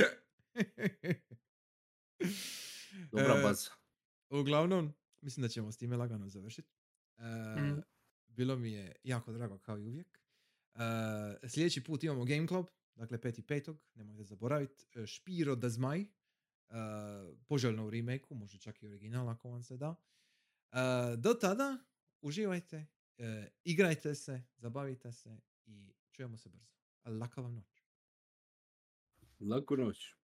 Dobra E, baza. Uglavnom, mislim da ćemo s time lagano završiti. E, Mm. Bilo mi je jako drago kao i uvijek. E, sljedeći put imamo Game Club, dakle 5.5. Nemojte zaboraviti. E, Špiro da Zmaj. E, poželjno u remake može čak i original ako vam se da. E, do tada, uživajte, igrajte se, zabavite se i čujemo se brzo. Laka vam noć. Laku noć.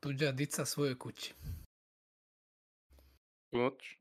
Tuđa dica svojoj kući. Noć.